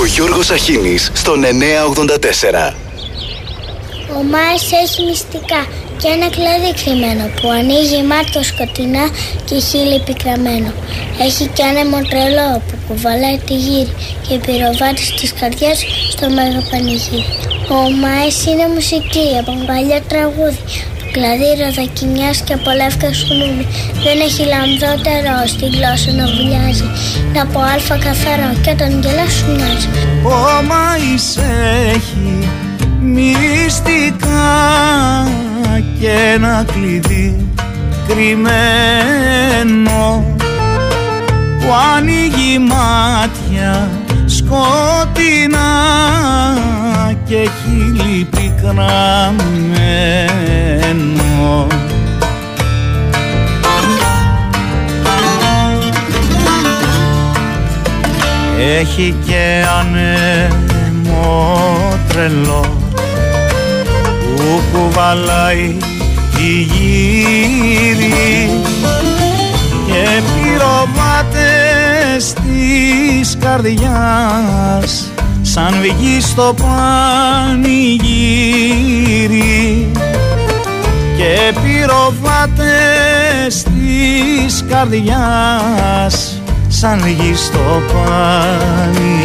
Ο Γιώργος Αχίνης στον 984. Ο Μάης έχει μυστικά και ένα κλαδί κρυμμένο που ανοίγει μάτια σκοτεινά και χείλη πικραμένο. Έχει και ένα μοτρελό που κουβαλάει τη γύρι και πυροβάτη της καρδιάς στο μέγα πανηγύρι. Ο Μάης είναι μουσική από παλιά τραγούδι κλαδί ροδακινιάς και από λεύκα σκουνούμι δεν έχει λαμδότερο στη γλώσσα να βουλιάζει είναι από αλφα καθαρό και τον γελά σου μοιάζει Ο Μάης έχει μυστικά και ένα κλειδί κρυμμένο που ανοίγει μάτια σκοτεινά και χείλη πικραμένο Έχει και ανέμο τρελό που κουβαλάει τη γύρι και πυροβάτες της καρδιάς σαν βγει στο πανηγύρι και πυροβάτες της καρδιάς. Σαν βγει στο πανηγύρι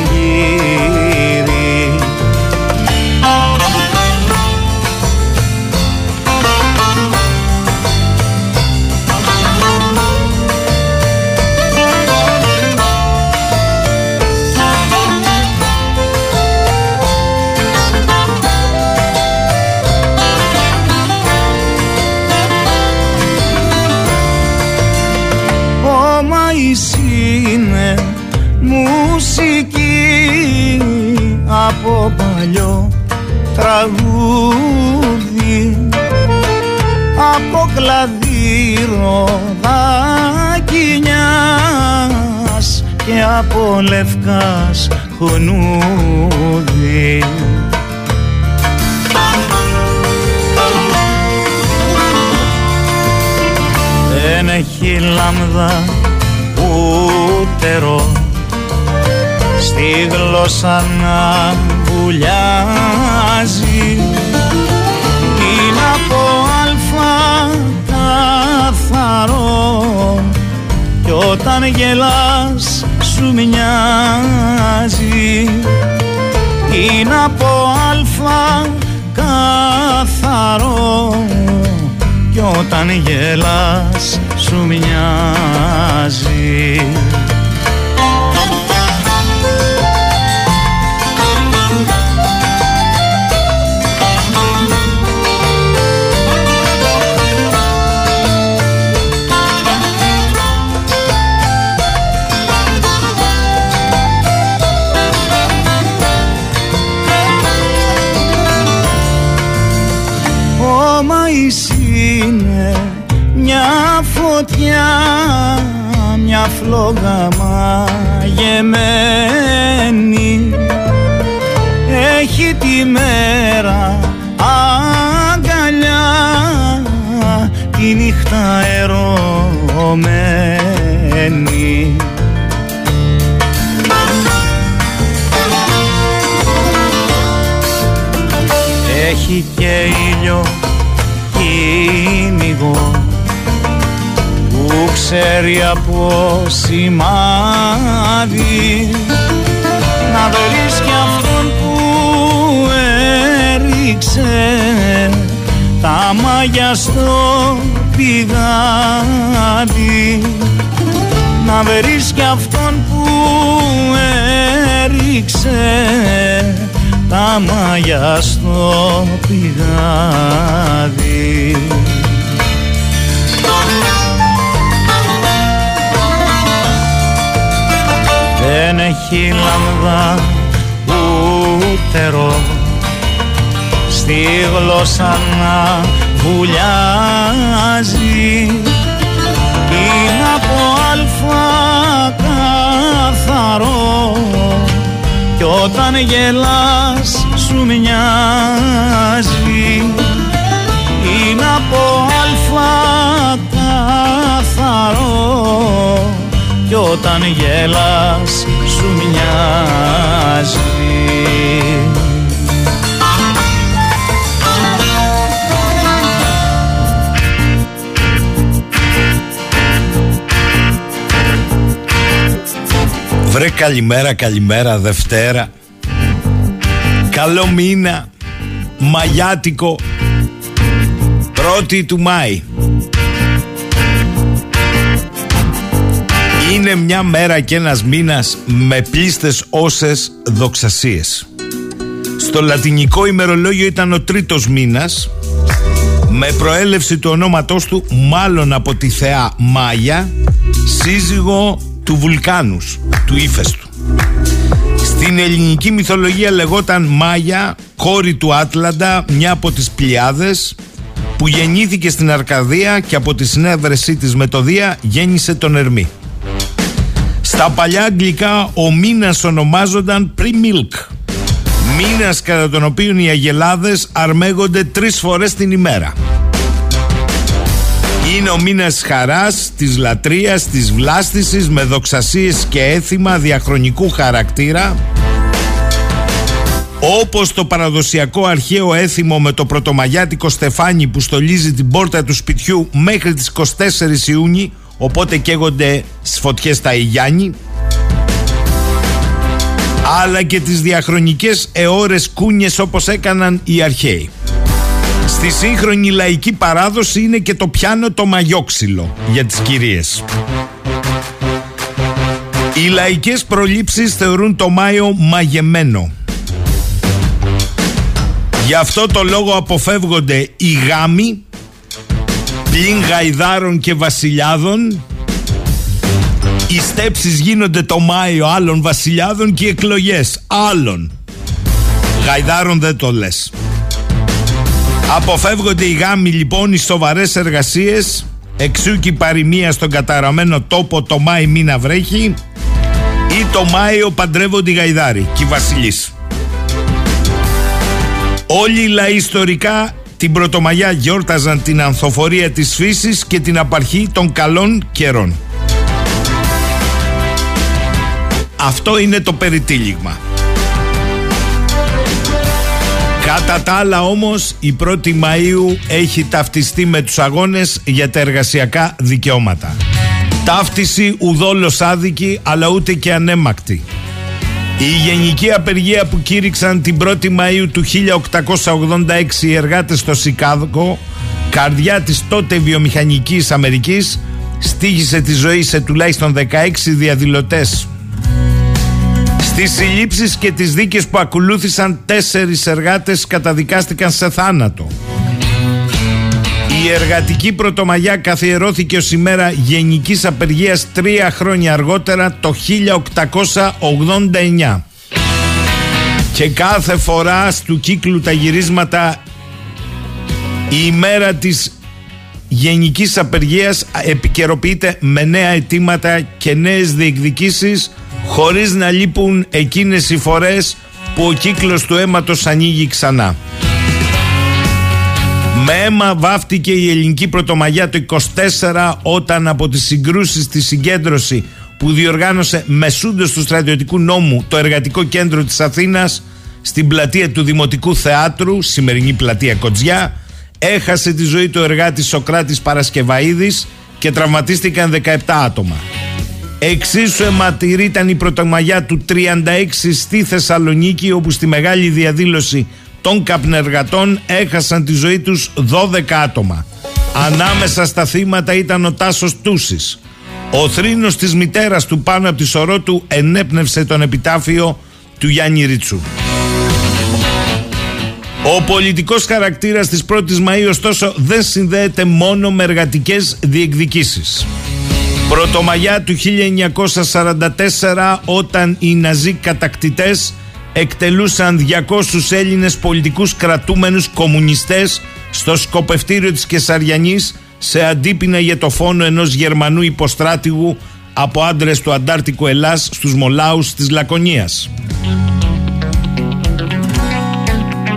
από παλιό τραγούδι. Από κλαδίρο δακινιάς και από λευκάς χωνούδι. Δεν έχει λάμδα ούτε ρο στη γλώσσα να βουλιάζει. Είναι από αλφα καθαρό κι όταν γελάς σου μοιάζει. Είναι από αλφα καθαρό κι όταν γελάς σου μοιάζει μια φλόγα ξέρει από σημάδι. Να βρεις κι αυτόν που έριξε τα μάγια στο πηγάδι. Να βρεις κι αυτόν που έριξε τα μάγια στο πηγάδι λάμδα ούτε ρο στη γλώσσα να βουλιάζει. Είναι από αλφα καθαρό. Κι όταν γελάς σου μοιάζει. Είναι από αλφα καθαρό. Κι όταν γέλας σου Βρε καλημέρα, καλημέρα, Δευτέρα. Καλό μήνα Μαγιάτικο. Πρώτη του Μάη. Είναι μια μέρα και ένας μήνας με πλήστες όσες δοξασίες. Στο λατινικό ημερολόγιο ήταν ο τρίτος μήνας με προέλευση του ονόματός του μάλλον από τη θεά Μάγια σύζυγο του Βουλκάνους, του ύφεστου. Στην ελληνική μυθολογία λεγόταν Μάγια, κόρη του Άτλαντα, μια από τις Πλιάδες που γεννήθηκε στην Αρκαδία και από τη συνέβρεσή της με το Δία γέννησε τον Ερμή. Στα παλιά αγγλικά ο μήνας ονομάζονταν pre-milk. Μήνας κατά τον οποίο οι αγελάδες αρμέγονται τρεις φορές την ημέρα. Είναι ο μήνας χαράς, της λατρείας, της βλάστησης με δοξασίες και έθιμα διαχρονικού χαρακτήρα όπως το παραδοσιακό αρχαίο έθιμο με το πρωτομαγιάτικο στεφάνι που στολίζει την πόρτα του σπιτιού μέχρι τις 24 Ιούνιου οπότε καίγονται στις φωτιές τα Ιγιάννη αλλά και τις διαχρονικές αιώρες κούνιες όπως έκαναν οι αρχαίοι. Στη σύγχρονη λαϊκή παράδοση είναι και το πιάνο το μαγιόξυλο για τις κυρίες. Οι λαϊκές προλήψεις θεωρούν το Μάιο μαγεμένο. Γι' αυτό το λόγο αποφεύγονται οι γάμοι πλην γαϊδάρων και βασιλιάδων. Οι στέψεις γίνονται το Μάιο άλλων βασιλιάδων και οι εκλογές άλλων. Γαϊδάρων δεν το λες. Αποφεύγονται οι γάμοι λοιπόν οι σοβαρές εργασίες. Εξού και η παροιμία στον καταραμένο τόπο το Μάη μήνα βρέχει. Ή το Μάιο παντρεύονται οι γαϊδάροι και οι βασιλείς. Όλοι οι λαοί ιστορικά την Πρωτομαγιά γιόρταζαν την ανθοφορία της φύσης και την απαρχή των καλών καιρών. Αυτό είναι το περιτύλιγμα. Κατά τα άλλα όμως η 1η Μαΐου έχει ταυτιστεί με τους αγώνες για τα εργασιακά δικαιώματα. Ταύτιση ουδόλως άδικη αλλά ούτε και ανέμακτη. Η γενική απεργία που κήρυξαν την 1η Μαΐου του 1886 οι εργάτες στο Σικάγο, καρδιά της τότε βιομηχανικής Αμερικής, στήγησε τη ζωή σε τουλάχιστον 16 διαδηλωτές. Στις συλλήψεις και τις δίκες που ακολούθησαν τέσσερις εργάτες καταδικάστηκαν σε θάνατο. Η εργατική πρωτομαγιά καθιερώθηκε ως ημέρα γενικής απεργίας τρία χρόνια αργότερα το 1889. Και κάθε φορά του κύκλου τα γυρίσματα η ημέρα της γενικής απεργίας επικαιροποιείται με νέα αιτήματα και νέες διεκδικήσεις χωρίς να λείπουν εκείνες οι φορές που ο κύκλος του αίματος ανοίγει ξανά. Με αίμα βάφτηκε η ελληνική πρωτομαγιά το 24 όταν από τις συγκρούσεις στη συγκέντρωση που διοργάνωσε μεσούντος του στρατιωτικού νόμου το εργατικό κέντρο της Αθήνας στην πλατεία του Δημοτικού Θεάτρου, σημερινή πλατεία Κοτζιά, έχασε τη ζωή του εργάτη Σοκράτης Παρασκευαίδης και τραυματίστηκαν 17 άτομα. Εξίσου αιματηρή ήταν η πρωτομαγιά του 36 στη Θεσσαλονίκη όπου στη μεγάλη διαδήλωση των καπνεργατών έχασαν τη ζωή τους 12 άτομα. Ανάμεσα στα θύματα ήταν ο Τάσος Τούσης. Ο θρήνος της μητέρας του πάνω από τη σωρό του ενέπνευσε τον επιτάφιο του Γιάννη Ρίτσου. Ο πολιτικός χαρακτήρας της 1ης Μαΐου ωστόσο δεν συνδέεται μόνο με εργατικές διεκδικήσεις. Πρωτομαγιά του 1944 όταν οι ναζί κατακτητές εκτελούσαν 200 Έλληνες πολιτικούς κρατούμενους κομμουνιστές στο σκοπευτήριο της Κεσαριανής σε αντίπεινα για το φόνο ενός Γερμανού υποστράτηγου από άντρες του Αντάρτικου Ελλάς στους Μολάους της Λακωνίας.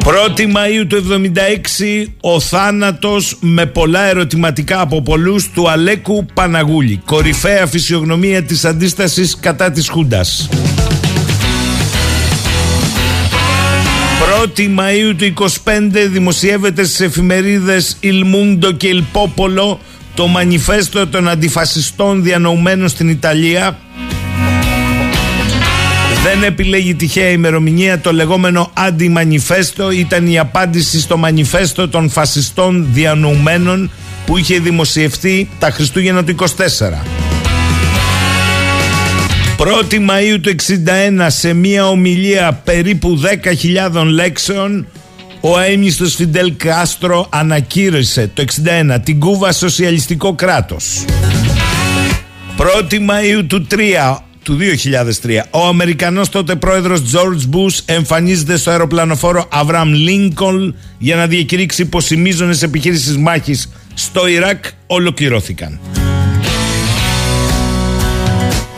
1η Μαΐου του 76 ο θάνατος με πολλά ερωτηματικά από πολλούς του Αλέκου Παναγούλη κορυφαία φυσιογνωμία της αντίστασης κατά της Χούντας 1η Μαΐου του 25 δημοσιεύεται στις εφημερίδες Il Mundo και Il Popolo το μανιφέστο των αντιφασιστών διανοουμένων στην Ιταλία Δεν επιλέγει τυχαία ημερομηνία το λεγόμενο αντιμανιφέστο ήταν η απάντηση στο μανιφέστο των φασιστών διανοουμένων που είχε δημοσιευτεί τα Χριστούγεννα του 24. 1η Μαΐου του 61 σε μια ομιλία περίπου 10.000 λέξεων ο αίμιστος Φιντέλ Κάστρο ανακήρυσε το 61 την Κούβα σοσιαλιστικό κράτος. 1η Μαΐου του 3 του 2003 ο Αμερικανός τότε πρόεδρος George Bush εμφανίζεται στο αεροπλανοφόρο Αβραμ Λίνκολ για να διακηρύξει πως οι μείζονες επιχείρησεις μάχης στο Ιράκ ολοκληρώθηκαν.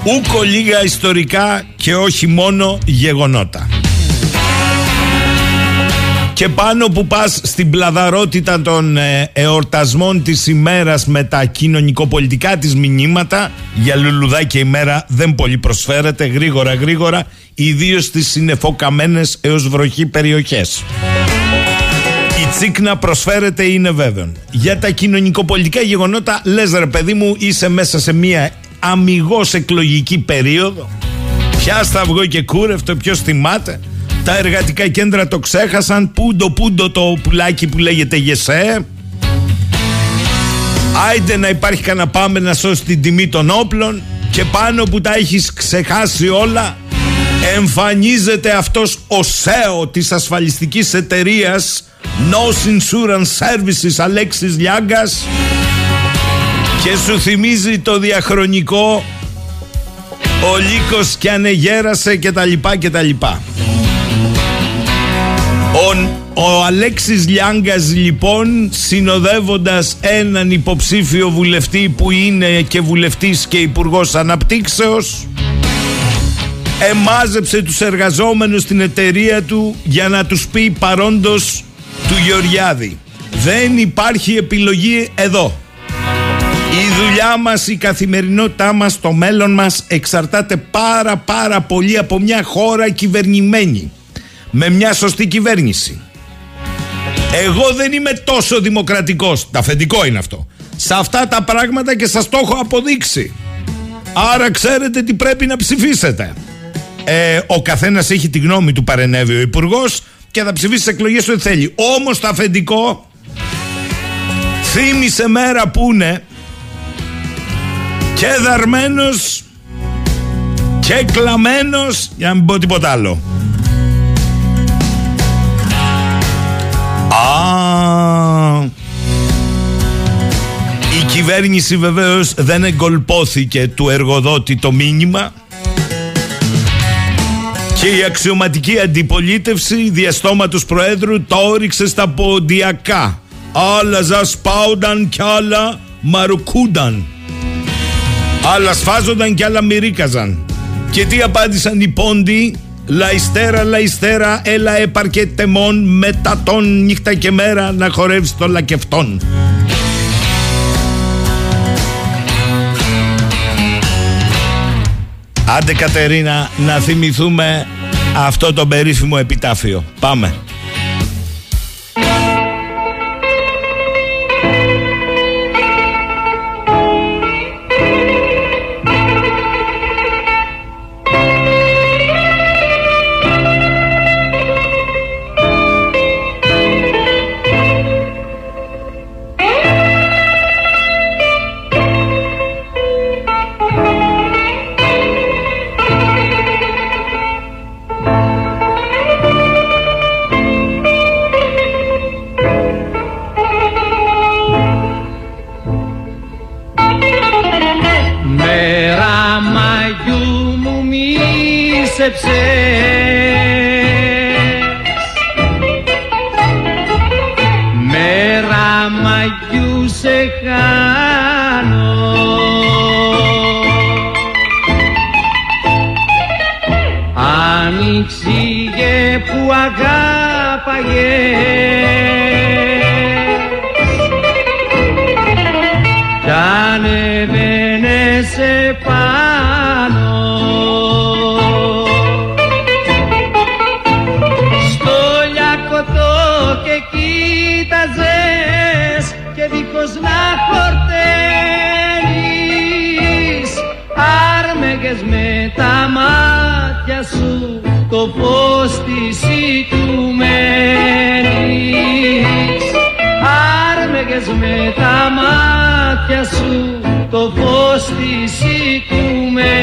Ούκο λίγα ιστορικά και όχι μόνο γεγονότα. Και πάνω που πας στην πλαδαρότητα των ε, εορτασμών της ημέρας με τα κοινωνικοπολιτικά της μηνύματα για λουλουδάκια ημέρα δεν πολύ προσφέρεται γρήγορα γρήγορα ιδίως στις συνεφοκαμένες έως βροχή περιοχές. Η τσίκνα προσφέρεται είναι βέβαιο. Για τα κοινωνικοπολιτικά γεγονότα λες ρε παιδί μου είσαι μέσα σε μια αμυγός εκλογική περίοδο. Ποια σταυγό και κούρευτο, ποιος θυμάται. Τα εργατικά κέντρα το ξέχασαν. Πούντο πούντο το πουλάκι που λέγεται Γεσέ. Άιντε να υπάρχει κανένα πάμε να σώσει την τιμή των όπλων και πάνω που τα έχεις ξεχάσει όλα εμφανίζεται αυτός ο ΣΕΟ της ασφαλιστικής εταιρείας No Insurance Services Αλέξης Λιάγκας και σου θυμίζει το διαχρονικό ο Λύκος και ανεγέρασε και τα λοιπά και τα λοιπά. Ο, ο Αλέξης Λιάγκας λοιπόν συνοδεύοντας έναν υποψήφιο βουλευτή που είναι και βουλευτής και υπουργός αναπτύξεως εμάζεψε τους εργαζόμενους στην εταιρεία του για να τους πει παρόντος του Γεωργιάδη δεν υπάρχει επιλογή εδώ η δουλειά μας, η καθημερινότητά μας, το μέλλον μας εξαρτάται πάρα πάρα πολύ από μια χώρα κυβερνημένη με μια σωστή κυβέρνηση. Εγώ δεν είμαι τόσο δημοκρατικός, τα αφεντικό είναι αυτό. Σε αυτά τα πράγματα και σας το έχω αποδείξει. Άρα ξέρετε τι πρέπει να ψηφίσετε. Ε, ο καθένας έχει τη γνώμη του παρενέβη ο υπουργός και θα ψηφίσει τις εκλογές ό,τι θέλει. Όμως το αφεντικό θύμισε μέρα που είναι και δαρμένος και κλαμμένος για να μην πω τίποτα άλλο. Α, η κυβέρνηση βεβαίως δεν εγκολπώθηκε του εργοδότη το μήνυμα και η αξιωματική αντιπολίτευση διαστόματος Προέδρου το όριξε στα ποντιακά. Άλλα ζασπάουνταν κι άλλα μαρουκούνταν. Άλλα σφάζονταν και άλλα μυρίκαζαν. Και τι απάντησαν οι πόντοι, Λαϊστέρα, λαϊστέρα, έλα έπαρκε τεμόν μετά τον νύχτα και μέρα να χορεύεις το λακευτόν. Άντε Κατερίνα να θυμηθούμε αυτό το περίφημο επιτάφιο. Πάμε. Φως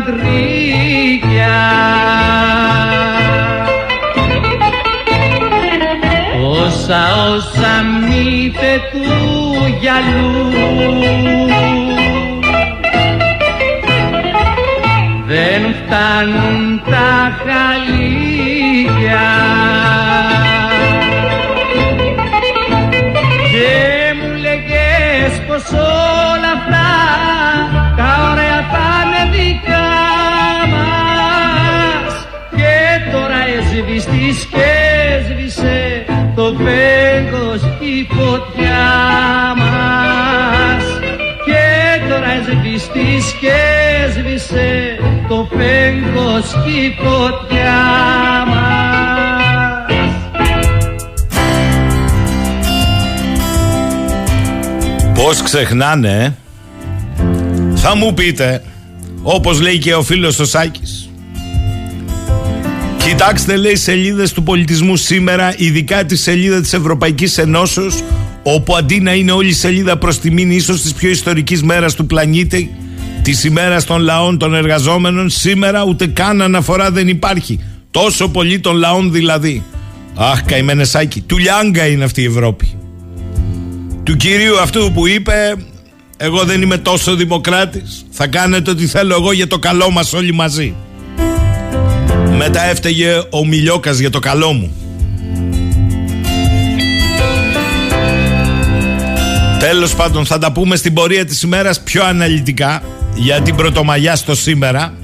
αντρίκια. Όσα όσα μύθε του γυαλού δεν φτάνουν τα χαλίκια σβηστής και σβήσε το φέγγος η φωτιά μας. Και τώρα σβηστής και σβήσε το φέγγος η φωτιά μας. Πώς ξεχνάνε ε; Θα μου πείτε Όπως λέει και ο φίλος ο Σάκης Κοιτάξτε, λέει, σελίδες του πολιτισμού σήμερα, ειδικά τη σελίδα της Ευρωπαϊκής Ενώσεως, όπου αντί να είναι όλη η σελίδα προς τιμήν ίσως της πιο ιστορικής μέρας του πλανήτη, της ημέρας των λαών των εργαζόμενων, σήμερα ούτε καν αναφορά δεν υπάρχει. Τόσο πολύ των λαών δηλαδή. Αχ, καημένε Σάκη, του Λιάγκα είναι αυτή η Ευρώπη. Του κυρίου αυτού που είπε, εγώ δεν είμαι τόσο δημοκράτης, θα κάνετε ό,τι θέλω εγώ για το καλό μας όλοι μαζί. Μετά έφταιγε ο Μιλιόκας για το καλό μου. Τέλος πάντων θα τα πούμε στην πορεία της ημέρας πιο αναλυτικά για την Πρωτομαγιά στο σήμερα.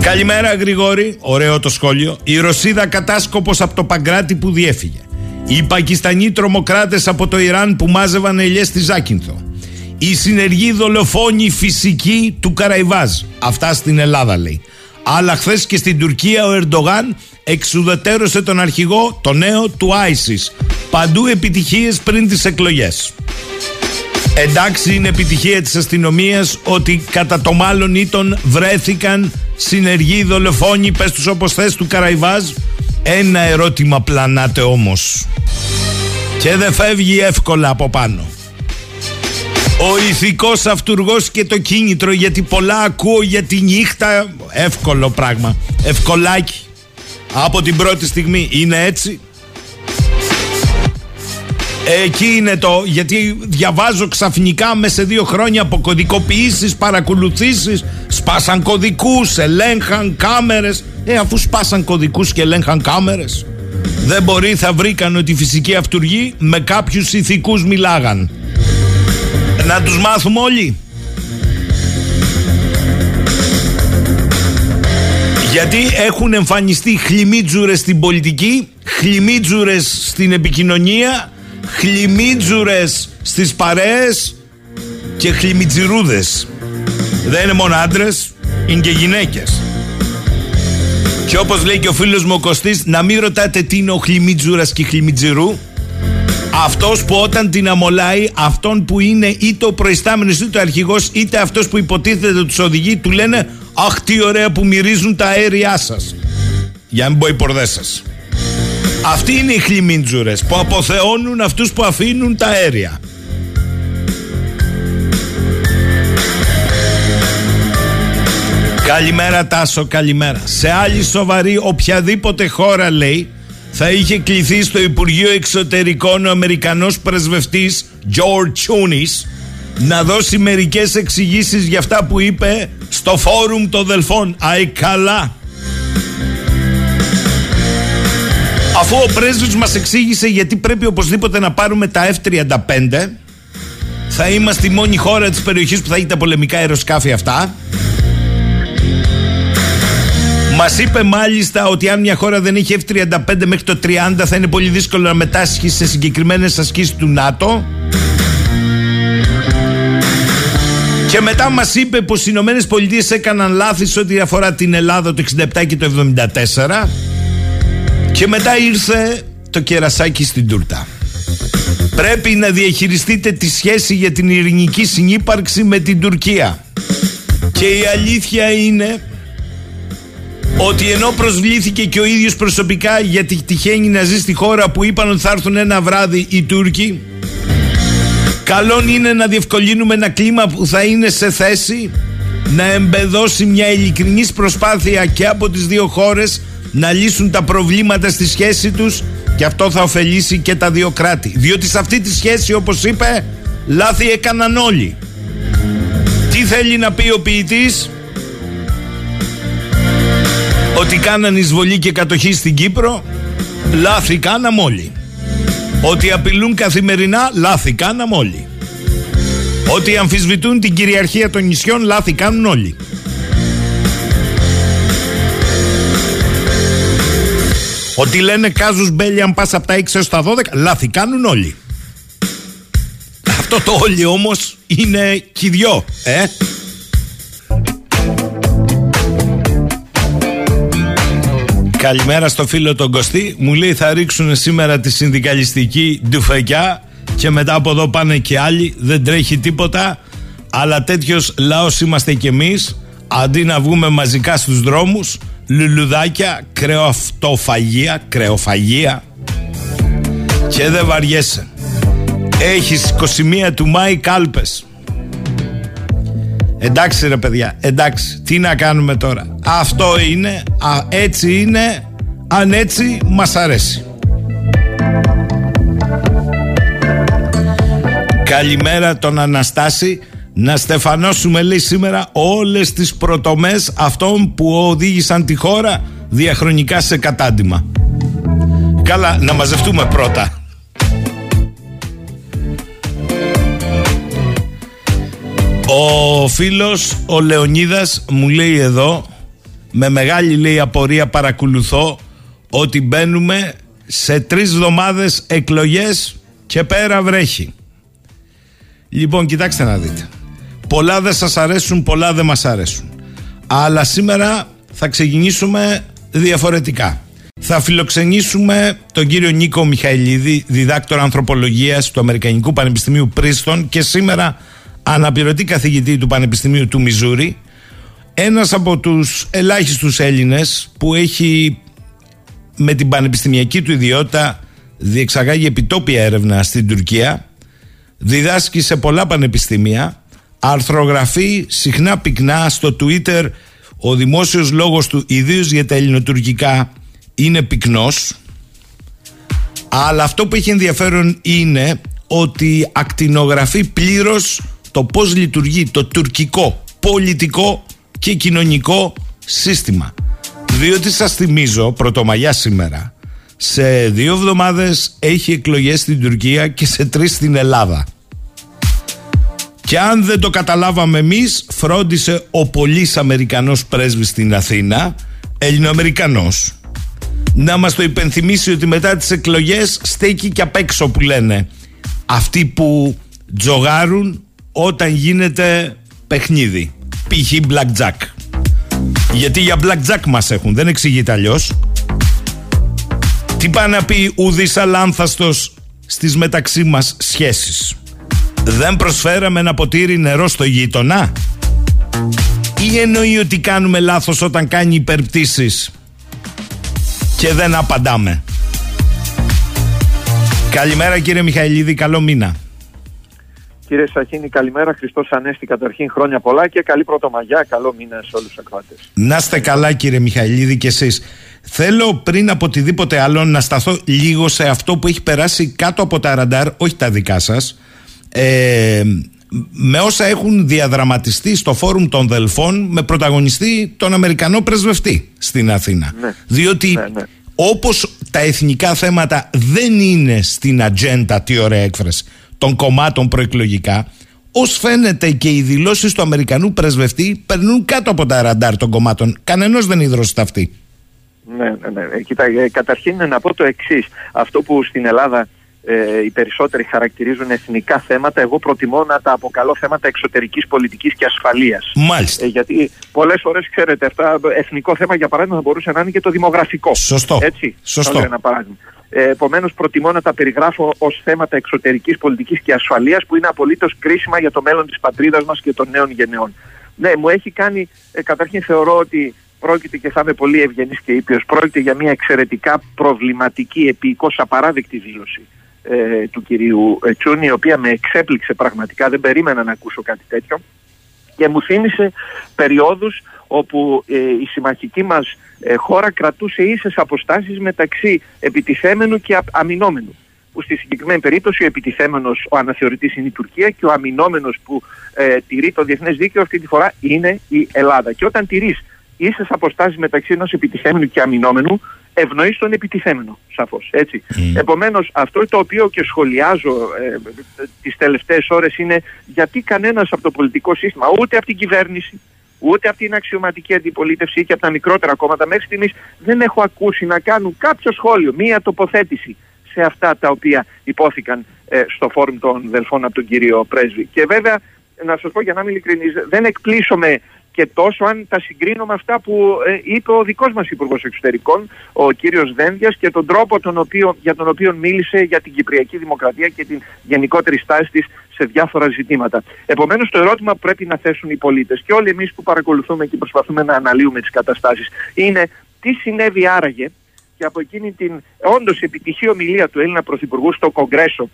Καλημέρα Γρηγόρη, ωραίο το σχόλιο. Η Ρωσίδα κατάσκοπος από το Παγκράτη που διέφυγε. Οι Πακιστανοί τρομοκράτες από το Ιράν που μάζευαν ελιές στη Ζάκυνθο. Η συνεργή δολοφόνη φυσική του Καραϊβάζ. Αυτά στην Ελλάδα λέει. Αλλά χθες και στην Τουρκία ο Ερντογάν εξουδετέρωσε τον αρχηγό, το νέο του Άισις. Παντού επιτυχίες πριν τις εκλογές. Εντάξει είναι επιτυχία της αστυνομίας ότι κατά το μάλλον ήτον βρέθηκαν συνεργοί δολοφόνοι πες τους όπως θες του Καραϊβάζ. Ένα ερώτημα πλανάτε όμως. Και δεν φεύγει εύκολα από πάνω. Ο ηθικός αυτούργος και το κίνητρο γιατί πολλά ακούω για τη νύχτα. Εύκολο πράγμα. Ευκολάκι. Από την πρώτη στιγμή είναι έτσι. Εκεί είναι το γιατί διαβάζω ξαφνικά μέσα σε δύο χρόνια από κωδικοποιήσεις, παρακολουθήσεις σπάσαν κωδικούς, ελέγχαν κάμερες. Ε αφού σπάσαν κωδικούς και ελέγχαν κάμερες δεν μπορεί θα βρήκαν ότι οι φυσικοί αυτούργοι με κάποιους ηθικούς μιλάγαν να τους μάθουμε όλοι. Γιατί έχουν εμφανιστεί χλιμίτζουρες στην πολιτική, χλιμίτζουρες στην επικοινωνία, χλιμίτζουρες στις παρέες και χλιμιτζιρούδες. Δεν είναι μόνο άντρες, είναι και γυναίκες. Και όπως λέει και ο φίλος μου ο Κωστής, να μην ρωτάτε τι είναι ο χλιμίτζουρας και χλιμιτζιρού, αυτός που όταν την αμολάει, αυτόν που είναι είτε ο προϊστάμενος είτε ο αρχηγός, είτε αυτός που υποτίθεται τους οδηγεί, του λένε Αχ, τι ωραία που μυρίζουν τα αέρια σας. Για να μην πω οι πορδές σας. Αυτοί είναι οι χλιμίντζουρες που αποθεώνουν αυτούς που αφήνουν τα αέρια. Καλημέρα Τάσο, καλημέρα. Σε άλλη σοβαρή οποιαδήποτε χώρα λέει θα είχε κληθεί στο Υπουργείο Εξωτερικών ο Αμερικανός πρεσβευτής George Chunis να δώσει μερικές εξηγήσεις για αυτά που είπε στο φόρουμ των Δελφών. Αϊ καλά. Αφού ο πρέσβης μας εξήγησε γιατί πρέπει οπωσδήποτε να πάρουμε τα F-35 θα είμαστε η μόνη χώρα της περιοχής που θα έχει τα πολεμικά αεροσκάφη αυτά Μας είπε μάλιστα ότι αν μια χώρα δεν έχει F-35 μέχρι το 30 θα είναι πολύ δύσκολο να μετάσχει σε συγκεκριμένες ασκήσεις του ΝΑΤΟ Και μετά μας είπε πως οι Ηνωμένες Πολιτείες έκαναν λάθη σε ό,τι αφορά την Ελλάδα το 67 και το 74. Και μετά ήρθε το κερασάκι στην τούρτα. Πρέπει να διαχειριστείτε τη σχέση για την ειρηνική συνύπαρξη με την Τουρκία. Και η αλήθεια είναι ότι ενώ προσβλήθηκε και ο ίδιος προσωπικά γιατί τυχαίνει να ζει στη χώρα που είπαν ότι θα έρθουν ένα βράδυ οι Τούρκοι Καλό είναι να διευκολύνουμε ένα κλίμα που θα είναι σε θέση να εμπεδώσει μια ειλικρινής προσπάθεια και από τις δύο χώρες να λύσουν τα προβλήματα στη σχέση τους και αυτό θα ωφελήσει και τα δύο κράτη. Διότι σε αυτή τη σχέση όπως είπε λάθη έκαναν όλοι. Τι θέλει να πει ο ποιητής; Ότι κάναν εισβολή και κατοχή στην Κύπρο λάθη κάναμε όλοι. Ότι απειλούν καθημερινά, λάθη κάναμε όλοι. Ότι αμφισβητούν την κυριαρχία των νησιών, λάθη κάνουν όλοι. Ότι λένε κάζους μπέλι αν πας από τα 6 έως τα 12, λάθη κάνουν όλοι. Αυτό το όλοι όμως είναι κι δυο, ε. Καλημέρα στο φίλο τον Κωστή. Μου λέει θα ρίξουν σήμερα τη συνδικαλιστική ντουφεκιά και μετά από εδώ πάνε και άλλοι. Δεν τρέχει τίποτα. Αλλά τέτοιος λαός είμαστε κι εμείς. Αντί να βγούμε μαζικά στους δρόμους, λουλουδάκια, κρεοαυτοφαγία, κρεοφαγία και δεν βαριέσαι. Έχεις 21 του Μάη κάλπες. Εντάξει ρε παιδιά, εντάξει, τι να κάνουμε τώρα. Αυτό είναι, α, έτσι είναι, αν έτσι μας αρέσει. Καλημέρα τον Αναστάση. Να στεφανώσουμε λέει σήμερα όλες τις προτομές αυτών που οδήγησαν τη χώρα διαχρονικά σε κατάντημα. Καλά, να μαζευτούμε πρώτα. Ο φίλος ο Λεωνίδας μου λέει εδώ με μεγάλη λέει απορία παρακολουθώ ότι μπαίνουμε σε τρεις εβδομάδες εκλογές και πέρα βρέχει. Λοιπόν κοιτάξτε να δείτε. Πολλά δεν σας αρέσουν, πολλά δεν μας αρέσουν. Αλλά σήμερα θα ξεκινήσουμε διαφορετικά. Θα φιλοξενήσουμε τον κύριο Νίκο Μιχαηλίδη, διδάκτορα ανθρωπολογίας του Αμερικανικού Πανεπιστημίου Πρίστον και σήμερα αναπληρωτή καθηγητή του Πανεπιστημίου του Μιζούρι, ένας από τους ελάχιστους Έλληνες που έχει με την πανεπιστημιακή του ιδιότητα διεξαγάγει επιτόπια έρευνα στην Τουρκία, διδάσκει σε πολλά πανεπιστήμια, αρθρογραφεί συχνά πυκνά στο Twitter, ο δημόσιος λόγος του ιδίως για τα ελληνοτουρκικά είναι πυκνός, αλλά αυτό που έχει ενδιαφέρον είναι ότι ακτινογραφεί πλήρως το πώς λειτουργεί το τουρκικό πολιτικό και κοινωνικό σύστημα. Διότι σας θυμίζω, πρωτομαγιά σήμερα, σε δύο εβδομάδες έχει εκλογές στην Τουρκία και σε τρεις στην Ελλάδα. Και αν δεν το καταλάβαμε εμείς, φρόντισε ο πολύς Αμερικανός πρέσβης στην Αθήνα, Ελληνοαμερικανός, να μας το υπενθυμίσει ότι μετά τις εκλογές στέκει και απ' έξω που λένε. Αυτοί που τζογάρουν όταν γίνεται παιχνίδι. Π.χ. blackjack. Γιατί για blackjack μας έχουν, δεν εξηγείται αλλιώς. Τι πάει να πει ουδής αλάνθαστος στις μεταξύ μας σχέσεις. Δεν προσφέραμε ένα ποτήρι νερό στο γείτονα; Ή εννοεί ότι κάνουμε λάθος όταν κάνει υπερπτήσεις και δεν απαντάμε; Καλημέρα κύριε Μιχαηλίδη, καλό μήνα. Κύριε Σαχίνη, καλημέρα. Χριστός Ανέστη καταρχήν χρόνια πολλά και καλή πρωτομαγιά. Καλό μήνα σε όλους τους ακροατές. Να είστε καλά, κύριε Μιχαηλίδη, και εσείς. Θέλω πριν από οτιδήποτε άλλο να σταθώ λίγο σε αυτό που έχει περάσει κάτω από τα ραντάρ, όχι τα δικά σας. Ε, με όσα έχουν διαδραματιστεί στο φόρουμ των Δελφών με πρωταγωνιστή τον Αμερικανό πρεσβευτή στην Αθήνα. Ναι. Διότι Ναι, ναι. όπως τα εθνικά θέματα δεν είναι στην ατζέντα, τι ωραία έκφραση, των κομμάτων προεκλογικά, ως φαίνεται και οι δηλώσεις του Αμερικανού πρεσβευτή περνούν κάτω από τα ραντάρ των κομμάτων. Κανενός δεν υδρώσει αυτή. Ναι, ναι, ναι. Ε, Κοίτα, ε, καταρχήν να πω το εξής. Αυτό που στην Ελλάδα ε, οι περισσότεροι χαρακτηρίζουν εθνικά θέματα, εγώ προτιμώ να τα αποκαλώ θέματα εξωτερικής πολιτικής και ασφαλείας. Μάλιστα. Ε, γιατί πολλές φορές, ξέρετε, αυτά, εθνικό θέμα για παράδειγμα θα μπορούσε να είναι και το δημογραφικό. Σωστό. Έτσι, Σωστό. θα λέω ένα παράδειγμα. Ε, Επομένως, προτιμώ να τα περιγράφω ως θέματα εξωτερικής πολιτικής και ασφαλείας που είναι απολύτως κρίσιμα για το μέλλον της πατρίδας μας και των νέων γενεών. Ναι, μου έχει κάνει, ε, καταρχήν θεωρώ ότι πρόκειται και θα είμαι πολύ ευγενής και ήπιος, πρόκειται για μια εξαιρετικά προβληματική, επίοικος απαράδεκτη δήλωση ε, του κυρίου ε, Τσούνη, η οποία με εξέπληξε πραγματικά, δεν περίμενα να ακούσω κάτι τέτοιο και μου θύμισε περιόδους όπου ε, η συμμαχική μας ε, χώρα κρατούσε ίσες αποστάσεις μεταξύ επιτιθέμενου και α- αμυνόμενου. Που στη συγκεκριμένη περίπτωση ο επιτιθέμενος, ο αναθεωρητής είναι η Τουρκία και ο αμυνόμενος που ε, τηρεί το διεθνές δίκαιο αυτή τη φορά είναι η Ελλάδα. Και όταν τηρείς ίσες αποστάσεις μεταξύ ενός επιτιθέμενου και αμυνόμενου, ευνοείς τον επιτιθέμενο, σαφώς, έτσι. Επομένως, αυτό το οποίο και σχολιάζω ε, τις τελευταίες ώρες είναι γιατί κανένας από το πολιτικό σύστημα, ούτε από την κυβέρνηση, ούτε από την αξιωματική αντιπολίτευση και από τα μικρότερα κόμματα μέχρι στιγμής δεν έχω ακούσει να κάνουν κάποιο σχόλιο, μία τοποθέτηση σε αυτά τα οποία υπόθηκαν ε, στο φόρουμ των Δελφών από τον κύριο Πρέσβη. Και βέβαια, να σας πω για να είμαι ειλικρινής, δεν εκπλήσωμαι και τόσο αν τα συγκρίνω με αυτά που ε, είπε ο δικός μας Υπουργός Εξωτερικών, ο κύριος Δένδιας και τον τρόπο τον οποίο, για τον οποίο μίλησε για την Κυπριακή Δημοκρατία και την γενικότερη στάση της σε διάφορα ζητήματα. Επομένως το ερώτημα που πρέπει να θέσουν οι πολίτες και όλοι εμείς που παρακολουθούμε και προσπαθούμε να αναλύουμε τις καταστάσεις είναι τι συνέβη άραγε και από εκείνη την όντως επιτυχή ομιλία του Έλληνα Πρωθυπουργού στο Κογκρέσο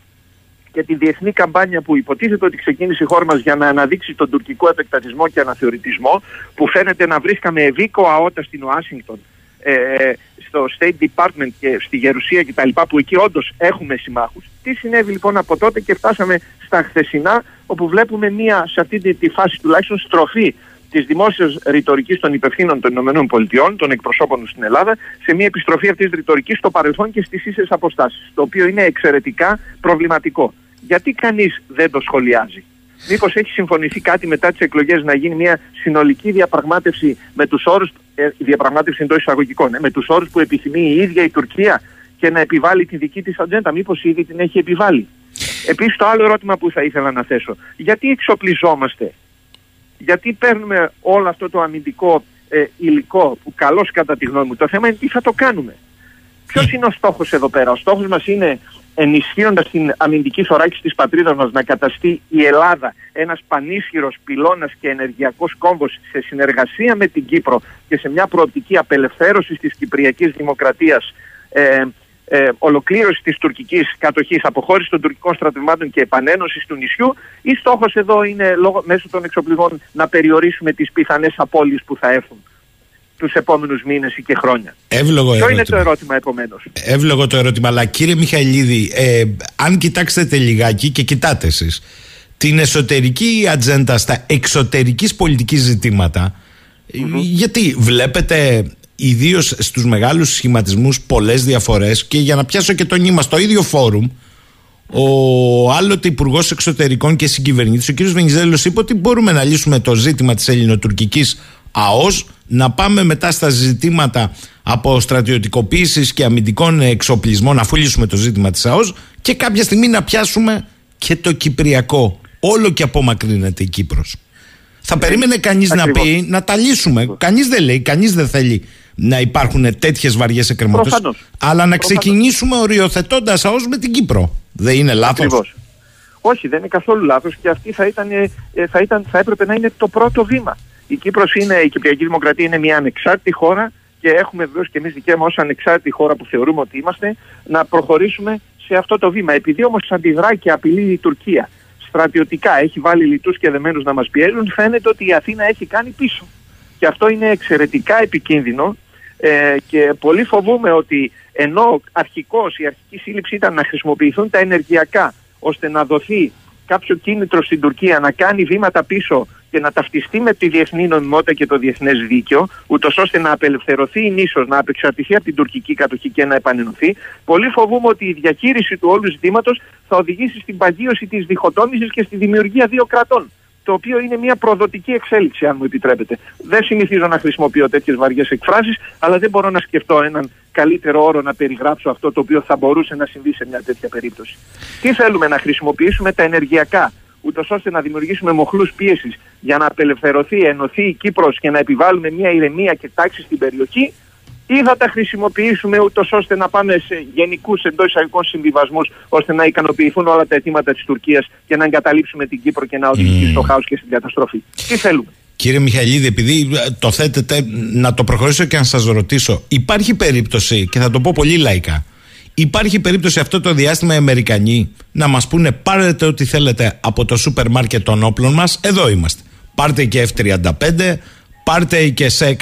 και τη διεθνή καμπάνια που υποτίθεται ότι ξεκίνησε η χώρα μας για να αναδείξει τον τουρκικό επεκτατισμό και αναθεωρητισμό που φαίνεται να βρίσκαμε ευήκο αότα στην Ουάσιγκτον ε, στο State Department και στη Γερουσία κτλ. που εκεί όντως έχουμε συμμάχους. Τι συνέβη λοιπόν από τότε και φτάσαμε στα χθεσινά όπου βλέπουμε μια σε αυτή τη, τη φάση τουλάχιστον στροφή της δημόσιας ρητορικής των υπευθύνων των ΗΠΑ, των εκπροσώπων τους στην Ελλάδα, σε μια επιστροφή αυτής της ρητορικής στο παρελθόν και στις ίσες αποστάσεις. Το οποίο είναι εξαιρετικά προβληματικό. Γιατί κανείς δεν το σχολιάζει; Μήπως έχει συμφωνηθεί κάτι μετά τις εκλογές να γίνει μια συνολική διαπραγμάτευση με τους όρους, ε, διαπραγμάτευση εντός εισαγωγικών, ε, με τους όρους που επιθυμεί η ίδια η Τουρκία και να επιβάλλει τη δική της ατζέντα. Μήπως ήδη την έχει επιβάλει. Επίσης, το άλλο ερώτημα που θα ήθελα να θέσω. Γιατί εξοπλιζόμαστε; Γιατί παίρνουμε όλο αυτό το αμυντικό ε, υλικό που καλώς κατά τη γνώμη μου το θέμα είναι τι θα το κάνουμε. Ποιος είναι ο στόχος εδώ πέρα; Ο στόχος μας είναι ενισχύοντας την αμυντική θωράκιση της πατρίδας μας να καταστεί η Ελλάδα ένας πανίσχυρος πυλώνας και ενεργειακός κόμβος σε συνεργασία με την Κύπρο και σε μια προοπτική απελευθέρωσης της Κυπριακής Δημοκρατίας ε, ε, ολοκλήρωση της τουρκικής κατοχής, αποχώρηση των τουρκικών στρατευμάτων και επανένωση του νησιού ή στόχος εδώ είναι λόγω, μέσω των εξοπλισμών να περιορίσουμε τις πιθανές απώλειες που θα έρθουν τους επόμενους μήνες ή και χρόνια. Εύλογο Ποιο ερώτημα. είναι το ερώτημα επομένως; Εύλογο το ερώτημα. Αλλά κύριε Μιχαηλίδη, ε, αν κοιτάξετε λιγάκι και κοιτάτε εσείς την εσωτερική ατζέντα στα εξωτερικής πολιτικής ζητήματα, ε, γιατί βλέπετε ιδίως στους μεγάλους σχηματισμούς πολλές διαφορές και για να πιάσω και το νήμα στο ίδιο φόρουμ ο άλλοτε Υπουργός Εξωτερικών και Συγκυβερνήτης, ο κ. Βενιζέλος, είπε ότι μπορούμε να λύσουμε το ζήτημα της ελληνοτουρκικής ΑΟΣ, να πάμε μετά στα ζητήματα από στρατιωτικοποίηση και αμυντικών εξοπλισμών, αφού λύσουμε το ζήτημα της ΑΟΣ, και κάποια στιγμή να πιάσουμε και το Κυπριακό. Όλο και απομακρύνεται η Κύπρος. Θα περίμενε κανείς να ακριβώς. πει να τα λύσουμε. Κανείς δεν λέει, κανείς δεν θέλει να υπάρχουν τέτοιες βαριές εκκρεμότητες. Προφανώς. Αλλά να Προφανώς. ξεκινήσουμε οριοθετώντας ΑΟΣ με την Κύπρο. Δεν είναι λάθος; Ακριβώς. Όχι, δεν είναι καθόλου λάθος και αυτή θα, ήταν, ε, θα, ήταν, θα έπρεπε να είναι το πρώτο βήμα. Η Κύπρος είναι, η Κυπριακή Δημοκρατία είναι μια ανεξάρτητη χώρα και έχουμε βεβαίως και εμείς δικαίωμα ως ανεξάρτητη χώρα που θεωρούμε ότι είμαστε να προχωρήσουμε σε αυτό το βήμα. Επειδή όμως αντιδρά και απειλεί η Τουρκία στρατιωτικά, έχει βάλει λιτούς και δεμένους να μας πιέζουν, φαίνεται ότι η Αθήνα έχει κάνει πίσω. Και αυτό είναι εξαιρετικά επικίνδυνο ε, και πολύ φοβούμαι ότι ενώ αρχικώς η αρχική σύλληψη ήταν να χρησιμοποιηθούν τα ενεργειακά ώστε να δοθεί κάποιο κίνητρο στην Τουρκία να κάνει βήματα πίσω και να ταυτιστεί με τη διεθνή νομιμότητα και το διεθνές δίκαιο, ούτως ώστε να απελευθερωθεί η νήσος, να απεξαρτηθεί από την τουρκική κατοχή και να επανενωθεί, πολύ φοβούμαι ότι η διαχείριση του όλου ζητήματος θα οδηγήσει στην παγίωση της διχοτόμησης και στη δημιουργία δύο κρατών το οποίο είναι μια προδοτική εξέλιξη, αν μου επιτρέπετε. Δεν συνηθίζω να χρησιμοποιώ τέτοιες βαριές εκφράσεις, αλλά δεν μπορώ να σκεφτώ έναν καλύτερο όρο να περιγράψω αυτό το οποίο θα μπορούσε να συμβεί σε μια τέτοια περίπτωση. Τι θέλουμε να χρησιμοποιήσουμε τα ενεργειακά, ούτως ώστε να δημιουργήσουμε μοχλούς πίεσης για να απελευθερωθεί, ενωθεί η Κύπρος και να επιβάλλουμε μια ηρεμία και τάξη στην περιοχή, ή θα τα χρησιμοποιήσουμε ούτως ώστε να πάμε σε γενικούς εντός εισαγωγικών συμβιβασμούς ώστε να ικανοποιηθούν όλα τα αιτήματα της Τουρκίας και να εγκαταλείψουμε την Κύπρο και να οδηγηθεί mm. στο χάος και στην καταστροφή. Τι θέλουμε; Κύριε Μιχαηλίδη, επειδή το θέτετε, να το προχωρήσω και να σας ρωτήσω. Υπάρχει περίπτωση, και θα το πω πολύ λαϊκά, υπάρχει περίπτωση αυτό το διάστημα οι Αμερικανοί να μας πούνε πάρετε ό,τι θέλετε από το σούπερ μάρκετ των όπλων μας, εδώ είμαστε. Πάρτε και F-35, πάρτε και σε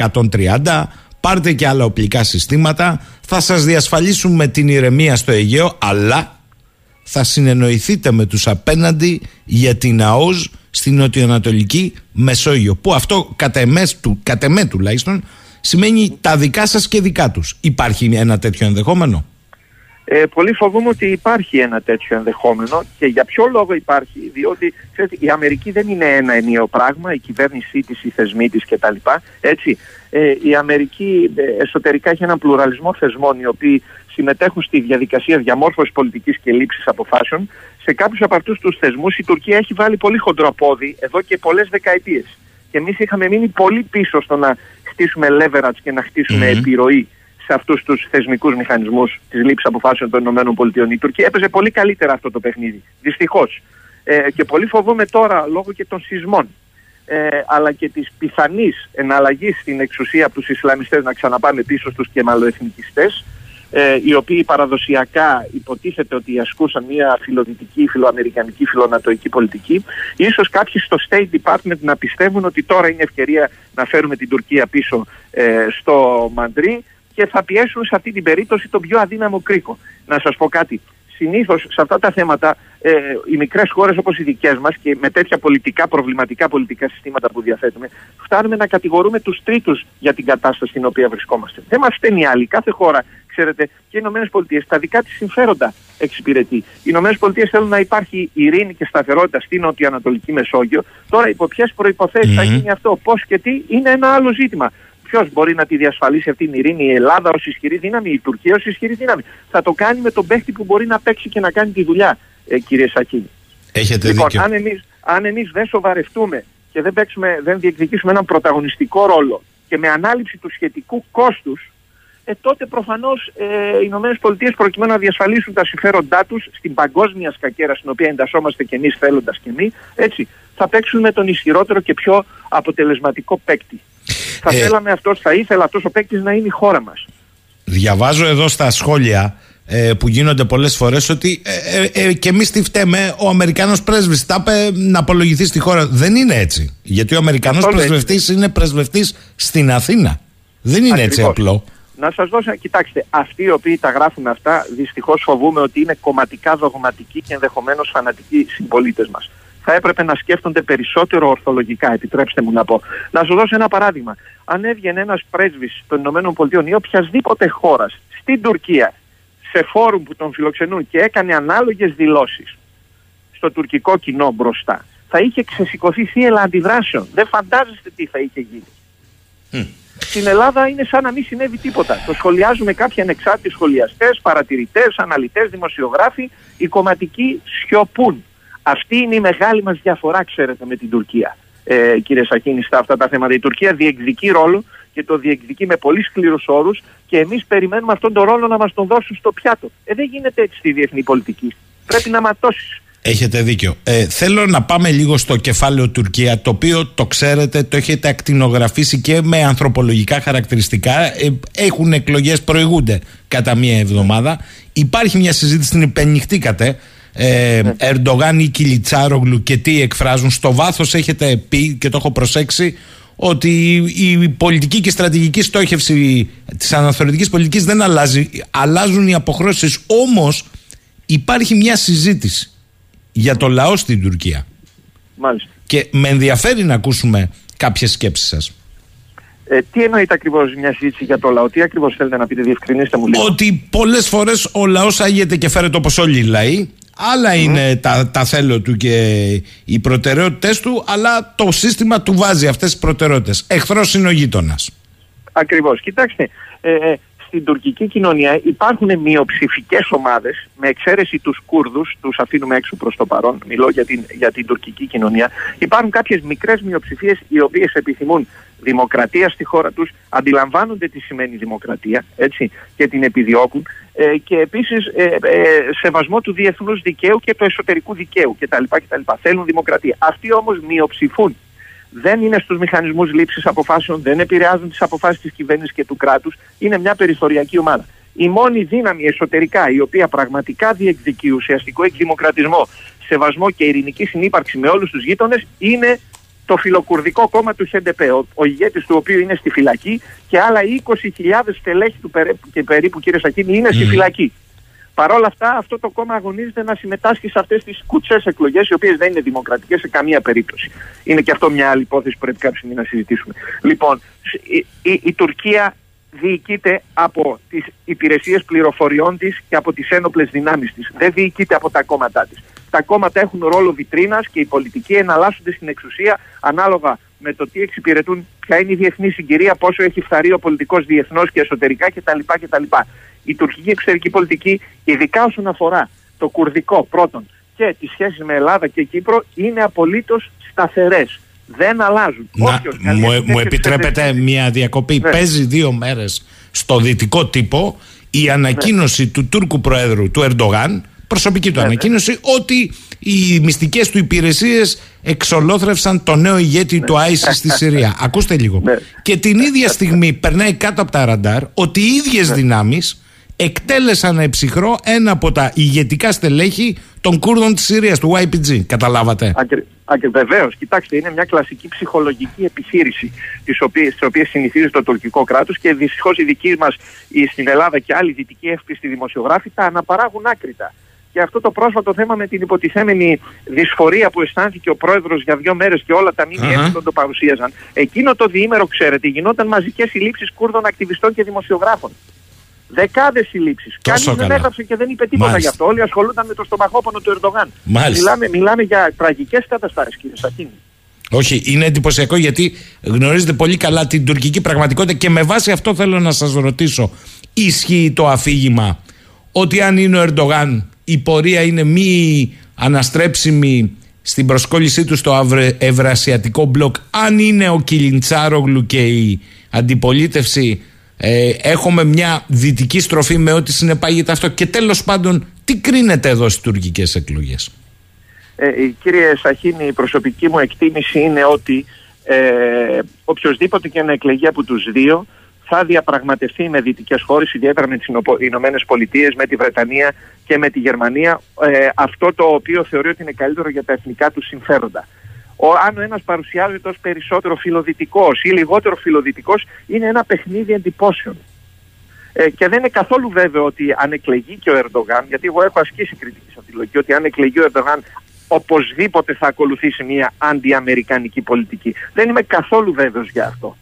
130, πάρτε και άλλα οπλικά συστήματα, θα σας διασφαλίσουμε την ηρεμία στο Αιγαίο, αλλά θα συνεννοηθείτε με τους απέναντι για την ΑΟΣ στην νοτιοανατολική Μεσόγειο. Που αυτό κατά εμές, του, κατά εμέ τουλάχιστον σημαίνει τα δικά σας και δικά τους. Υπάρχει ένα τέτοιο ενδεχόμενο; Ε, πολύ φοβούμαι ότι υπάρχει ένα τέτοιο ενδεχόμενο και για ποιο λόγο υπάρχει, διότι ξέρετε, η Αμερική δεν είναι ένα ενιαίο πράγμα, η κυβέρνησή της, οι θεσμοί της κτλ. Έτσι, ε, η Αμερική ε, εσωτερικά έχει έναν πλουραλισμό θεσμών οι οποίοι συμμετέχουν στη διαδικασία διαμόρφωσης πολιτικής και λήψης αποφάσεων. Σε κάποιους από αυτούς τους θεσμούς η Τουρκία έχει βάλει πολύ χοντρό πόδι εδώ και πολλές δεκαετίες. Και εμείς είχαμε μείνει πολύ πίσω στο να χτίσουμε leverage και να χτίσουμε επιρροή σε αυτούς τους θεσμικούς μηχανισμούς της λήψης αποφάσεων των ΗΠΑ. Η Τουρκία έπαιζε πολύ καλύτερα αυτό το παιχνίδι. Δυστυχώς. Ε, και πολύ φοβούμαι τώρα λόγω και των σεισμών ε, αλλά και της πιθανής εναλλαγής στην εξουσία από τους Ισλαμιστές να ξαναπάμε πίσω στους κεμαλοεθνικιστές ε, οι οποίοι παραδοσιακά υποτίθεται ότι ασκούσαν μια φιλοδυτική, φιλοαμερικανική, φιλονατοική πολιτική. Ίσως κάποιοι στο State Department να πιστεύουν ότι τώρα είναι ευκαιρία να φέρουμε την Τουρκία πίσω ε, στο Μαντρί και θα πιέσουν σε αυτή την περίπτωση τον πιο αδύναμο κρίκο. Να σας πω κάτι συνήθως σε αυτά τα θέματα ε, οι μικρές χώρες όπως οι δικές μας και με τέτοια πολιτικά προβληματικά πολιτικά συστήματα που διαθέτουμε, φτάνουμε να κατηγορούμε τους τρίτους για την κατάσταση στην οποία βρισκόμαστε. Δεν μας φταίνει άλλοι. Κάθε χώρα, ξέρετε, και οι Ηνωμένες Πολιτείες τα δικά της συμφέροντα εξυπηρετεί. Οι Ηνωμένες Πολιτείες θέλουν να υπάρχει ειρήνη και σταθερότητα στην Νοτιοανατολική Μεσόγειο. Τώρα, υπό ποιες προποθέσει θα γίνει αυτό, πώς και τι, είναι ένα άλλο ζήτημα. Ποιος μπορεί να τη διασφαλίσει αυτή την ειρήνη, η Ελλάδα ως ισχυρή δύναμη, η Τουρκία ως ισχυρή δύναμη. Θα το κάνει με τον παίχτη που μπορεί να παίξει και να κάνει τη δουλειά, ε, κύριε Σακίνη. Έχετε λοιπόν, δίκιο. αν εμείς αν εμείς δεν σοβαρευτούμε και δεν, παίξουμε, δεν διεκδικήσουμε έναν πρωταγωνιστικό ρόλο και με ανάληψη του σχετικού κόστους, ε, τότε προφανώς ε, οι Ηνωμένες Πολιτείες προκειμένου να διασφαλίσουν τα συμφέροντά τους στην παγκόσμια σκακέρα στην οποία εντασσόμαστε και εμείς θέλοντας και εμείς, έτσι, θα παίξουν με τον ισχυρότερο και πιο αποτελεσματικό παίκτη. Θα ε, θέλαμε αυτός, θα ήθελα αυτός ο παίκτης να είναι η χώρα μας. Διαβάζω εδώ στα σχόλια ε, που γίνονται πολλές φορές ότι ε, ε, ε, και εμείς τι φταίμε. Ο Αμερικανό πρέσβης τα είπε να απολογηθεί στη χώρα. Δεν είναι έτσι. Γιατί ο Αμερικανό πρεσβευτής είναι πρεσβευτής στην Αθήνα. Δεν είναι έτσι απλό. Να σας δώσω, κοιτάξτε, αυτοί οι οποίοι τα γράφουν αυτά, δυστυχώς φοβούμε ότι είναι κομματικά δογματικοί και ενδεχομένως φανατικοί συμπολίτες μας θα έπρεπε να σκέφτονται περισσότερο ορθολογικά, επιτρέψτε μου να πω. Να σου δώσω ένα παράδειγμα. Αν έβγαινε ένας πρέσβης των ΗΠΑ ή οποιασδήποτε χώρας στην Τουρκία σε φόρουμ που τον φιλοξενούν και έκανε ανάλογες δηλώσεις στο τουρκικό κοινό μπροστά, θα είχε ξεσηκωθεί θύελα αντιδράσεων. Δεν φαντάζεστε τι θα είχε γίνει. Στην Ελλάδα είναι σαν να μην συνέβη τίποτα. Το σχολιάζουμε κάποιοι ανεξάρτητοι σχολιαστές, παρατηρητές, αναλυτές, δημοσιογράφοι. Οι κομματικοί σιωπούν. Αυτή είναι η μεγάλη μας διαφορά, ξέρετε, με την Τουρκία, ε, κύριε Σακίνη, στα αυτά τα θέματα. Η Τουρκία διεκδικεί ρόλο και το διεκδικεί με πολύ σκληρούς όρους και εμείς περιμένουμε αυτόν τον ρόλο να μας τον δώσουν στο πιάτο. Ε, δεν γίνεται έτσι στη διεθνή πολιτική. Πρέπει να ματώσεις. Έχετε δίκιο. Ε, θέλω να πάμε λίγο στο κεφάλαιο Τουρκία, το οποίο το ξέρετε, το έχετε ακτινογραφήσει και με ανθρωπολογικά χαρακτηριστικά. Ε, έχουν εκλογές, προηγούνται κατά μία εβδομάδα. Υπάρχει μια συζήτηση, την υπενυχτήκατε, ε, Ερντογάν ή Κιλιτσάρογλου και τι εκφράζουν. Στο βάθος έχετε πει και το έχω προσέξει ότι η πολιτική και στρατηγική στόχευση της αναθεωρητικής πολιτικής δεν αλλάζει. Αλλάζουν οι αποχρώσεις. Όμως υπάρχει μια συζήτηση για το λαό στην Τουρκία. Μάλιστα. Και με ενδιαφέρει να ακούσουμε κάποιες σκέψεις σας. Ε, τι εννοείται ακριβώς μια συζήτηση για το λαό, τι ακριβώς θέλετε να πείτε, διευκρινίστε μου λίγο. Ότι πολλές φορές ο λαός αγιέται και φέρεται όπως όλοι οι λαοί. Άλλα είναι τα, τα θέλω του και οι προτεραιότητες του, αλλά το σύστημα του βάζει αυτές τις προτεραιότητες. Εχθρός είναι ο γείτονας. Ακριβώς. Κοιτάξτε, ε, ε, στην τουρκική κοινωνία υπάρχουν μειοψηφικές ομάδες, με εξαίρεση τους Κούρδους, τους αφήνουμε έξω προς το παρόν, μιλώ για την, για την τουρκική κοινωνία. Υπάρχουν κάποιες μικρές μειοψηφίες οι οποίες επιθυμούν δημοκρατία στη χώρα τους, αντιλαμβάνονται τι σημαίνει δημοκρατία έτσι, και την επιδιώκουν ε, και επίσης ε, ε, σεβασμό του διεθνούς δικαίου και του εσωτερικού δικαίου κτλ. κτλ. Θέλουν δημοκρατία. Αυτοί όμως μειοψηφούν δεν είναι στους μηχανισμούς λήψης αποφάσεων, δεν επηρεάζουν τις αποφάσεις της κυβέρνησης και του κράτους, είναι μια περιθωριακή ομάδα. Η μόνη δύναμη εσωτερικά η οποία πραγματικά διεκδικεί ουσιαστικό εκδημοκρατισμό, σεβασμό και ειρηνική συνύπαρξη με όλους τους γείτονες είναι το φιλοκουρδικό κόμμα του ΧΕΝΤΕΠΕ, ο, ο ηγέτης του οποίου είναι στη φυλακή και άλλα 20.000 στελέχη του και περίπου κύριε Σακίνη είναι στη φυλακή. Παρ' όλα αυτά, αυτό το κόμμα αγωνίζεται να συμμετάσχει σε αυτές τις κουτσές εκλογές, οι οποίες δεν είναι δημοκρατικές σε καμία περίπτωση. Είναι και αυτό μια άλλη υπόθεση που πρέπει κάποια στιγμή να συζητήσουμε. Λοιπόν, η, η, η Τουρκία διοικείται από τις υπηρεσίες πληροφοριών της και από τις ένοπλες δυνάμεις της. Δεν διοικείται από τα κόμματά της. Τα κόμματα έχουν ρόλο βιτρίνας και οι πολιτικοί εναλλάσσονται στην εξουσία ανάλογα με το τι εξυπηρετούν, ποια είναι η διεθνή συγκυρία, πόσο έχει φθαρεί ο πολιτικός διεθνώς και εσωτερικά κτλ. κτλ η τουρκική εξωτερική πολιτική, ειδικά όσον αφορά το κουρδικό πρώτον και τις σχέσεις με Ελλάδα και Κύπρο, είναι απολύτως σταθερές. Δεν αλλάζουν. Να, μου, μου επιτρέπετε μια διακοπή. Ναι. Παίζει δύο μέρες στο δυτικό τύπο η ανακοίνωση του Τούρκου Προέδρου του Ερντογάν, προσωπική του ναι, ναι. ανακοίνωση, ότι οι μυστικές του υπηρεσίες εξολόθρευσαν το νέο ηγέτη του ISIS στη Συρία. Ακούστε λίγο. Και την ίδια στιγμή περνάει κάτω από τα ραντάρ ότι οι ίδιες δυνάμεις εκτέλεσαν εψυχρό ένα από τα ηγετικά στελέχη των Κούρδων της Συρίας, του YPG. Καταλάβατε; Βεβαίως, κοιτάξτε, είναι μια κλασική ψυχολογική επιχείρηση της οποίας συνηθίζει το τουρκικό κράτος και δυστυχώς οι δικοί μας στην Ελλάδα και άλλοι δυτικοί εύπιστοι δημοσιογράφοι τα αναπαράγουν άκρητα. Και αυτό το πρόσφατο θέμα με την υποτιθέμενη δυσφορία που αισθάνθηκε ο πρόεδρος για δύο μέρες και όλα τα μήνυμα uh-huh. το παρουσίαζαν. Εκείνο το διήμερο, ξέρετε, γινόταν μαζικέ συλλήψεις Κούρδων ακτιβιστών και δημοσιογράφων. Δεκάδες συλλήψεις. Κανείς δεν έγραψε και δεν είπε τίποτα Μάλιστα. γι' αυτό. Όλοι ασχολούνταν με το στομαχόπονο του Ερντογάν. Μιλάμε, μιλάμε για τραγικές καταστάσεις, κύριε Σαχίνη. Όχι, είναι εντυπωσιακό γιατί γνωρίζετε πολύ καλά την τουρκική πραγματικότητα και με βάση αυτό θέλω να σας ρωτήσω. Ισχύει το αφήγημα ότι αν είναι ο Ερντογάν η πορεία είναι μη αναστρέψιμη στην προσκόλλησή του στο ευρασιατικό μπλοκ. Αν είναι ο Κιλιντσάρογλου και η αντιπολίτευση ε, έχουμε μια δυτική στροφή με ό,τι συνεπάγεται αυτό. Και τέλος πάντων τι κρίνεται εδώ στις τουρκικές εκλογές; Ε, Κύριε Σαχίνη η προσωπική μου εκτίμηση είναι ότι ε, οποιοδήποτε και να εκλεγεί από τους δύο θα διαπραγματευτεί με δυτικές χώρες, ιδιαίτερα με τις Ηνωμένες Πολιτείες, με τη Βρετανία και με τη Γερμανία, ε, αυτό το οποίο θεωρεί ότι είναι καλύτερο για τα εθνικά του συμφέροντα. Ο, αν ο ένας παρουσιάζεται ως περισσότερο φιλοδυτικός ή λιγότερο φιλοδυτικός, είναι ένα παιχνίδι εντυπώσεων. Ε, και δεν είναι καθόλου βέβαιο ότι αν εκλεγεί και ο Ερντογάν, γιατί εγώ έχω ασκήσει κριτική σε αυτή τη λογική, ότι αν εκλεγεί ο Ερντογάν οπωσδήποτε θα ακολουθήσει μια αντιαμερικανική πολιτική. Δεν είμαι καθόλου βέβαιος για αυτό.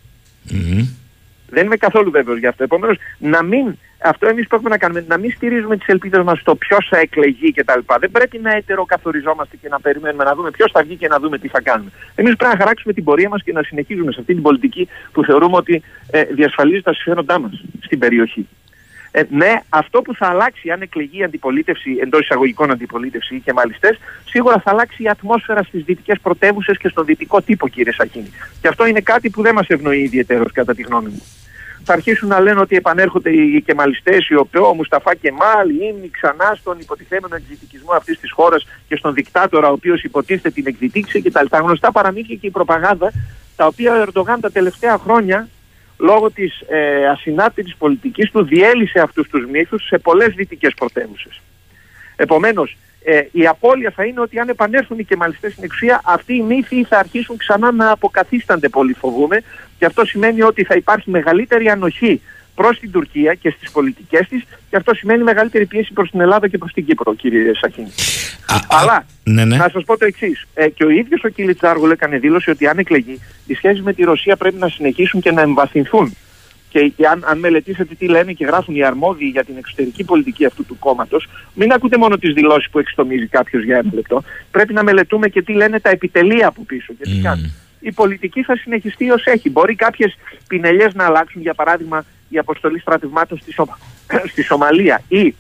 Δεν είμαι καθόλου βέβαιος γι' αυτό. Επομένως, να μην, αυτό εμείς πρέπει να κάνουμε, να μην στηρίζουμε τις ελπίδες μας στο ποιος θα εκλεγεί κτλ. Δεν πρέπει να ετεροκαθοριζόμαστε και να περιμένουμε να δούμε ποιος θα βγει και να δούμε τι θα κάνουμε. Εμείς πρέπει να χαράξουμε την πορεία μας και να συνεχίζουμε σε αυτή την πολιτική που θεωρούμε ότι ε, διασφαλίζει τα συμφέροντά μας στην περιοχή. Ε, ναι, αυτό που θα αλλάξει αν εκλεγεί η αντιπολίτευση, εντός εισαγωγικών αντιπολίτευση και μάλιστα, σίγουρα θα αλλάξει η ατμόσφαιρα στις δυτικές πρωτεύουσες και στον δυτικό τύπο, κύριε Σαχίνη. Και αυτό είναι κάτι που δεν μας ευνοεί ιδιαίτερω, κατά τη γνώμη μου. Θα αρχίσουν να λένε ότι επανέρχονται οι κεμαλιστές, οι ΟΠΕΟ, ο Μουσταφά Κεμάλ, ήμνη ξανά στον υποτιθέμενο εκδητικισμό αυτής της χώρας και στον δικτάτορα, ο οποίος υποτίθεται την εκδητήξε και τα γνωστά παραμύθια και η προπαγάνδα, τα οποία ο Ερντογάν τα τελευταία χρόνια λόγω της ε, ασυνάπτυρης πολιτικής του διέλυσε αυτούς τους μύθους σε πολλές δυτικές πρωτεύουσες. Επομένως, ε, η απώλεια θα είναι ότι αν επανέλθουν οι κεμαλιστές στην εξουσία, αυτοί οι μύθοι θα αρχίσουν ξανά να αποκαθίστανται πολύ φοβούμε και αυτό σημαίνει ότι θα υπάρχει μεγαλύτερη ανοχή προς την Τουρκία και στις πολιτικές της, και αυτό σημαίνει μεγαλύτερη πίεση προς την Ελλάδα και προς την Κύπρο, κύριε Σαχίνη. Αλλά ναι, ναι. να σας πω το εξής. Ε, και ο ίδιος ο Κιλιτσάργουλ έκανε δήλωση ότι αν εκλεγεί, οι σχέσεις με τη Ρωσία πρέπει να συνεχίσουν και να εμβαθυνθούν. Και, και αν, αν μελετήσετε τι λένε και γράφουν οι αρμόδιοι για την εξωτερική πολιτική αυτού του κόμματος, μην ακούτε μόνο τις δηλώσεις που εξτομίζει κάποιος για ένα λεπτό. Πρέπει να μελετούμε και τι λένε τα επιτελεία από πίσω και τι Mm. κάνουν. Η πολιτική θα συνεχιστεί ως έχει. Μπορεί κάποιες πινελιές να αλλάξουν, για παράδειγμα η αποστολή στρατευμάτων στη, Σομα... στη Σομαλία ή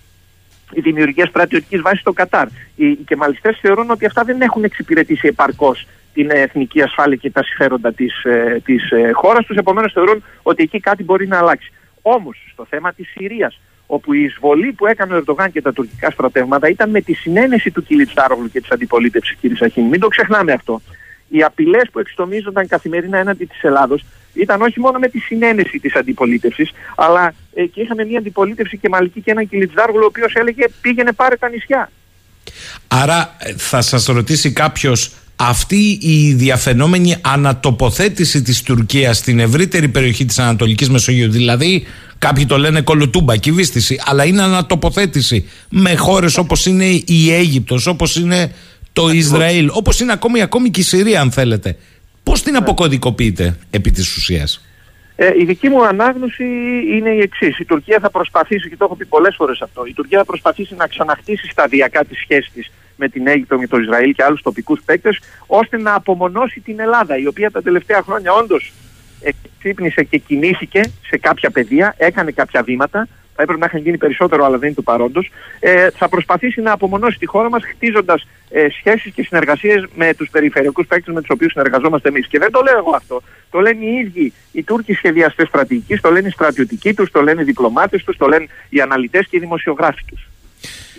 η δημιουργία στρατιωτικής βάσης στο Κατάρ. Οι, οι κεμαλιστές θεωρούν ότι αυτά δεν έχουν εξυπηρετήσει επαρκώς την εθνική ασφάλεια και τα συμφέροντα της ε, της, ε, χώρας τους. Επομένως, θεωρούν ότι εκεί κάτι μπορεί να αλλάξει. Όμως, στο θέμα της Συρίας, όπου η εισβολή που έκανε ο Ερντογάν και τα τουρκικά στρατεύματα ήταν με τη συνένεση του Κιλιτσάρογλου και της αντιπολίτευσης, κύριε Σαχίνη. Μην το ξεχνάμε αυτό. Οι απειλές που εξτομίζονταν καθημερινά έναντι της Ελλάδος ήταν όχι μόνο με τη συνένεση της αντιπολίτευσης, αλλά ε, και είχαμε μια αντιπολίτευση και μαλική και έναν Κιλιτζάργουλο, ο οποίος έλεγε πήγαινε πάρε τα νησιά. Άρα ε, θα σας ρωτήσει κάποιος αυτή η διαφαινόμενη ανατοποθέτηση της Τουρκίας στην ευρύτερη περιοχή της Ανατολικής Μεσογείου δηλαδή κάποιοι το λένε κολοτούμπα, κυβίστηση αλλά είναι ανατοποθέτηση με χώρες όπως είναι η Αίγυπτος, όπως είναι το Ισραήλ, όπως είναι ακόμη, ακόμη και η Συρία αν θέλετε πώς την αποκωδικοποιείτε επί της ουσίας; Ε, η δική μου ανάγνωση είναι η εξής. Η Τουρκία θα προσπαθήσει, και το έχω πει πολλές φορές αυτό, η Τουρκία θα προσπαθήσει να ξαναχτίσει σταδιακά τη σχέση της με την Αίγυπτο, με το Ισραήλ και άλλους τοπικούς παίκτες, ώστε να απομονώσει την Ελλάδα, η οποία τα τελευταία χρόνια όντως ξύπνησε και κινήθηκε σε κάποια πεδία, έκανε κάποια βήματα. Θα έπρεπε να είχαν γίνει περισσότερο, αλλά δεν είναι του παρόντος. Ε, θα προσπαθήσει να απομονώσει τη χώρα μας, χτίζοντας ε, σχέσεις και συνεργασίες με τους περιφερειακούς παίκτες με τους οποίους συνεργαζόμαστε εμείς. Και δεν το λέω εγώ αυτό. Το λένε οι ίδιοι οι Τούρκοι σχεδιαστές στρατηγικής, το λένε οι στρατιωτικοί τους, το λένε οι διπλωμάτες τους, το λένε οι αναλυτές και οι δημοσιογράφοι τους.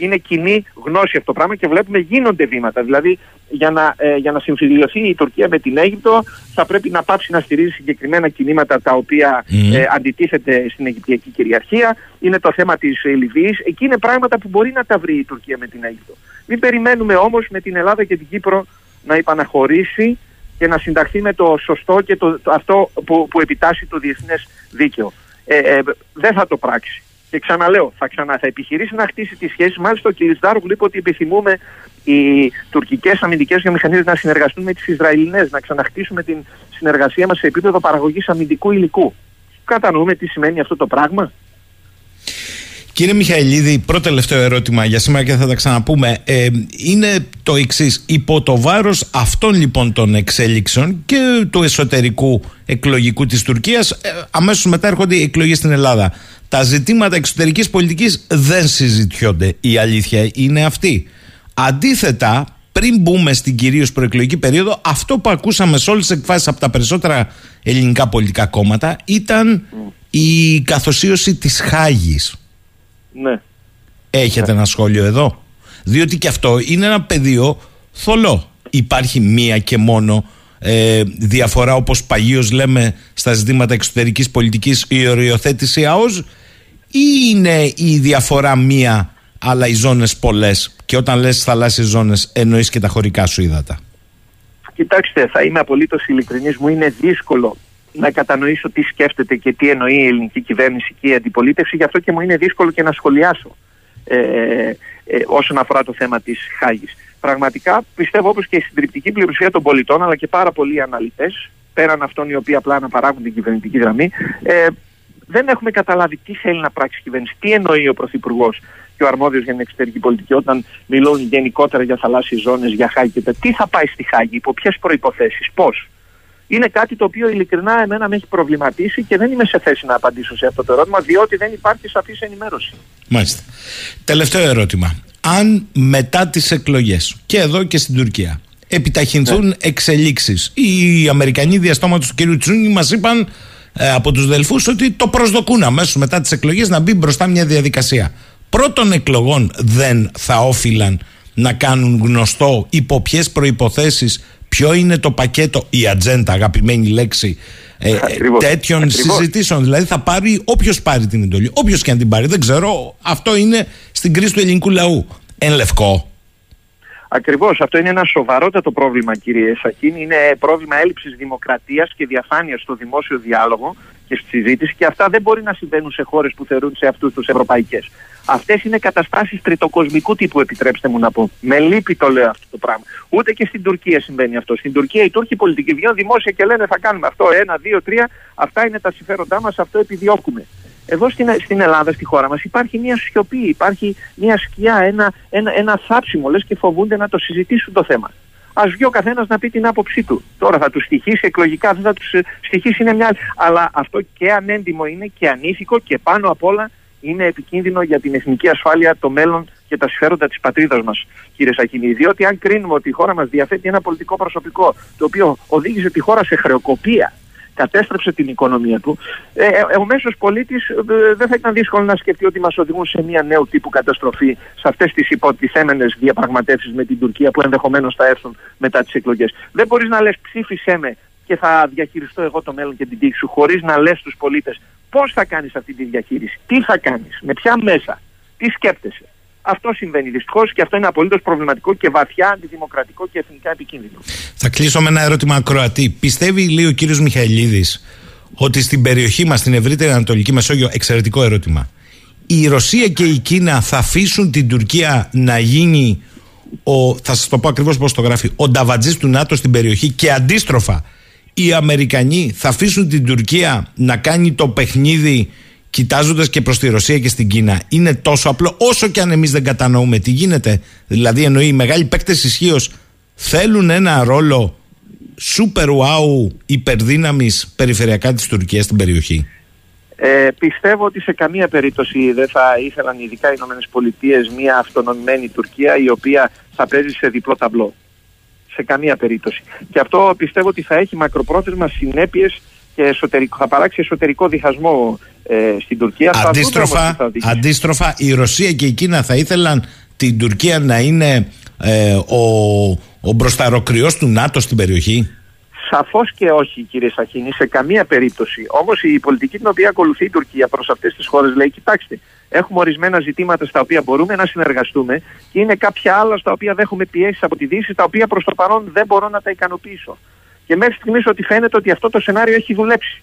Είναι κοινή γνώση αυτό το πράγμα και βλέπουμε γίνονται βήματα. Δηλαδή, για να, ε, για να συμφιλειωθεί η Τουρκία με την Αίγυπτο, θα πρέπει να πάψει να στηρίζει συγκεκριμένα κινήματα τα οποία Μμμ. ε, αντιτίθεται στην Αιγυπτιακή κυριαρχία. Είναι το θέμα της ε, Λιβύης. Εκεί είναι πράγματα που μπορεί να τα βρει η Τουρκία με την Αίγυπτο. Μην περιμένουμε όμως με την Ελλάδα και την Κύπρο να υπαναχωρήσει και να συνταχθεί με το σωστό και το, το- αυτό που, που επιτάσσει το διεθνές δίκαιο. Ε, ε, δεν θα το πράξει. Και ξαναλέω, θα, ξανα, θα επιχειρήσει να χτίσει τη σχέση. Μάλιστα, ο κ. Στάρογλου είπε ότι επιθυμούμε οι τουρκικές αμυντικές βιομηχανίες να συνεργαστούν με τις Ισραηλινές, να ξαναχτίσουμε την συνεργασία μας σε επίπεδο παραγωγής αμυντικού υλικού. Κατανοούμε τι σημαίνει αυτό το πράγμα. Κύριε Μιχαηλίδη, πρώτο τελευταίο ερώτημα για σήμερα και θα τα ξαναπούμε. Ε, είναι το εξής. Υπό το βάρος αυτών λοιπόν των εξέλιξεων και του εσωτερικού εκλογικού της Τουρκίας, ε, αμέσως μετά έρχονται οι εκλογές στην Ελλάδα. Τα ζητήματα εξωτερικής πολιτικής δεν συζητιόνται. Η αλήθεια είναι αυτή. Αντίθετα, πριν μπούμε στην κυρίως προεκλογική περίοδο, αυτό που ακούσαμε σε όλες τις εκφάσεις από τα περισσότερα ελληνικά πολιτικά κόμματα ήταν η καθοσίωση της Χάγης. Ναι. Έχετε ένα σχόλιο εδώ; Διότι και αυτό είναι ένα πεδίο θολό. Υπάρχει μία και μόνο ε, διαφορά όπως παγίως λέμε στα ζητήματα εξωτερικής πολιτικής η οριοθέτηση ΑΟΣ ή είναι η διαφορά μία αλλά οι ζώνες πολλές; Και όταν λες θαλάσσιες ζώνες εννοείς και τα χωρικά σου ύδατα. Κοιτάξτε, θα είμαι απολύτως ειλικρινής. Μου είναι δύσκολο να κατανοήσω τι σκέφτεται και τι εννοεί η ελληνική κυβέρνηση και η αντιπολίτευση. Γι' αυτό και μου είναι δύσκολο και να σχολιάσω ε, ε, όσον αφορά το θέμα της Χάγης. Πραγματικά πιστεύω όπως και η συντριπτική πλειοψηφία των πολιτών, αλλά και πάρα πολλοί αναλυτές, πέραν αυτών οι οποίοι απλά αναπαράγουν την κυβερνητική γραμμή, ε, δεν έχουμε καταλάβει τι θέλει να πράξει η κυβέρνηση, τι εννοεί ο Πρωθυπουργός και ο αρμόδιος για την εξωτερική πολιτική όταν μιλούν γενικότερα για θαλάσσιες ζώνες, για Χάγη και τα. Τι θα πάει στη Χάγη, υπό ποιες προποθέσει, πώς. Είναι κάτι το οποίο ειλικρινά εμένα με έχει προβληματίσει και δεν είμαι σε θέση να απαντήσω σε αυτό το ερώτημα, διότι δεν υπάρχει σαφής ενημέρωση. Μάλιστα. Τελευταίο ερώτημα. Αν μετά τις εκλογές και εδώ και στην Τουρκία επιταχυνθούν Ναι. εξελίξεις οι Αμερικανοί διαστόματος του κ. Τσούνη μας είπαν ε, από τους Δελφούς ότι το προσδοκούν αμέσως μετά τις εκλογές να μπει μπροστά μια διαδικασία. Πρώτων εκλογών δεν θα όφυλαν να κάνουν γνωστό υπό ποιες προϋποθέσεις ποιο είναι το πακέτο, η ατζέντα, αγαπημένη λέξη, ε, ε, Ακριβώς. τέτοιων Ακριβώς. συζητήσεων. Δηλαδή θα πάρει όποιος πάρει την εντολή. Όποιος και αν την πάρει. Δεν ξέρω. Αυτό είναι στην κρίση του ελληνικού λαού. Εν λευκό. Ακριβώς. Αυτό είναι ένα σοβαρότατο πρόβλημα, κύριε Σακίνη. Είναι πρόβλημα έλλειψης δημοκρατίας και διαφάνειας στο δημόσιο διάλογο και στη συζήτηση και αυτά δεν μπορεί να συμβαίνουν σε χώρες που θεωρούν σε αυτούς τους ευρωπαϊκές. Αυτές είναι καταστάσεις τριτοκοσμικού τύπου, επιτρέψτε μου να πω. Με λύπη το λέω αυτό το πράγμα. Ούτε και στην Τουρκία συμβαίνει αυτό. Στην Τουρκία οι Τούρκοι πολιτικοί βγαίνουν δημόσια και λένε θα κάνουμε αυτό. Ένα, δύο, τρία. Αυτά είναι τα συμφέροντά μας, αυτό επιδιώκουμε. Εδώ στην, στην Ελλάδα, στη χώρα μας, υπάρχει μια σιωπή, υπάρχει μια σκιά, ένα, ένα, ένα θάψιμο, λες και φοβούνται να το συζητήσουν το θέμα. Α βγει ο καθένας να πει την άποψή του. Τώρα θα τους στοιχήσει εκλογικά, δεν θα τους στοιχήσει είναι μια άλλη. Αλλά αυτό και ανέντιμο είναι και ανήθικο και πάνω απ' όλα είναι επικίνδυνο για την εθνική ασφάλεια, το μέλλον και τα συμφέροντα της πατρίδας μας, κύριε Σακίνη. Διότι αν κρίνουμε ότι η χώρα μας διαθέτει ένα πολιτικό προσωπικό το οποίο οδήγησε τη χώρα σε χρεοκοπία κατέστρεψε την οικονομία του, ε, ε, ο μέσος πολίτης ε, δεν θα ήταν δύσκολο να σκεφτεί ότι μας οδηγούν σε μια νέου τύπου καταστροφή σε αυτές τις υποτιθέμενες διαπραγματεύσεις με την Τουρκία που ενδεχομένως θα έρθουν μετά τις εκλογές. Δεν μπορείς να λες ψήφισέ με και θα διαχειριστώ εγώ το μέλλον και την τύχη σου, χωρίς να λες στους πολίτες πώς θα κάνεις αυτή τη διαχείριση, τι θα κάνεις, με ποια μέσα, τι σκέπτεσαι. Αυτό συμβαίνει δυστυχώς και αυτό είναι απολύτως προβληματικό και βαθιά αντιδημοκρατικό και εθνικά επικίνδυνο. Θα κλείσω με ένα ερώτημα ακροατή. Πιστεύει, λέει ο κύριος Μιχαηλίδης, ότι στην περιοχή μας, στην ευρύτερη Ανατολική Μεσόγειο, εξαιρετικό ερώτημα, η Ρωσία και η Κίνα θα αφήσουν την Τουρκία να γίνει ο, θα σας το πω ακριβώς πώς το γράφει, ο νταβατζής του ΝΑΤΟ στην περιοχή και αντίστροφα οι Αμερικανοί θα αφήσουν την Τουρκία να κάνει το παιχνίδι κοιτάζοντας και προς τη Ρωσία και στην Κίνα, είναι τόσο απλό, όσο και αν εμείς δεν κατανοούμε τι γίνεται. Δηλαδή, εννοεί οι μεγάλοι παίκτες ισχύως θέλουν ένα ρόλο super wow υπερδύναμης περιφερειακά της Τουρκίας στην περιοχή. Ε, πιστεύω ότι σε καμία περίπτωση δεν θα ήθελαν ειδικά οι ΗΠΑ μια αυτονομημένη Τουρκία η οποία θα παίζει σε διπλό ταμπλό. Σε καμία περίπτωση. Και αυτό πιστεύω ότι θα έχει μακροπρόθεσμα συνέπειες και εσωτερικό, θα παράξει εσωτερικό διχασμό ε, στην Τουρκία. Αντίστροφα, αντίστροφα, η Ρωσία και η Κίνα θα ήθελαν την Τουρκία να είναι ε, ο, ο μπροσταροκριός του ΝΑΤΟ στην περιοχή; Σαφώς και όχι, κύριε Σαχίνη, σε καμία περίπτωση. Όμως η πολιτική την οποία ακολουθεί η Τουρκία προς αυτές τις χώρες λέει: Κοιτάξτε, έχουμε ορισμένα ζητήματα στα οποία μπορούμε να συνεργαστούμε και είναι κάποια άλλα στα οποία δέχομαι πιέσεις από τη Δύση, τα οποία προς το παρόν δεν μπορώ να τα ικανοποιήσω. Και μέχρι στιγμής ότι φαίνεται ότι αυτό το σενάριο έχει δουλέψει.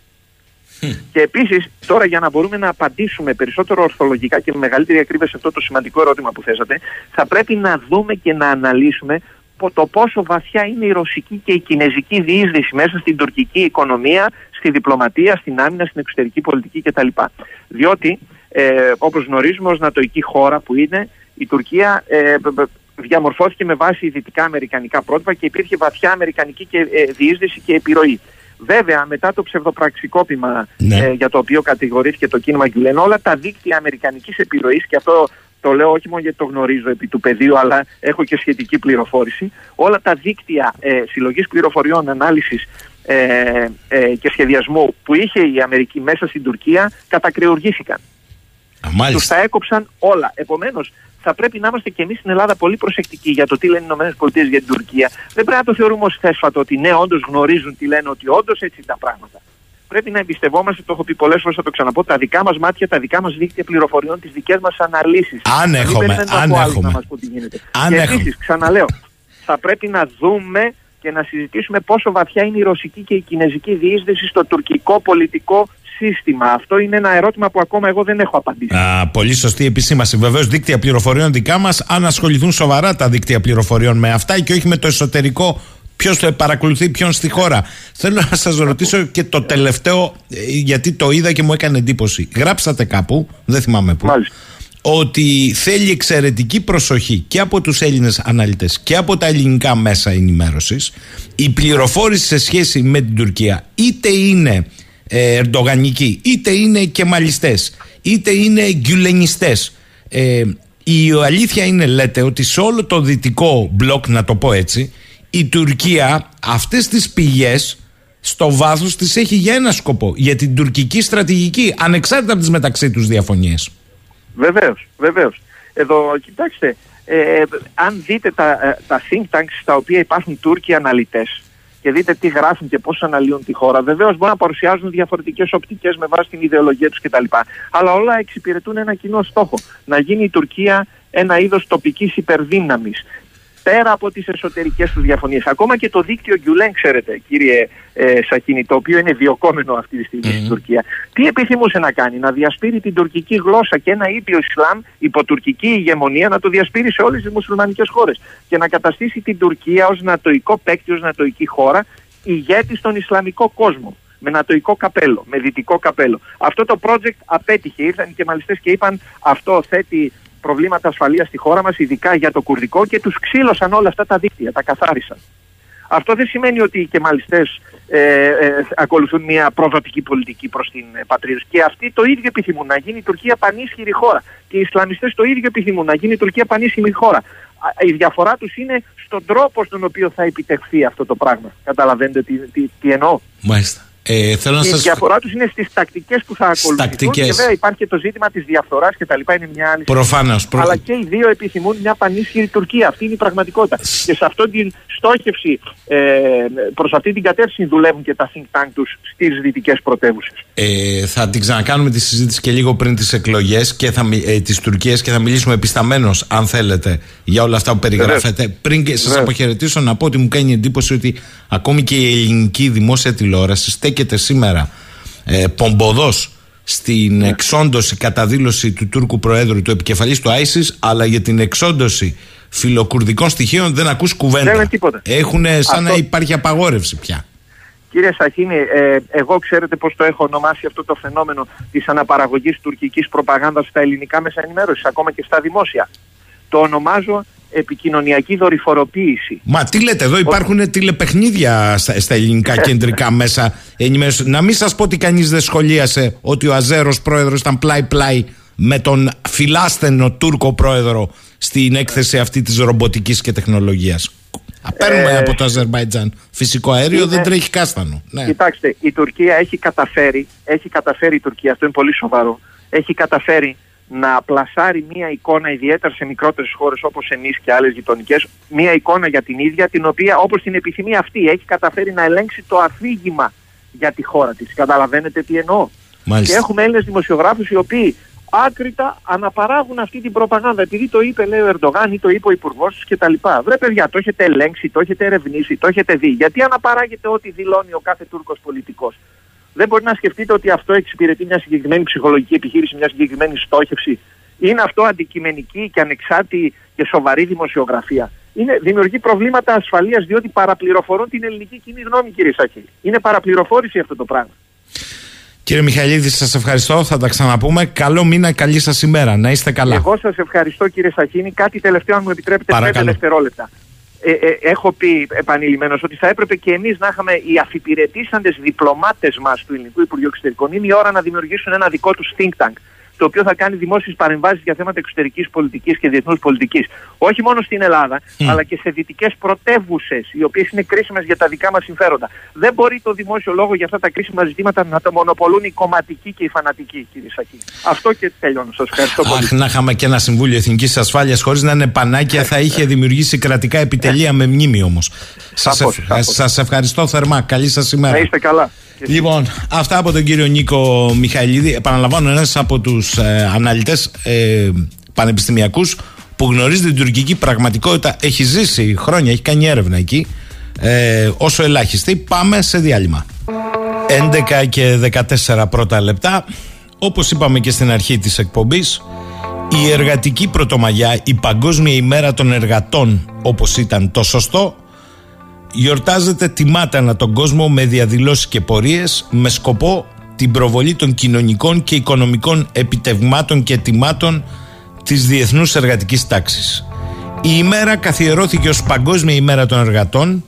Και επίσης, τώρα για να μπορούμε να απαντήσουμε περισσότερο ορθολογικά και με μεγαλύτερη ακρίβεια σε αυτό το σημαντικό ερώτημα που θέσατε, θα πρέπει να δούμε και να αναλύσουμε το πόσο βαθιά είναι η ρωσική και η κινέζικη διείσδυση μέσα στην τουρκική οικονομία, στη διπλωματία, στην άμυνα, στην εξωτερική πολιτική κτλ. Διότι, ε, όπως γνωρίζουμε, ως νατοική χώρα που είναι, η Τουρκία ε, διαμορφώθηκε με βάση δυτικά αμερικανικά πρότυπα και υπήρχε βαθιά αμερικανική και, ε, διείσδυση και επιρροή. Βέβαια, μετά το ψευδοπραξικόπημα ναι. ε, για το οποίο κατηγορήθηκε το κίνημα Γκουλέν, όλα τα δίκτυα αμερικανικής επιρροής, και αυτό το λέω όχι μόνο γιατί το γνωρίζω επί του πεδίου, αλλά έχω και σχετική πληροφόρηση, όλα τα δίκτυα ε, συλλογής πληροφοριών, ανάλυσης ε, ε, και σχεδιασμού που είχε η Αμερική μέσα στην Τουρκία κατακρεουργήθηκαν. Τους τα έκοψαν όλα. Επομένως, θα πρέπει να είμαστε και εμείς στην Ελλάδα πολύ προσεκτικοί για το τι λένε οι ΗΠΑ για την Τουρκία. Δεν πρέπει να το θεωρούμε ως θέσφατο ότι ναι, όντως γνωρίζουν τι λένε, ότι όντως έτσι είναι τα πράγματα. Πρέπει να εμπιστευόμαστε, το έχω πει πολλές φορές, θα το ξαναπώ, τα δικά μας μάτια, τα δικά μας δίκτυα πληροφοριών, τις δικές μας αναλύσεις. Αν έχουμε, αν έχουμε. Να τι γίνεται. Αν και επίσης, ξαναλέω, θα πρέπει να δούμε και να συζητήσουμε πόσο βαθιά είναι η ρωσική και η κινέζικη διείσδυση στο τουρκικό πολιτικό σύστημα. Αυτό είναι ένα ερώτημα που ακόμα εγώ δεν έχω απαντήσει. Α, πολύ σωστή επισήμαση. Βεβαίως, δίκτυα πληροφοριών δικά μας, αν ασχοληθούν σοβαρά τα δίκτυα πληροφοριών με αυτά και όχι με το εσωτερικό Ποιος το παρακολουθεί ποιον στη χώρα. Θέλω να σας ρωτήσω και το τελευταίο, ε, γιατί το είδα και μου έκανε εντύπωση. Γράψατε κάπου, δεν θυμάμαι πού, ότι θέλει εξαιρετική προσοχή και από τους Έλληνες αναλυτές και από τα ελληνικά μέσα ενημέρωσης η πληροφόρηση σε σχέση με την Τουρκία είτε είναι ε, ερντογανικοί, είτε είναι κεμαλιστές, είτε είναι γκουλενιστές. Ε, η αλήθεια είναι, λέτε, ότι σε όλο το δυτικό μπλοκ, να το πω έτσι, η Τουρκία αυτές τις πηγές στο βάθος τις έχει για ένα σκοπό, για την τουρκική στρατηγική, ανεξάρτητα από τις μεταξύ τους διαφωνίες. Βεβαίως, βεβαίως. Εδώ, κοιτάξτε, ε, αν δείτε τα, ε, τα think tanks στα οποία υπάρχουν Τούρκοι αναλυτές, και δείτε τι γράφουν και πώς αναλύουν τη χώρα. Βεβαίως μπορεί να παρουσιάζουν διαφορετικές οπτικές με βάση την ιδεολογία τους κτλ. Αλλά όλα εξυπηρετούν ένα κοινό στόχο. Να γίνει η Τουρκία ένα είδος τοπικής υπερδύναμης. Πέρα από τις εσωτερικές τους διαφωνίες. Ακόμα και το δίκτυο Γκιουλέν, ξέρετε κύριε ε, Σακίνη, το οποίο είναι διοκόμενο αυτή τη στιγμή στην Τουρκία, τι επιθυμούσε να κάνει, να διασπείρει την τουρκική γλώσσα και ένα ήπιο Ισλάμ υπό τουρκική ηγεμονία να το διασπείρει σε όλες τις μουσουλμανικές χώρες και να καταστήσει την Τουρκία ως νατοϊκό παίκτη, ως νατοϊκή χώρα, ηγέτης στον Ισλαμικό κόσμο με νατοϊκό καπέλο, με δυτικό καπέλο. Αυτό το project απέτυχε. Ήρθαν και μαλιστέ και είπαν αυτό θέτει προβλήματα ασφαλείας στη χώρα μας, ειδικά για το κουρδικό και τους ξύλωσαν όλα αυτά τα δίκτυα, τα καθάρισαν. Αυτό δεν σημαίνει ότι οι κεμαλιστές ε, ε, ακολουθούν μια προδοτική πολιτική προς την ε, πατρίδα. Και αυτοί το ίδιο επιθυμούν να γίνει η Τουρκία πανίσχυρη χώρα. Και οι Ισλαμιστές το ίδιο επιθυμούν να γίνει η Τουρκία πανίσχυρη χώρα. Η διαφορά τους είναι στον τρόπο στον οποίο θα επιτευχθεί αυτό το πράγμα. Καταλαβαίνετε τι, τι, τι εννοώ; Μάλιστα. Ε, θέλω να η σας... διαφορά τους είναι στις τακτικές που θα ακολουθούν. Τακτικές. Και βέβαια υπάρχει και το ζήτημα της διαφθοράς και τα λοιπά. Είναι μια άλλη. Προφανώς, προ- Αλλά και οι δύο επιθυμούν μια πανίσχυρη Τουρκία. Αυτή είναι η πραγματικότητα. Και σε αυτή την στόχευση, ε, προς αυτή την κατεύθυνση δουλεύουν και τα think tank τους στις δυτικές πρωτεύουσες. Ε, θα την ξανακάνουμε τη συζήτηση και λίγο πριν τις εκλογές και θα, μι- ε, της Τουρκίας και θα μιλήσουμε επισταμένως αν θέλετε για όλα αυτά που περιγράφετε. Πριν και σας Βεβαίως. αποχαιρετήσω να πω ότι μου κάνει εντύπωση ότι ακόμη και η ελληνική δημόσια τηλεόραση στέκεται σήμερα ε, πομποδός στην εξόντωση κατά δήλωση του Τούρκου Προέδρου του επικεφαλής του ISIS αλλά για την εξόντωση φιλοκουρδικών στοιχείων δεν ακούς κουβέντα. Δεν είναι τίποτα. Έχουν σαν να Αυτό- υπάρχει απαγόρευση πια. Κύριε Σαχίνη, ε, εγώ ξέρετε πώς το έχω ονομάσει αυτό το φαινόμενο της αναπαραγωγής τουρκικής προπαγάνδας στα ελληνικά μέσα ενημέρωσης, ακόμα και στα δημόσια. Το ονομάζω επικοινωνιακή δορυφοροποίηση. Μα τι λέτε, εδώ υπάρχουν τηλεπαιχνίδια στα, στα ελληνικά κεντρικά μέσα ενημέρωσης. Να μην σας πω ότι κανείς δεν σχολίασε ότι ο Αζέρος πρόεδρος ήταν πλάι-πλάι με τον φιλάσθενο Τούρκο πρόεδρο στην έκθεση αυτή της ρομποτικής και τεχνολογίας. Παίρνουμε Ε, από το Αζερβαϊτζάν φυσικό αέριο, είναι- δεν τρέχει κάστανο. Ναι. Κοιτάξτε, η Τουρκία έχει καταφέρει, έχει καταφέρει η Τουρκία, αυτό είναι πολύ σοβαρό, έχει καταφέρει να πλασάρει μία εικόνα ιδιαίτερα σε μικρότερες χώρες όπως εμείς και άλλες γειτονικές, μία εικόνα για την ίδια την οποία όπως την επιθυμεί αυτή έχει καταφέρει να ελέγξει το αφήγημα για τη χώρα της. Καταλαβαίνετε τι εννοώ. Μάλιστα. Και έχουμε Έλληνες δημοσιογράφους οι οποίοι άκρητα αναπαράγουν αυτή την προπαγάνδα. Επειδή το είπε, λέει ο Ερντογάν ή το είπε ο Υπουργός του κτλ. Βρε, παιδιά, το έχετε ελέγξει, το έχετε ερευνήσει, το έχετε δει. Γιατί αναπαράγεται ό,τι δηλώνει ο κάθε Τούρκος πολιτικός. Δεν μπορεί να σκεφτείτε ότι αυτό εξυπηρετεί μια συγκεκριμένη ψυχολογική επιχείρηση, μια συγκεκριμένη στόχευση. Είναι αυτό αντικειμενική και ανεξάρτητη και σοβαρή δημοσιογραφία. Είναι, δημιουργεί προβλήματα ασφαλείας διότι παραπληροφορούν την ελληνική κοινή γνώμη, κύριε Σάκη. Είναι παραπληροφόρηση αυτό το πράγμα. Κύριε Μιχαλίδη, σας ευχαριστώ. Θα τα ξαναπούμε. Καλό μήνα, καλή σας ημέρα. Να είστε καλά. Εγώ σας ευχαριστώ κύριε Σαχίνη. Κάτι τελευταίο, αν μου επιτρέπετε, Παρακαλώ. πέντε δευτερόλεπτα. Ε, ε, έχω πει επανειλημμένως ότι θα έπρεπε και εμείς να είχαμε οι αφιπηρετήσαντε διπλωμάτες μας του Ελληνικού Υπουργείου Εξωτερικών. Είναι η ώρα να δημιουργήσουν ένα δικό τους think tank το οποίο θα κάνει δημόσιες παρεμβάσεις για θέματα εξωτερικής πολιτικής και διεθνούς πολιτικής. Όχι μόνο στην Ελλάδα, αλλά και σε δυτικές πρωτεύουσες, οι οποίες είναι κρίσιμες για τα δικά μας συμφέροντα. Δεν μπορεί το δημόσιο λόγο για αυτά τα κρίσιμα ζητήματα να τα μονοπολούν οι κομματικοί και οι φανατικοί, κύριε Σακή. Αυτό και τελειώνω. Σας ευχαριστώ πολύ. Αχ, να είχαμε και ένα Συμβούλιο Εθνικής Ασφάλειας χωρίς να είναι πανάκια, θα είχε δημιουργήσει κρατικά επιτελεία με μνήμη όμως. Σαφώς, σαφώς. Σας ευχαριστώ θερμά. Καλή σας ημέρα. Να είστε καλά. Λοιπόν, αυτά από τον κύριο Νίκο Μιχαηλίδη. Επαναλαμβάνω, ένας από τους ε, αναλυτές ε, πανεπιστημιακούς που γνωρίζει την τουρκική πραγματικότητα. Έχει ζήσει χρόνια, έχει κάνει έρευνα εκεί. Ε, όσο ελάχιστη. Πάμε σε διάλειμμα. 11 και 14 πρώτα λεπτά. Όπως είπαμε και στην αρχή της εκπομπής, η εργατική πρωτομαγιά, η Παγκόσμια ημέρα των εργατών, όπως ήταν το σωστό, γιορτάζεται τιμάται ανά τον κόσμο με διαδηλώσεις και πορείες με σκοπό την προβολή των κοινωνικών και οικονομικών επιτευγμάτων και τιμάτων της διεθνούς εργατικής τάξης. Η ημέρα καθιερώθηκε ως Παγκόσμια ημέρα των εργατών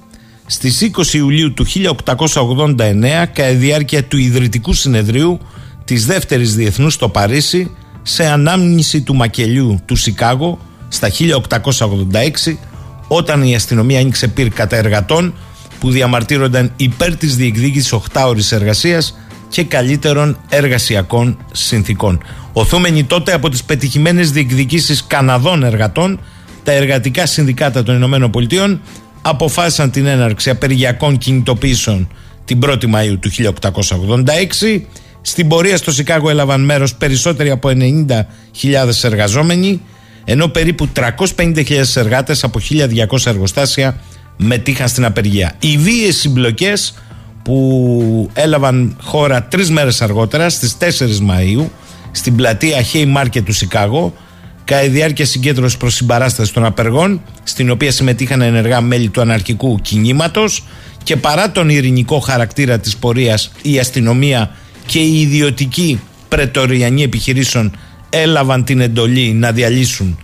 στις 20 Ιουλίου του 1889 κατά διάρκεια του ιδρυτικού συνεδρίου της δεύτερης διεθνούς στο Παρίσι σε ανάμνηση του μακελιού του Σικάγο στα 1886 όταν η αστυνομία άνοιξε πυρ κατά εργατών που διαμαρτύρονταν υπέρ της διεκδίκησης 8 ώρης εργασίας και καλύτερων εργασιακών συνθήκων. Οθούμενοι τότε από τις πετυχημένες διεκδικήσεις Καναδών εργατών, τα εργατικά συνδικάτα των Ηνωμένων Πολιτείων αποφάσισαν την έναρξη απεργιακών κινητοποιήσεων την 1η Μαΐου του 1886. Στην πορεία στο Σικάγο έλαβαν μέρος περισσότεροι από 90.000 εργαζόμενοι. Ενώ περίπου 350.000 εργάτες από 1.200 εργοστάσια μετήχαν στην απεργία. Οι βίαιες συμπλοκές που έλαβαν χώρα τρεις μέρες αργότερα στις 4 Μαΐου στην πλατεία Haymarket του Σικάγο κατά τη διάρκεια συγκέντρωσης προς συμπαράσταση των απεργών, στην οποία συμμετείχαν ενεργά μέλη του αναρχικού κινήματος και παρά τον ειρηνικό χαρακτήρα της πορείας, η αστυνομία και οι ιδιωτικοί πρετοριανοί επιχειρήσεων έλαβαν την εντολή να διαλύσουν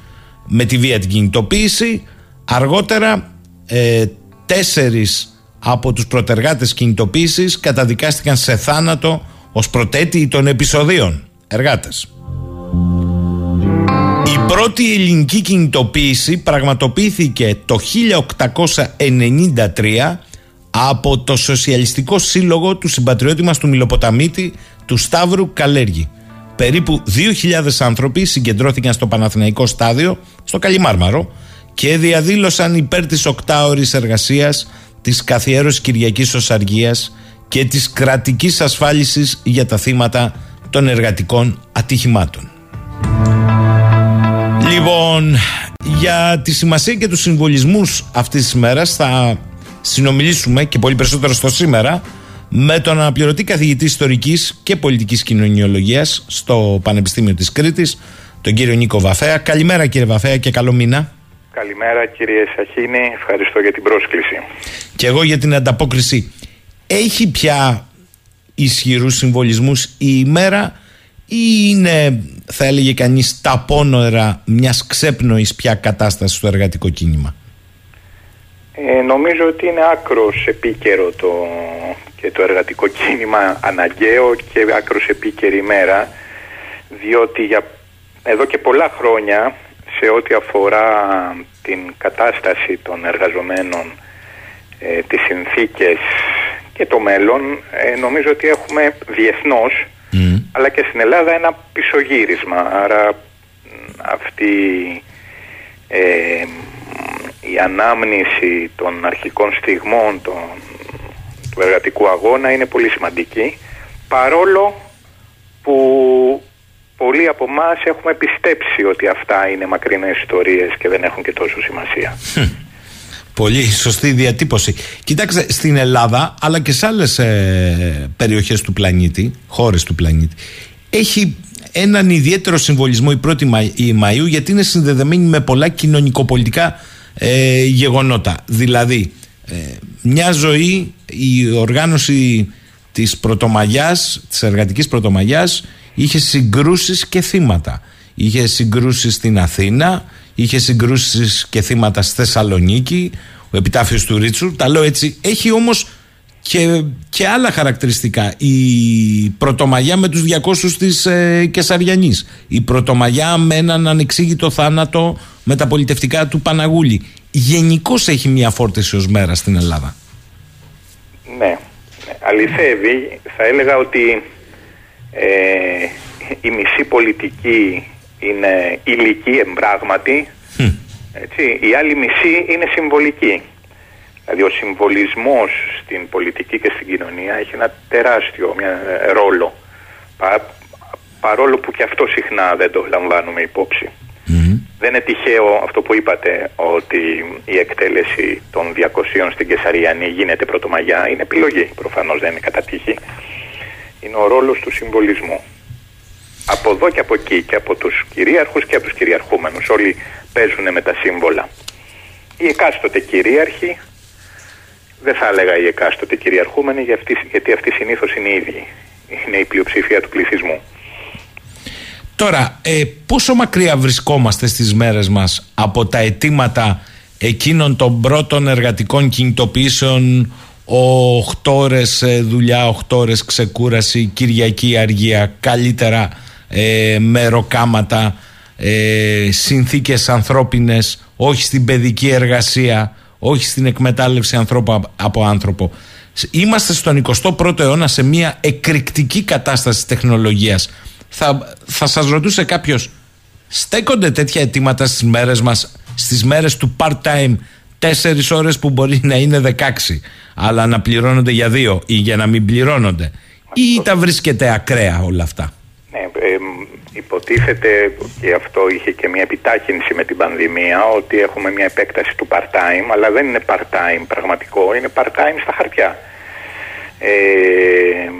με τη βία την κινητοποίηση. Αργότερα, ε, τέσσερις από τους προτεργάτες κινητοποίησης καταδικάστηκαν σε θάνατο ως προτέτοιοι των επεισοδίων εργάτες. Η πρώτη ελληνική κινητοποίηση πραγματοποιήθηκε το 1893 από το Σοσιαλιστικό Σύλλογο του συμπατριώτη μας του Μιλοποταμίτη του Σταύρου Καλέργη. Περίπου 2.000 άνθρωποι συγκεντρώθηκαν στο Παναθηναϊκό Στάδιο, στο Καλιμάρμαρο και διαδήλωσαν υπέρ της οκτάωρης εργασίας, της καθιέρωσης Κυριακής Οσαργίας και της κρατικής ασφάλισης για τα θύματα των εργατικών ατυχημάτων. Λοιπόν, για τη σημασία και τους συμβολισμούς αυτής της μέρας θα συνομιλήσουμε και πολύ περισσότερο στο σήμερα με τον αναπληρωτή καθηγητή ιστορικής και πολιτικής κοινωνιολογίας στο Πανεπιστήμιο της Κρήτης, τον κύριο Νίκο Βαφέα. Καλημέρα κύριε Βαφέα και καλό μήνα. Καλημέρα κύριε Σαχίνη, ευχαριστώ για την πρόσκληση. Και εγώ για την ανταπόκριση. Έχει πια ισχυρούς συμβολισμούς η ημέρα ή είναι θα έλεγε κανείς τα απόνορα μιας ξέπνοης πια κατάστασης στο εργατικό κίνημα; Ε, νομίζω ότι είναι άκρος επίκαιρο το, και το εργατικό κίνημα αναγκαίο και άκρος επίκαιρη ημέρα διότι για εδώ και πολλά χρόνια σε ό,τι αφορά την κατάσταση των εργαζομένων ε, τις συνθήκες και το μέλλον ε, νομίζω ότι έχουμε διεθνώς αλλά και στην Ελλάδα ένα πισωγύρισμα. Άρα αυτή ε, η ανάμνηση των αρχικών στιγμών των, του εργατικού αγώνα είναι πολύ σημαντική παρόλο που πολλοί από εμάς έχουμε πιστέψει ότι αυτά είναι μακρινές ιστορίες και δεν έχουν και τόσο σημασία. Πολύ σωστή διατύπωση. Κοιτάξτε, στην Ελλάδα αλλά και σε άλλες ε, περιοχές του πλανήτη, χώρες του πλανήτη, έχει έναν ιδιαίτερο συμβολισμό η 1η Μαΐου γιατί είναι συνδεδεμένη με πολλά κοινωνικοπολιτικά ε, γεγονότα. Δηλαδή, ε, μια ζωή, η οργάνωση της πρωτομαγιάς, της εργατικής πρωτομαγιάς είχε συγκρούσεις και θύματα. Είχε συγκρούσεις στην Αθήνα, είχε συγκρούσεις και θύματα στη Θεσσαλονίκη, ο επιτάφιος του Ρίτσου. Τα λέω έτσι. Έχει όμως και, και άλλα χαρακτηριστικά. Η πρωτομαγιά με τους 200 της ε, Κεσαριανής. Η πρωτομαγιά με έναν ανεξήγητο θάνατο με τα πολιτευτικά του Παναγούλη. Γενικώς έχει μια φόρτιση ως μέρα στην Ελλάδα. Ναι, αληθεύει. Θα έλεγα ότι ε, η μισή πολιτική είναι υλική, εμπράγματη. Έτσι. Η άλλη μισή είναι συμβολική. Δηλαδή ο συμβολισμός στην πολιτική και στην κοινωνία έχει ένα τεράστιο μια, ε, ρόλο. παρόλο που και αυτό συχνά δεν το λαμβάνουμε υπόψη. Δεν είναι τυχαίο αυτό που είπατε ότι η εκτέλεση των 200 στην Κεσαριανή γίνεται πρωτομαγιά. Είναι επιλογή, προφανώς δεν είναι κατά τύχη. Είναι ο ρόλος του συμβολισμού από εδώ και από εκεί και από τους κυρίαρχους και από τους κυριαρχούμενους. Όλοι παίζουν με τα σύμβολα. Οι εκάστοτε κυρίαρχοι, δεν θα έλεγα οι εκάστοτε κυριαρχούμενοι γιατί αυτοί συνήθως είναι οι ίδιοι. Είναι η πλειοψηφία του πληθυσμού. Τώρα, ε, πόσο μακριά βρισκόμαστε στις μέρες μας από τα αιτήματα εκείνων των πρώτων εργατικών κινητοποιήσεων 8 ώρες ε, δουλειά, 8 ώρες ξεκούραση, Κυριακή αργία, καλύτερα ε, μεροκάματα, ε, συνθήκες ανθρώπινες, όχι στην παιδική εργασία, όχι στην εκμετάλλευση ανθρώπου από άνθρωπο. Είμαστε στον 21ο αιώνα σε μια εκρηκτική κατάσταση τεχνολογίας. Θα, θα σας ρωτούσε κάποιος, στέκονται τέτοια αιτήματα στις μέρες μας, στις μέρες του part-time, τέσσερις ώρες που μπορεί να είναι 16, αλλά να πληρώνονται για δύο ή για να μην πληρώνονται; Ή τα βρίσκεται ακραία όλα αυτά; Ναι, ε, υποτίθεται και αυτό είχε και μια επιτάχυνση με την πανδημία ότι έχουμε μια επέκταση του part-time αλλά δεν είναι part-time πραγματικό, είναι part-time στα χαρτιά. Ε,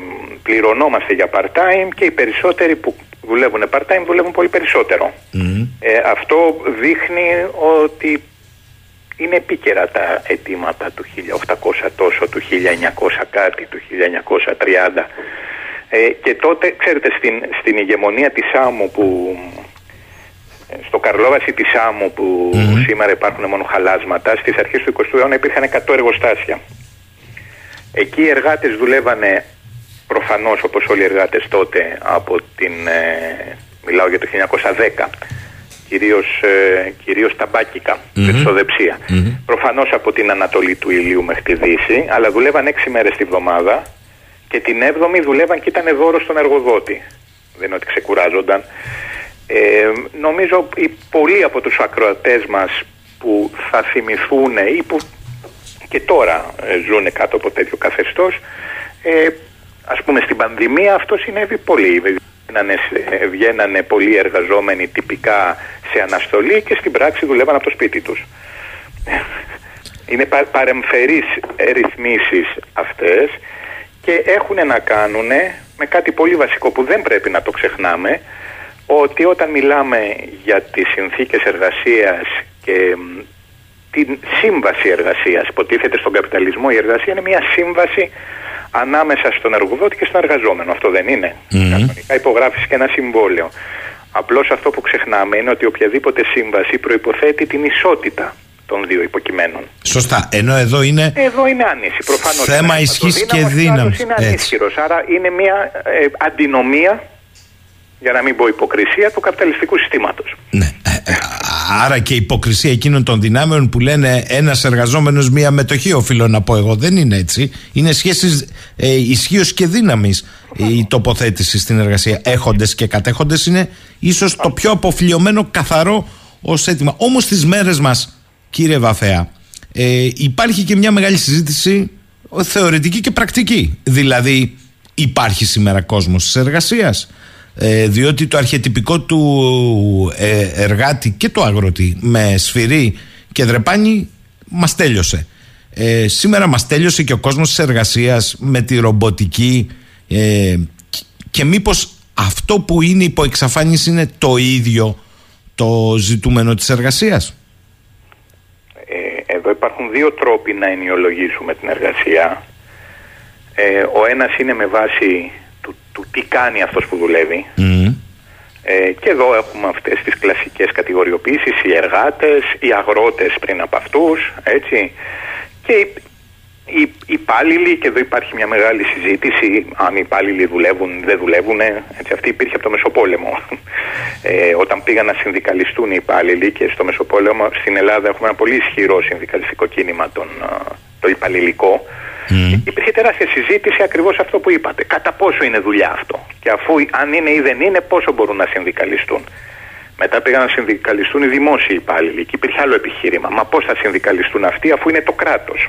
πληρωνόμαστε για part-time και οι περισσότεροι που δουλεύουν part-time δουλεύουν πολύ περισσότερο. Ε, αυτό δείχνει ότι είναι επίκαιρα τα αιτήματα του 1800 τόσο, του 1900 κάτι, του 1930 ε, και τότε, ξέρετε, στην, στην ηγεμονία της Άμμου που στο Καρλόβαση της Άμμου που σήμερα υπάρχουν μόνο χαλάσματα στις αρχές του 20ου αιώνα υπήρχαν 100 εργοστάσια. Εκεί οι εργάτες δουλεύανε προφανώς όπως όλοι οι εργάτες τότε από την, ε, μιλάω για το 1910 κυρίως, ε, κυρίως ταμπάκικα, mm-hmm. Προφανώς από την Ανατολή του ηλίου μέχρι τη Δύση, αλλά δουλεύαν έξι μέρες τη βδομάδα και την έβδομη δουλεύαν και ήταν δώρο στον εργοδότη. Δεν είναι ότι ξεκουράζονταν. Ε, νομίζω οι πολλοί από τους ακροατές μας που θα θυμηθούν ή που και τώρα ε, ζουν κάτω από τέτοιο καθεστώς ε, ας πούμε στην πανδημία αυτό συνέβη πολύ. Βγαίνανε, βγαίνανε πολλοί εργαζόμενοι τυπικά σε αναστολή και στην πράξη δουλεύαν από το σπίτι τους. Είναι πα, παρεμφερείς ρυθμίσεις αυτές και έχουν να κάνουν με κάτι πολύ βασικό που δεν πρέπει να το ξεχνάμε ότι όταν μιλάμε για τις συνθήκες εργασίας και την σύμβαση εργασίας υποτίθεται στον καπιταλισμό η εργασία είναι μια σύμβαση ανάμεσα στον εργοδότη και στον εργαζόμενο αυτό δεν είναι mm-hmm. κανονικά υπογράφεις και ένα συμβόλαιο απλώς αυτό που ξεχνάμε είναι ότι οποιαδήποτε σύμβαση προϋποθέτει την ισότητα των δύο υποκειμένων. Σωστά. Ενώ εδώ είναι. Εδώ είναι άνηση. Προφανώς. Θέμα ισχύς και δύναμης. Είναι ανίσχυρος. Άρα είναι μια ε, αντινομία, για να μην πω υποκρισία, του καπιταλιστικού συστήματος. Ναι. Ε, ε, άρα και υποκρισία εκείνων των δυνάμεων που λένε ένας εργαζόμενος μία μετοχή, οφείλω να πω εγώ. Δεν είναι έτσι. Είναι σχέσεις ε, ισχύως και δύναμης η τοποθέτηση στην εργασία. Έχοντες και κατέχοντες είναι ίσως το πιο αποφλειωμένο καθαρό ως αίτημα. Όμως στις μέρες μας κύριε Βαφέα, ε, υπάρχει και μια μεγάλη συζήτηση θεωρητική και πρακτική. Δηλαδή, υπάρχει σήμερα κόσμος της εργασίας. Ε, διότι το αρχιετυπικό του ε, εργάτη και του αγρότη με σφυρί και δρεπάνι μας τέλειωσε. Ε, σήμερα μας τέλειωσε και ο κόσμος της εργασίας με τη ρομποτική ε, και μήπως αυτό που είναι υπό εξαφάνιση είναι το ίδιο το ζητούμενο της εργασίας; Υπάρχουν δύο τρόποι να ενιολογήσουμε την εργασία. Ε, ο ένας είναι με βάση του, του τι κάνει αυτός που δουλεύει. Ε, και εδώ έχουμε αυτές τις κλασικές κατηγοριοποίησεις, οι εργάτες, οι αγρότες πριν από αυτούς, έτσι. Και οι υπάλληλοι, και εδώ υπάρχει μια μεγάλη συζήτηση αν οι υπάλληλοι δουλεύουν ή δεν δουλεύουν. Έτσι, αυτή υπήρχε από το Μεσοπόλεμο. Ε, όταν πήγαν να συνδικαλιστούν οι υπάλληλοι και στο Μεσοπόλεμο στην Ελλάδα έχουμε ένα πολύ ισχυρό συνδικαλιστικό κίνημα, τον, το υπαλληλικό. Mm. Υπήρχε τεράστια συζήτηση ακριβώς αυτό που είπατε. Κατά πόσο είναι δουλειά αυτό; Και αφού αν είναι ή δεν είναι, πόσο μπορούν να συνδικαλιστούν; Μετά πήγαν να συνδικαλιστούν οι δημόσιοι υπάλληλοι και υπήρχε άλλο επιχείρημα. Μα πώς θα συνδικαλιστούν αυτοί αφού είναι το κράτος;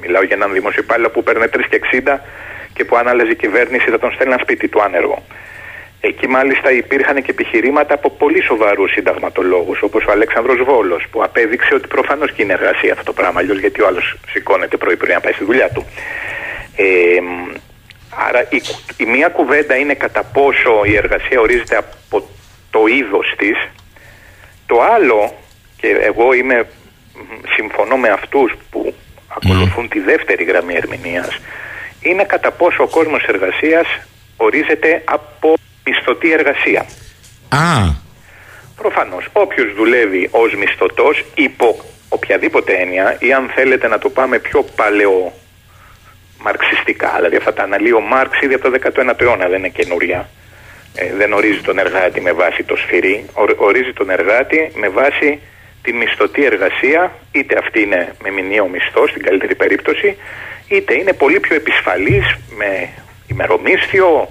Μιλάω για έναν δημοσιοπάλληλο που παίρνει 3 και 60 και που αν άλλαζε η κυβέρνηση θα τον στέλνει σπίτι του άνεργο. Εκεί μάλιστα υπήρχαν και επιχειρήματα από πολύ σοβαρούς συνταγματολόγους, όπως ο Αλέξανδρος Βόλος, που απέδειξε ότι προφανώς και είναι εργασία αυτό το πράγμα, αλλιώς γιατί ο άλλος σηκώνεται πρωί-πρωί να πάει στη δουλειά του. Ε, άρα η, η μία κουβέντα είναι κατά πόσο η εργασία ορίζεται από το είδος της. Το άλλο, και εγώ είμαι, συμφωνώ με αυτούς που ακολουθούν τη δεύτερη γραμμή ερμηνείας είναι κατά πόσο ο κόσμος εργασίας ορίζεται από μισθωτή εργασία. Α. Προφανώς, όποιος δουλεύει ως μισθωτός υπό οποιαδήποτε έννοια ή αν θέλετε να το πάμε πιο παλαιό μαρξιστικά, δηλαδή αυτά τα αναλύει ο Μάρξ ήδη από το 19ο αιώνα, δεν είναι καινούρια. Ε, δεν ορίζει τον εργάτη με βάση το σφυρί, ορίζει τον εργάτη με βάση τη μισθωτή εργασία, είτε αυτή είναι με μηνιαίο μισθό στην καλύτερη περίπτωση, είτε είναι πολύ πιο επισφαλής με ημερομίσθιο,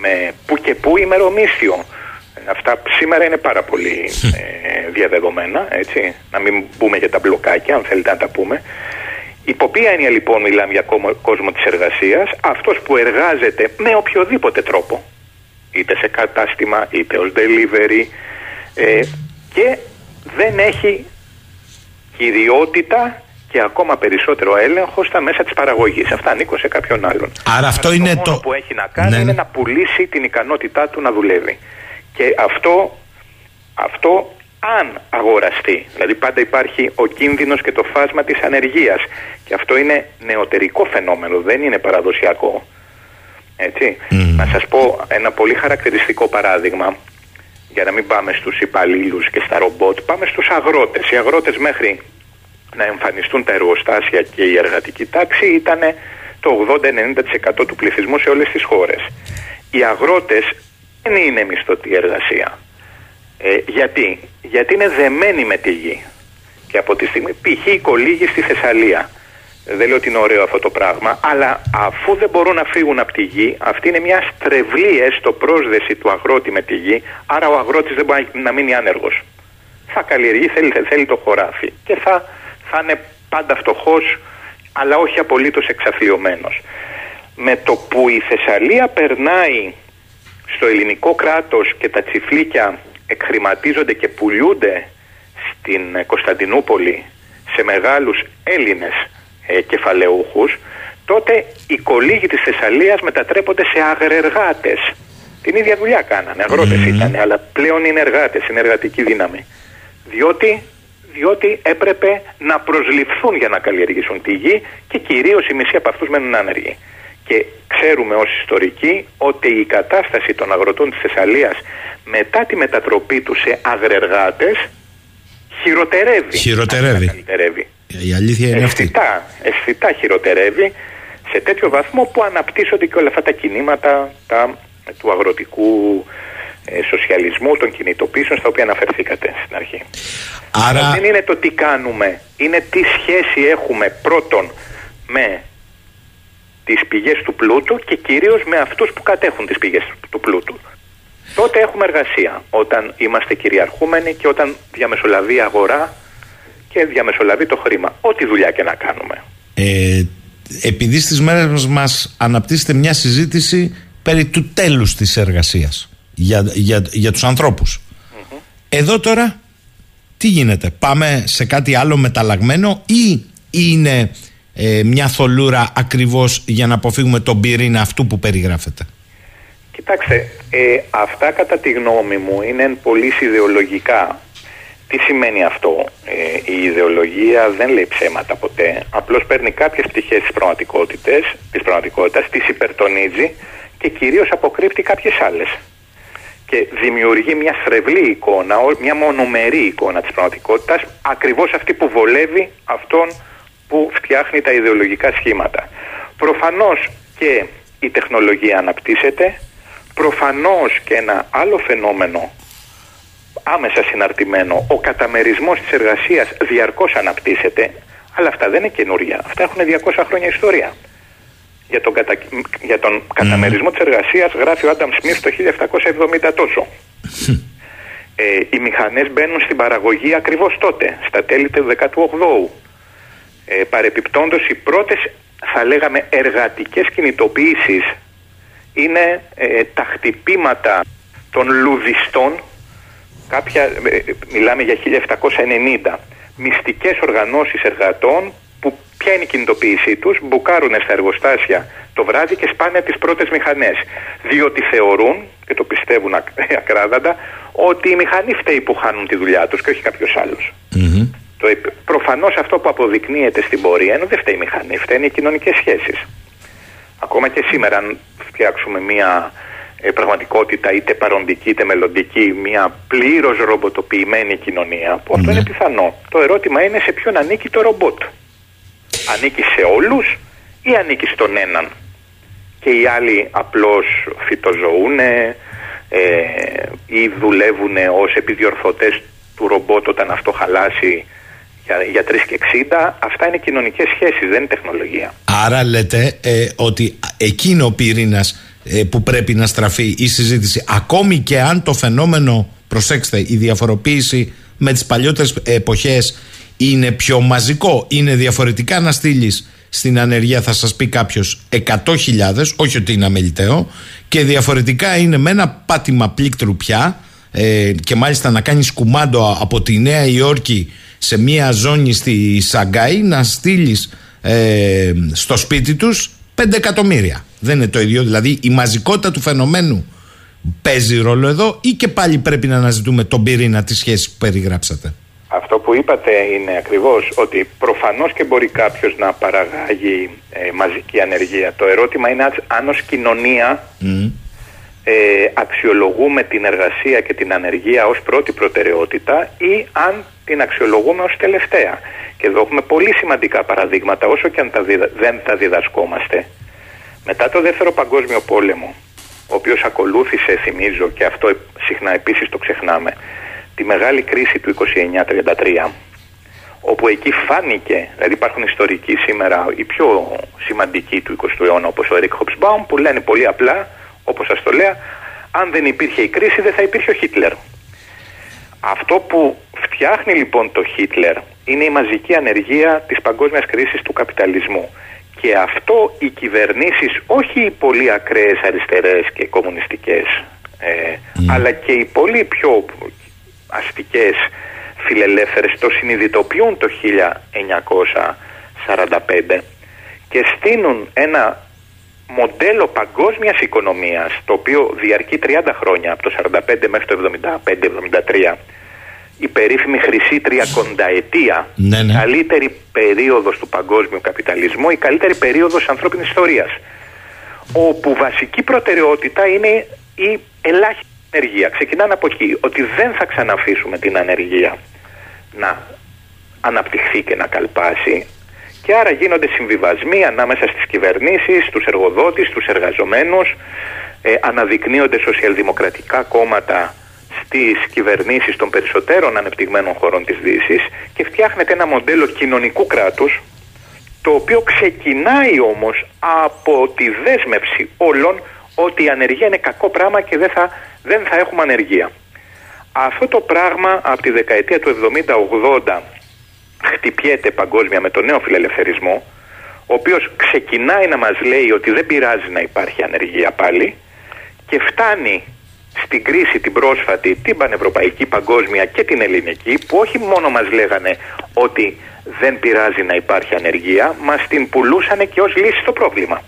με που και που ημερομίσθιο. Αυτά σήμερα είναι πάρα πολύ ε, διαδεδομένα, έτσι, να μην μπούμε για τα μπλοκάκια, αν θέλετε να τα πούμε. Υπό ποια έννοια λοιπόν μιλάμε για κόσμο της εργασίας, αυτός που εργάζεται με οποιοδήποτε τρόπο, είτε σε κατάστημα είτε ως delivery ε, και δεν έχει κυριότητα και ακόμα περισσότερο έλεγχο στα μέσα της παραγωγής. Αυτά ανήκουν σε κάποιον άλλον. Άρα αυτό το είναι μόνο το... που έχει να κάνει Ναι, ναι. είναι να πουλήσει την ικανότητά του να δουλεύει. Και αυτό, αυτό αν αγοραστεί, δηλαδή πάντα υπάρχει ο κίνδυνος και το φάσμα της ανεργίας και αυτό είναι νεωτερικό φαινόμενο, δεν είναι παραδοσιακό. Έτσι. Μμμ. Να σας πω ένα πολύ χαρακτηριστικό παράδειγμα για να μην πάμε στους υπαλλήλους και στα ρομπότ, πάμε στους αγρότες. Οι αγρότες μέχρι να εμφανιστούν τα εργοστάσια και η εργατική τάξη ήταν το 80-90% του πληθυσμού σε όλες τις χώρες. Οι αγρότες δεν είναι μισθωτή εργασία. Ε, γιατί; Γιατί είναι δεμένοι με τη γη. Και από τη στιγμή π.χ. οι κολύγοι στη Θεσσαλία. Δεν λέω ότι είναι ωραίο αυτό το πράγμα, αλλά αφού δεν μπορούν να φύγουν από τη γη, αυτή είναι μια στρεβλή έστω πρόσδεση του αγρότη με τη γη, άρα ο αγρότης δεν μπορεί να μείνει άνεργος. Θα καλλιεργεί, θέλει, θέλει το χωράφι και θα, θα είναι πάντα φτωχός, αλλά όχι απολύτως εξαθλειωμένος. Με το που η Θεσσαλία περνάει στο ελληνικό κράτος και τα τσιφλίκια εκχρηματίζονται και πουλιούνται στην ε, Κωνσταντινούπολη σε μεγάλους Έλληνες ε, κεφαλαιούχους, τότε οι κολύγοι της Θεσσαλίας μετατρέπονται σε αγρεργάτες. Την ίδια δουλειά κάνανε, αγρότες Μμμ. ήταν, αλλά πλέον είναι εργάτες, είναι εργατική δύναμη. Διότι, διότι έπρεπε να προσληφθούν για να καλλιεργήσουν τη γη και κυρίως οι μισοί από αυτούς μένουν άνεργοι. Και ξέρουμε ως ιστορικοί ότι η κατάσταση των αγροτών της Θεσσαλίας μετά τη μετατροπή τους σε αγρεργάτες χειροτερεύει. Χειροτερεύει. Αν δεν καλύτερευει. Η αλήθεια είναι αυτή. Αισθητά, αισθητά χειροτερεύει σε τέτοιο βαθμό που αναπτύσσονται και όλα αυτά τα κινήματα τα, του αγροτικού ε, σοσιαλισμού, των κινητοποίησεων στα οποία αναφερθήκατε στην αρχή. Αλλά Άρα, δεν είναι το τι κάνουμε, είναι τι σχέση έχουμε πρώτον με τις πηγές του πλούτου και κυρίως με αυτούς που κατέχουν τις πηγές του πλούτου. Τότε έχουμε εργασία, όταν είμαστε κυριαρχούμενοι και όταν διαμεσολαβεί η αγορά και διαμεσολαβεί το χρήμα. Ό,τι δουλειά και να κάνουμε. ε, επειδή στις μέρες μας αναπτύσσεται μια συζήτηση περί του τέλους της εργασίας για, για, για τους ανθρώπους. Εδώ τώρα τι γίνεται, πάμε σε κάτι άλλο μεταλλαγμένο ή είναι ε, μια θολούρα ακριβώς για να αποφύγουμε τον πυρήνα αυτού που περιγράφεται; Κοιτάξτε, ε, αυτά κατά τη γνώμη μου είναι πολύ ιδεολογικά. Τι σημαίνει αυτό; Ε, η ιδεολογία δεν λέει ψέματα ποτέ. Απλώς παίρνει κάποιες πτυχές της πραγματικότητας, της πραγματικότητας, τις υπερτονίζει και κυρίως αποκρύπτει κάποιες άλλες. Και δημιουργεί μια στρεβλή εικόνα, ό- μια μονομερή εικόνα της πραγματικότητας, ακριβώς αυτή που βολεύει αυτόν που φτιάχνει τα ιδεολογικά σχήματα. Προφανώς και η τεχνολογία αναπτύσσεται, προφανώς και ένα άλλο φαινόμενο άμεσα συναρτημένο, ο καταμερισμός της εργασίας διαρκώς αναπτύσσεται, αλλά αυτά δεν είναι καινούρια. Αυτά έχουν 200 χρόνια ιστορία. Για τον, κατα... για τον καταμερισμό της εργασίας γράφει ο Άνταμ Σμιθ το 1770 τόσο. ε, οι μηχανές μπαίνουν στην παραγωγή ακριβώς τότε, στα τέλη του 18ου. Ε, παρεπιπτόντως οι πρώτες θα λέγαμε εργατικές κινητοποιήσεις είναι ε, τα χτυπήματα των λουδιστών κάποια, ε, μιλάμε για 1790 μυστικές οργανώσεις εργατών που ποια είναι η κινητοποίησή τους μπουκάρουν στα εργοστάσια το βράδυ και σπάνε τις πρώτες μηχανές διότι θεωρούν και το πιστεύουν ακ, ακράδαντα ότι η μηχανή φταίει που χάνουν τη δουλειά τους και όχι κάποιος άλλος το, επ- προφανώς αυτό που αποδεικνύεται στην πορεία είναι ότι δεν φταίει η μηχανή, φταίνουν οι κοινωνικές σχέσεις. Ακόμα και σήμερα, αν φτιάξουμε μια ε, πραγματικότητα είτε παροντική είτε μελλοντική, μια πλήρως ρομποτοποιημένη κοινωνία, που αυτό Ναι. είναι πιθανό. Το ερώτημα είναι σε ποιον ανήκει το ρομπότ. Ανήκει σε όλους ή ανήκει στον έναν; Και οι άλλοι απλώς φυτοζωούν ε, ή δουλεύουν ως επιδιορθωτές του ρομπότ όταν αυτό χαλάσει για, για 3 και 60. Αυτά είναι κοινωνικές σχέσεις, δεν είναι τεχνολογία. Άρα λέτε ε, ότι εκείνο ο πυρήνα που πρέπει να στραφεί η συζήτηση, ακόμη και αν το φαινόμενο, προσέξτε, η διαφοροποίηση με τις παλιότερες εποχές είναι πιο μαζικό, είναι διαφορετικά να στείλεις στην ανεργία θα σας πει κάποιος 100.000 όχι ότι είναι αμεληταίο και διαφορετικά είναι με ένα πάτημα πλήκτρου πια ε, και μάλιστα να κάνεις κουμάντο από τη Νέα Υόρκη σε μια ζώνη στη Σαγκάη να στείλεις ε, στο σπίτι τους 5 εκατομμύρια. Δεν είναι το ίδιο. Δηλαδή η μαζικότητα του φαινομένου παίζει ρόλο εδώ ή και πάλι πρέπει να αναζητούμε τον πυρήνα της σχέσης που περιγράψατε; Αυτό που είπατε είναι ακριβώς ότι προφανώς και μπορεί κάποιος να παραγάγει ε, μαζική ανεργία. Το ερώτημα είναι αν ως κοινωνία ε, αξιολογούμε την εργασία και την ανεργία ως πρώτη προτεραιότητα ή αν την αξιολογούμε ως τελευταία. Και εδώ έχουμε πολύ σημαντικά παραδείγματα όσο και αν τα δεν τα διδασκόμαστε. Μετά το δεύτερο παγκόσμιο πόλεμο, ο οποίος ακολούθησε, θυμίζω και αυτό συχνά επίσης το ξεχνάμε, τη μεγάλη κρίση του 29-33 όπου εκεί φάνηκε, δηλαδή υπάρχουν ιστορικοί σήμερα οι πιο σημαντικοί του 20ου αιώνα όπως ο Ερικ Χοψμπάουμ που λένε πολύ απλά όπως σας το λέω αν δεν υπήρχε η κρίση δεν θα υπήρχε ο Χίτλερ. Αυτό που φτιάχνει λοιπόν το Χίτλερ είναι η μαζική ανεργία της παγκόσμιας κρίσης του καπιταλισμού και αυτό οι κυβερνήσεις όχι οι πολύ ακραίες αριστερές και κομμουνιστικές ε, αλλά και οι πολύ πιο αστικές φιλελεύθερες το συνειδητοποιούν το 1945 και στείλουν ένα μοντέλο παγκόσμιας οικονομίας το οποίο διαρκεί 30 χρόνια από το 45 μέχρι το 75-73 η περίφημη χρυσή τριακονταετία ναι, ναι. καλύτερη περίοδος του παγκόσμιου καπιταλισμού η καλύτερη περίοδος ανθρώπινης ιστορίας όπου βασική προτεραιότητα είναι η ελάχιστη ανεργία. Ξεκινάνε από εκεί, ότι δεν θα ξαναφήσουμε την ανεργία να αναπτυχθεί και να καλπάσει. Και άρα γίνονται συμβιβασμοί ανάμεσα στις κυβερνήσεις, στους εργοδότες, στους εργαζομένους, ε, αναδεικνύονται σοσιαλδημοκρατικά κόμματα στις κυβερνήσεις των περισσότερων ανεπτυγμένων χωρών της Δύσης. Και φτιάχνεται ένα μοντέλο κοινωνικού κράτους το οποίο ξεκινάει όμως από τη δέσμευση όλων ότι η ανεργία είναι κακό πράγμα και δεν θα, δεν θα έχουμε ανεργία. Αυτό το πράγμα από τη δεκαετία του 70-80 χτυπιέται παγκόσμια με τον νέο φιλελευθερισμό, ο οποίος ξεκινάει να μας λέει ότι δεν πειράζει να υπάρχει ανεργία πάλι και φτάνει στην κρίση την πρόσφατη, την πανευρωπαϊκή παγκόσμια και την ελληνική που όχι μόνο μας λέγανε ότι δεν πειράζει να υπάρχει ανεργία, μας την πουλούσαν και ως λύση στο πρόβλημα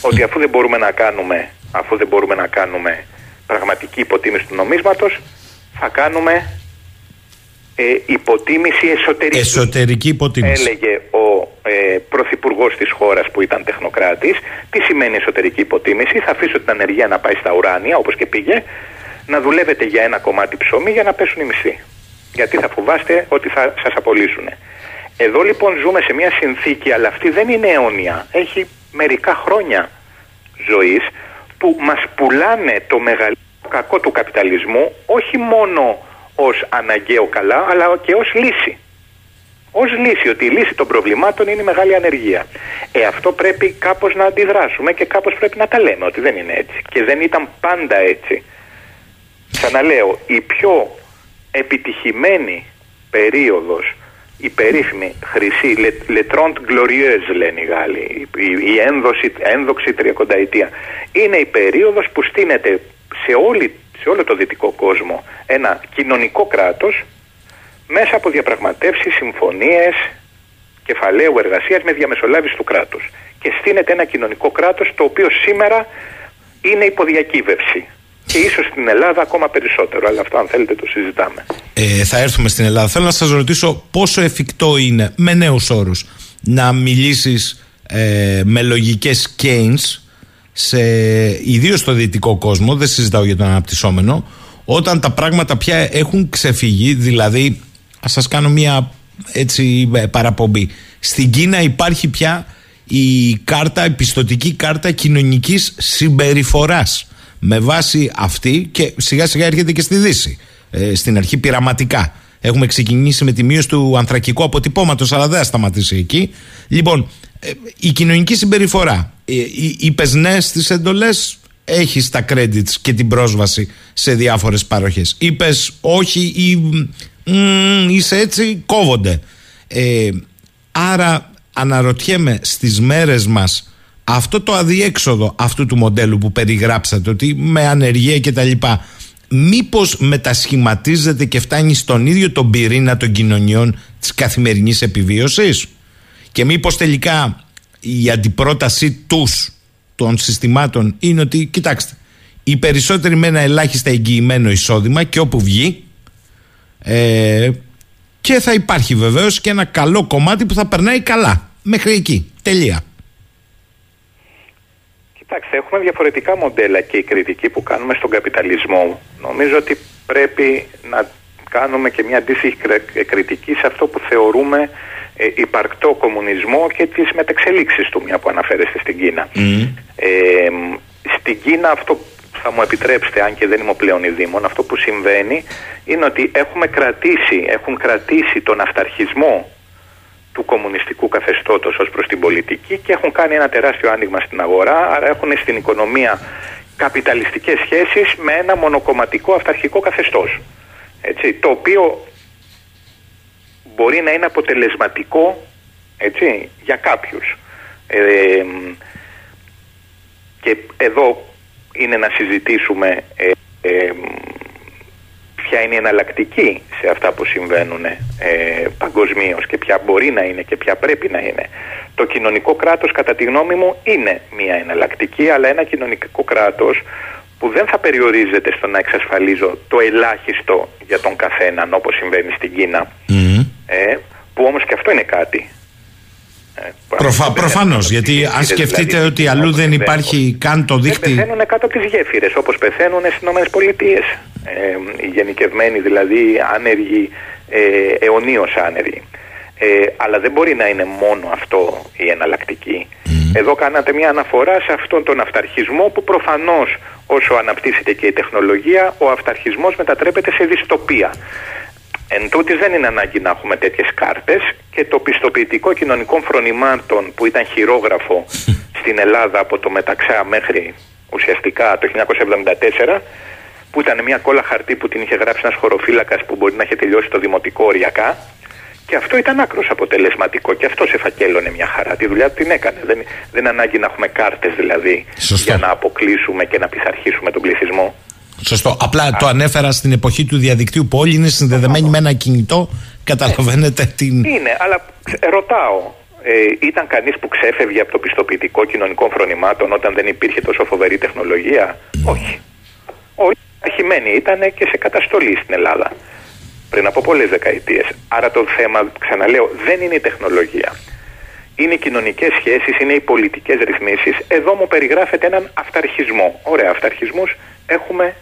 ότι αφού δεν μπορούμε να κάνουμε, αφού δεν μπορούμε να κάνουμε πραγματική υποτίμηση του νομίσματος, θα κάνουμε ε, υποτίμηση εσωτερική. Εσωτερική υποτίμηση. Έλεγε ο ε, πρωθυπουργός της χώρας που ήταν τεχνοκράτης. Τι σημαίνει εσωτερική υποτίμηση; Θα αφήσω την ανεργία να πάει στα ουράνια όπως και πήγε. Να δουλεύετε για ένα κομμάτι ψωμί για να πέσουν οι μισθοί. Γιατί θα φοβάστε ότι θα σας απολύσουν. Εδώ λοιπόν ζούμε σε μια συνθήκη, αλλά αυτή δεν είναι αιώνια. Έχει μερικά χρόνια ζωής που μας πουλάνε το μεγαλύτερο κακό του καπιταλισμού όχι μόνο ως αναγκαίο καλά αλλά και ως λύση. Ως λύση, ότι η λύση των προβλημάτων είναι η μεγάλη ανεργία. Ε, αυτό πρέπει κάπως να αντιδράσουμε και κάπως πρέπει να τα λέμε ότι δεν είναι έτσι. Και δεν ήταν πάντα έτσι. Ξαναλέω, η πιο επιτυχημένη περίοδος η περίφημη χρυσή Letront Glorieuse λένε οι Γάλλοι, η, ένδοξη, ένδοξη τριακονταετία. Είναι η περίοδος που στείνεται σε, όλη, σε όλο το δυτικό κόσμο ένα κοινωνικό κράτος μέσα από διαπραγματεύσεις, συμφωνίες, κεφαλαίου εργασίας με διαμεσολάβηση του κράτους. Και στείνεται ένα κοινωνικό κράτος το οποίο σήμερα είναι υποδιακύβευση και ίσως στην Ελλάδα ακόμα περισσότερο. Αλλά αυτό, αν θέλετε, το συζητάμε. Ε, θα έρθουμε στην Ελλάδα. Θέλω να σας ρωτήσω πόσο εφικτό είναι με νέους όρους να μιλήσεις ε, με λογικές Keynes σε ιδίως στο δυτικό κόσμο, δεν συζητάω για τον αναπτυσσόμενο, όταν τα πράγματα πια έχουν ξεφύγει, δηλαδή, ας σας κάνω μια έτσι ε, παραπομπή. Στην Κίνα υπάρχει πια η κάρτα, η πιστοτική κάρτα κοινωνικής συμπεριφοράς με βάση αυτή και σιγά σιγά έρχεται και στη Δύση. Ε, στην αρχή πειραματικά. Έχουμε ξεκινήσει με τη μείωση του ανθρακικού αποτυπώματος, αλλά δεν θα σταματήσει εκεί. Λοιπόν, ε, η κοινωνική συμπεριφορά. Ε, Είπες ναι στις εντολές, έχει τα credits και την πρόσβαση σε διάφορες παροχές. Είπες όχι ή είσαι έτσι, κόβονται. άρα αναρωτιέμαι στις μέρες μας αυτό το αδιέξοδο αυτού του μοντέλου που περιγράψατε ότι με ανεργία και τα λοιπά μήπως μετασχηματίζεται και φτάνει στον ίδιο τον πυρήνα των κοινωνιών της καθημερινής επιβίωσης; Και μήπως τελικά η αντιπρότασή τους των συστημάτων είναι ότι κοιτάξτε οι περισσότεροι με ένα ελάχιστα εγγυημένο εισόδημα και όπου βγει ε, και θα υπάρχει βεβαίως και ένα καλό κομμάτι που θα περνάει καλά. Μέχρι εκεί, τελεία Κοιτάξτε, έχουμε διαφορετικά μοντέλα και η κριτική που κάνουμε στον καπιταλισμό νομίζω ότι πρέπει να κάνουμε και μια αντίστοιχη κριτική σε αυτό που θεωρούμε ε, υπαρκτό κομμουνισμό και τις μετεξελίξεις του, μια που αναφέρεστε στην Κίνα. Ε, στην Κίνα αυτό θα μου επιτρέψετε, αν και δεν είμαι πλέον ειδήμων, αυτό που συμβαίνει είναι ότι έχουμε κρατήσει, έχουν κρατήσει τον αυταρχισμό του κομμουνιστικού καθεστώτος ως προς την πολιτική και έχουν κάνει ένα τεράστιο άνοιγμα στην αγορά, άρα έχουν στην οικονομία καπιταλιστικές σχέσεις με ένα μονοκομματικό αυταρχικό καθεστώς. Έτσι, το οποίο μπορεί να είναι αποτελεσματικό έτσι, για κάποιους. Ε, και εδώ είναι να συζητήσουμε ε, ε, ποια είναι η εναλλακτική σε αυτά που συμβαίνουν ε, παγκοσμίως και ποια μπορεί να είναι και ποια πρέπει να είναι. Το κοινωνικό κράτος κατά τη γνώμη μου είναι μια εναλλακτική αλλά ένα κοινωνικό κράτος που δεν θα περιορίζεται στο να εξασφαλίζω το ελάχιστο για τον καθέναν όπως συμβαίνει στην Κίνα. Ε, που όμως και αυτό είναι κάτι. ε, Προφα, Προφανώς, γιατί αν σκεφτείτε δηλαδή, ότι αλλού δεν υπάρχει καν το δίκτυο. Πεθαίνουν κάτω από τις γέφυρες, όπως πεθαίνουν στις ΗΠΑ. Ε, οι γενικευμένοι δηλαδή άνεργοι, ε, αιωνίως άνεργοι. Ε, αλλά δεν μπορεί να είναι μόνο αυτό η εναλλακτική. Εδώ κάνατε μια αναφορά σε αυτόν τον αυταρχισμό που προφανώς όσο αναπτύσσεται και η τεχνολογία ο αυταρχισμός μετατρέπεται σε δυστοπία. Εν τούτης δεν είναι ανάγκη να έχουμε τέτοιες κάρτες και το πιστοποιητικό κοινωνικών φρονημάτων που ήταν χειρόγραφο στην Ελλάδα από το Μεταξά μέχρι ουσιαστικά το 1974 που ήταν μια κόλλα χαρτί που την είχε γράψει ένας χωροφύλακας που μπορεί να είχε τελειώσει το δημοτικό οριακά και αυτό ήταν άκρος αποτελεσματικό και αυτός σε φακέλωνε μια χαρά. Τη δουλειά του την έκανε. Δεν, δεν είναι ανάγκη να έχουμε κάρτες δηλαδή για να αποκλείσουμε και να πειθαρχήσουμε τον πληθυσμό. Σωστό. Απλά το ανέφερα στην εποχή του διαδικτύου που όλοι είναι συνδεδεμένοι με ένα κινητό. Καταλαβαίνετε ε, την. Είναι, αλλά ρωτάω. Ε, ήταν κανείς που ξέφευγε από το πιστοποιητικό κοινωνικών φρονημάτων όταν δεν υπήρχε τόσο φοβερή τεχνολογία; Όχι. Όλοι αρχημένοι ήταν και σε καταστολή στην Ελλάδα πριν από πολλές δεκαετίες. Άρα το θέμα, ξαναλέω, δεν είναι η τεχνολογία. Είναι οι κοινωνικές σχέσεις, είναι οι πολιτικές ρυθμίσεις. Εδώ μου περιγράφεται έναν αυταρχισμό. Ωραία, αυταρχισμούς έχουμε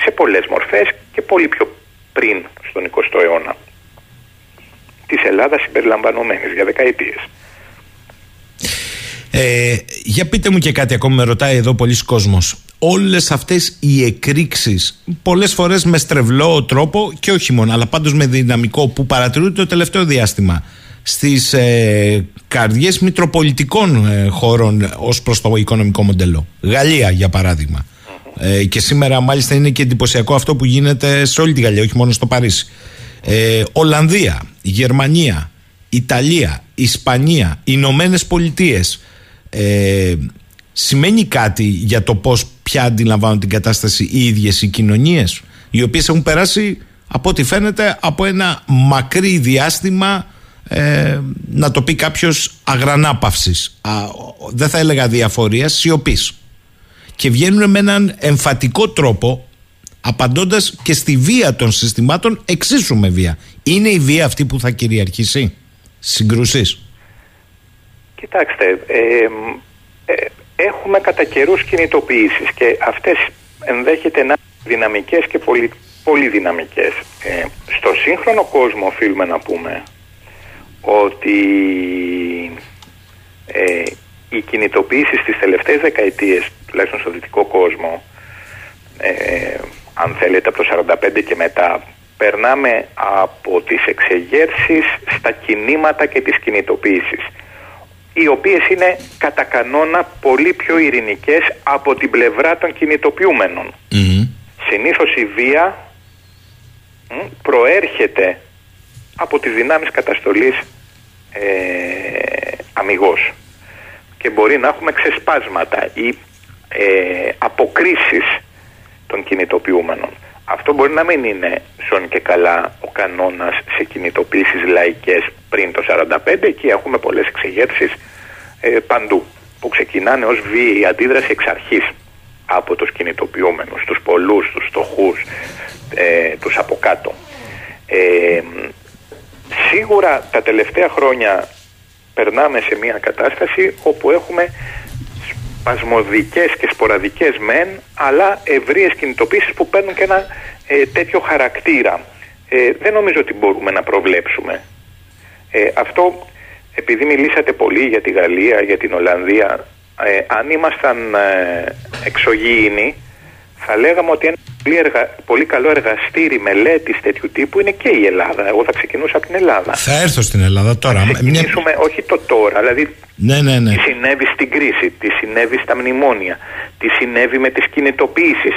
σε πολλές μορφές και πολύ πιο πριν στον 20ο αιώνα. Της Ελλάδας συμπεριλαμβανομένης για δεκαετίες. Ε, για πείτε μου και κάτι ακόμα με ρωτάει εδώ πολλοί κόσμος όλες αυτές οι εκρήξεις πολλές φορές με στρεβλό τρόπο και όχι μόνο αλλά πάντως με δυναμικό που παρατηρούνται το τελευταίο διάστημα στις ε, καρδιές μητροπολιτικών ε, χώρων ως προς το οικονομικό μοντέλο. Γαλλία για παράδειγμα. Ε, και σήμερα μάλιστα είναι και εντυπωσιακό αυτό που γίνεται σε όλη τη Γαλλία όχι μόνο στο Παρίσι. Ε, Ολλανδία, Γερμανία Ιταλία, Ισπανία Ηνωμένες Πολιτείες. Ε, σημαίνει κάτι για το πώς πια αντιλαμβάνουν την κατάσταση οι ίδιες οι κοινωνίες οι οποίες έχουν περάσει από ό,τι φαίνεται από ένα μακρύ διάστημα ε, να το πει κάποιος αγρανάπαυσης. Δεν θα έλεγα διαφορίας σιωπής. Και βγαίνουν με έναν εμφατικό τρόπο απαντώντας και στη βία των συστημάτων εξίσου με βία. Είναι η βία αυτή που θα κυριαρχήσει; Συγκρούσεις. Κοιτάξτε ε, ε, έχουμε κατά καιρούς κινητοποιήσεις και αυτές ενδέχεται να είναι δυναμικές και πολύ, πολύ δυναμικές. Ε, στο σύγχρονο κόσμο οφείλουμε να πούμε ότι ε, οι κινητοποιήσεις στις τελευταίες δεκαετίες, τουλάχιστον στο δυτικό κόσμο, ε, αν θέλετε από το 45 και μετά, περνάμε από τις εξεγέρσεις στα κινήματα και τις κινητοποιήσεις οι οποίες είναι κατά κανόνα πολύ πιο ειρηνικές από την πλευρά των κινητοποιούμενων. Mm. Συνήθως η βία προέρχεται από τις δυνάμεις καταστολής ε, αμυγός και μπορεί να έχουμε ξεσπάσματα ή ε, αποκρίσεις των κινητοποιούμενων. Αυτό μπορεί να μην είναι σον και καλά ο κανόνας σε κινητοποίησεις λαϊκές πριν το 45 και έχουμε πολλές εξηγέρσεις ε, παντού που ξεκινάνε ως βίαιη αντίδραση εξ αρχής από τους κινητοποιούμενους, τους πολλούς, τους στοχούς, ε, τους από κάτω. Ε, σίγουρα τα τελευταία χρόνια περνάμε σε μια κατάσταση όπου έχουμε σπασμωδικές και σποραδικές μεν, αλλά ευρείες κινητοποίησεις που παίρνουν και ένα ε, τέτοιο χαρακτήρα. Ε, δεν νομίζω ότι μπορούμε να προβλέψουμε. Ε, αυτό επειδή μιλήσατε πολύ για τη Γαλλία, για την Ολλανδία, ε, αν ήμασταν ε, εξωγήινοι, θα λέγαμε ότι ένα πολύ, πολύ καλό εργαστήρι μελέτης τέτοιου τύπου είναι και η Ελλάδα. Εγώ θα ξεκινούσα από την Ελλάδα. Θα έρθω στην Ελλάδα τώρα. Θα ξεκινήσουμε Μια... όχι το τώρα, δηλαδή ναι, ναι, ναι. τι συνέβη στην κρίση, τι συνέβη στα μνημόνια, τι συνέβη με τις κινητοποιήσεις.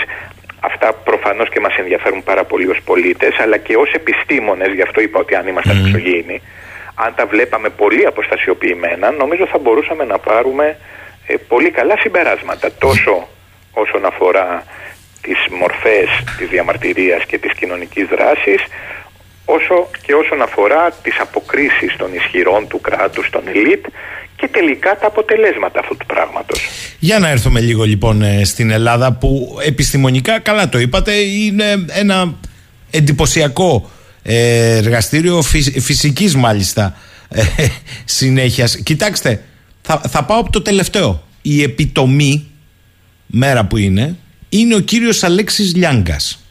Αυτά προφανώς και μας ενδιαφέρουν πάρα πολύ ως πολίτες, αλλά και ως επιστήμονες, γι' αυτό είπα ότι αν ήμασταν mm. εξωγήινοι, αν τα βλέπαμε πολύ αποστασιοποιημένα, νομίζω θα μπορούσαμε να πάρουμε ε, πολύ καλά συμπεράσματα, τόσο όσον αφορά τις μορφές της διαμαρτυρίας και της κοινωνικής δράσης, όσο και όσον αφορά τις αποκρίσεις των ισχυρών του κράτους, των ελίτ και τελικά τα αποτελέσματα αυτού του πράγματος. Για να έρθουμε λίγο λοιπόν ε, στην Ελλάδα που επιστημονικά, καλά το είπατε, είναι ένα εντυπωσιακό ε, εργαστήριο φυσικής μάλιστα ε, συνέχειας. Κοιτάξτε, θα, θα πάω από το τελευταίο. Η επιτομή, μέρα που είναι, είναι ο κύριος Αλέξης Λιάγκας,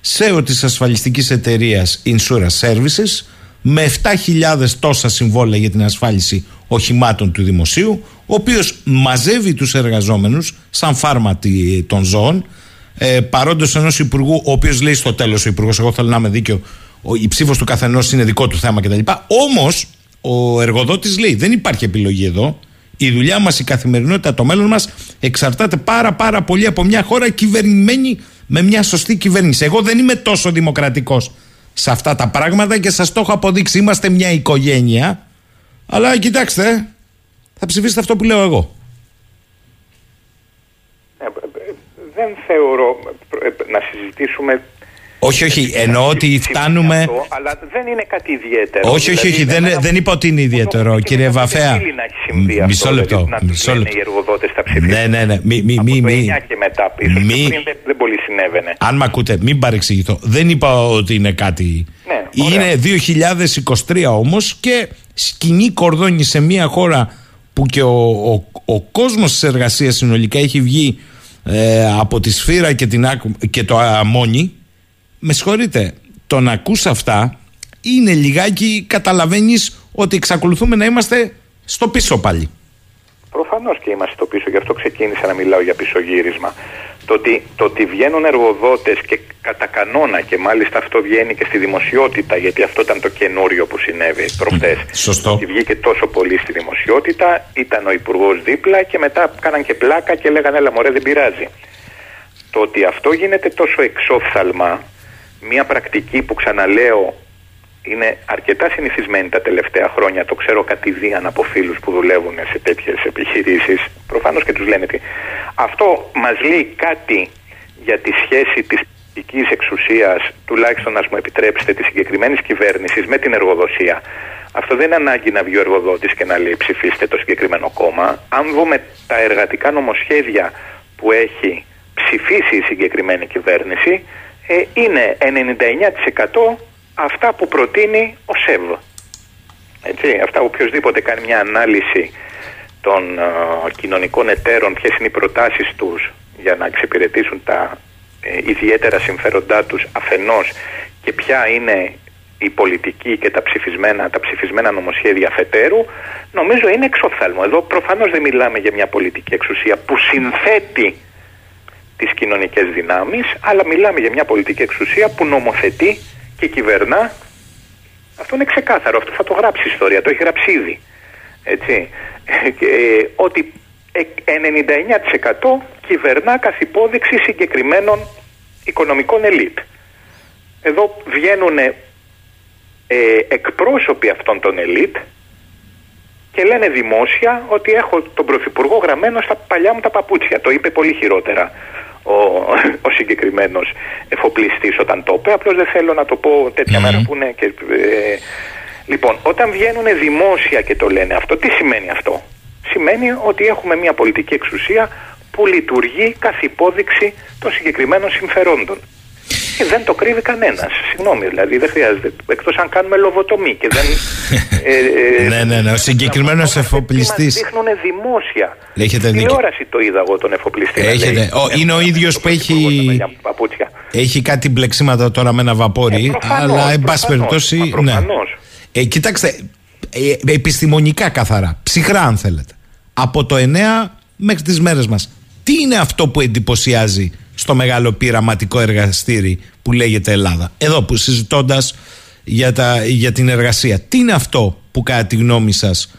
ΣΕΟ της ασφαλιστικής εταιρείας Insurance Services, με 7.000 τόσα συμβόλαια για την ασφάλιση οχημάτων του δημοσίου, ο οποίος μαζεύει τους εργαζόμενους σαν φάρματι των ζώων, ε, παρόντος ενός υπουργού, ο οποίος λέει στο τέλος ο υπουργός, εγώ θέλω να είμαι δίκαιο, η ψήφος του καθενός είναι δικό του θέμα κτλ. Όμως ο εργοδότης λέει: Δεν υπάρχει επιλογή εδώ. Η δουλειά μας, η καθημερινότητα, το μέλλον μας εξαρτάται πάρα πάρα πολύ από μια χώρα κυβερνημένη με μια σωστή κυβέρνηση. Εγώ δεν είμαι τόσο δημοκρατικός σε αυτά τα πράγματα και σας το έχω αποδείξει. Είμαστε μια οικογένεια. Αλλά κοιτάξτε, θα ψηφίσετε αυτό που λέω εγώ. Ε, ε, ε, δεν θεωρώ να συζητήσουμε όχι, όχι, εννοώ ότι φτάνουμε. Αυτό, αλλά δεν είναι κάτι ιδιαίτερο. Όχι, όχι, όχι, δηλαδή, δεν, δεν είπα ότι είναι ιδιαίτερο, κύριε Βαφέα. Μισό λεπτό. Δηλαδή, μισό λεπτό. οι εργοδότες τα ψηφίσουν. Ναι, ναι, ναι. Μη, μη, μη, μη. και μετά πίσω. Μη, δεν, δεν πολύ συνέβαινε. Αν με ακούτε, μην παρεξηγηθώ. Δεν είπα ότι είναι κάτι. Ναι, είναι 2023 όμως και σκηνή κορδόνι σε μια χώρα που και ο, ο, ο κόσμος της εργασίας συνολικά έχει βγει ε, από τη σφύρα και, την, και το αμόνι με συγχωρείτε, το να ακούς αυτά είναι λιγάκι καταλαβαίνεις ότι εξακολουθούμε να είμαστε στο πίσω πάλι. Προφανώς και είμαστε στο πίσω, γι' αυτό ξεκίνησα να μιλάω για πισωγύρισμα. Το ότι, το ότι βγαίνουν εργοδότες και κατά κανόνα και μάλιστα αυτό βγαίνει και στη δημοσιότητα, γιατί αυτό ήταν το καινούριο που συνέβη προχθέ. Σωστό. Και βγήκε τόσο πολύ στη δημοσιότητα, ήταν ο Υπουργός δίπλα και μετά κάναν και πλάκα και λέγανε Έλα, μωρέ, δεν πειράζει. Το ότι αυτό γίνεται τόσο εξόφθαλμα μια πρακτική που ξαναλέω είναι αρκετά συνηθισμένη τα τελευταία χρόνια. Το ξέρω κατηδίαν από φίλους που δουλεύουν σε τέτοιες επιχειρήσεις. Προφανώς και τους λένε τι. Αυτό μας λέει κάτι για τη σχέση της πολιτικής εξουσίας, τουλάχιστον να μου επιτρέψετε, της συγκεκριμένης κυβέρνησης με την εργοδοσία. Αυτό δεν είναι ανάγκη να βγει ο εργοδότης και να λέει ψηφίστε το συγκεκριμένο κόμμα. Αν δούμε τα εργατικά νομοσχέδια που έχει ψηφίσει η συγκεκριμένη κυβέρνηση, ε, είναι 99% αυτά που προτείνει ο ΣΕΒ. Έτσι, αυτά οποιοδήποτε κάνει μια ανάλυση των ε, κοινωνικών εταίρων, ποιες είναι οι προτάσεις τους για να εξυπηρετήσουν τα ε, ιδιαίτερα συμφέροντά τους αφενός και ποια είναι η πολιτική και τα ψηφισμένα, τα ψηφισμένα νομοσχέδια αφετέρου, νομίζω είναι εξοφθάλμο. Εδώ προφανώς δεν μιλάμε για μια πολιτική εξουσία που συνθέτει τις κοινωνικές δυνάμεις, αλλά μιλάμε για μια πολιτική εξουσία που νομοθετεί και κυβερνά. Αυτό είναι ξεκάθαρο, αυτό θα το γράψει η ιστορία, το έχει γράψει ήδη. Έτσι. Και, ε, ότι 99% κυβερνά καθ' υπόδειξη συγκεκριμένων οικονομικών ελίτ. Εδώ βγαίνουν ε, εκπρόσωποι αυτών των ελίτ και λένε δημόσια ότι έχω τον Πρωθυπουργό γραμμένο στα παλιά μου τα παπούτσια. Το είπε πολύ χειρότερα ο, ο συγκεκριμένος εφοπλιστής όταν το είπε. Απλώς δεν θέλω να το πω τέτοια μέρα που είναι. Και, ε, λοιπόν, όταν βγαίνουν δημόσια και το λένε αυτό, τι σημαίνει αυτό; Σημαίνει ότι έχουμε μια πολιτική εξουσία που λειτουργεί καθ' υπόδειξη των συγκεκριμένων συμφερόντων. Και δεν το κρύβει κανένας. Συγγνώμη, δηλαδή δεν χρειάζεται. Εκτός αν κάνουμε λοβοτομή και δεν. ε, ε, ναι, ναι, ναι. Ο συγκεκριμένος εφοπλιστή. δείχνουν δημόσια. Έχετε Στην τηλεόραση το είδα εγώ τον εφοπλιστή. Έχετε. Ο, είναι ο ίδιος που έχει. Έχει κάτι μπλεξίματα τώρα με ένα βαπόρι. Ε, αλλά εν πάση περιπτώσει. Ναι. Ε, κοιτάξτε, ε, επιστημονικά καθαρά, ψυχρά αν θέλετε. Από το 9 μέχρι τις μέρες μας. Τι είναι αυτό που εντυπωσιάζει στο μεγάλο πειραματικό εργαστήρι που λέγεται Ελλάδα. Εδώ που συζητώντας για, τα, για την εργασία. Τι είναι αυτό που κατά τη γνώμη σας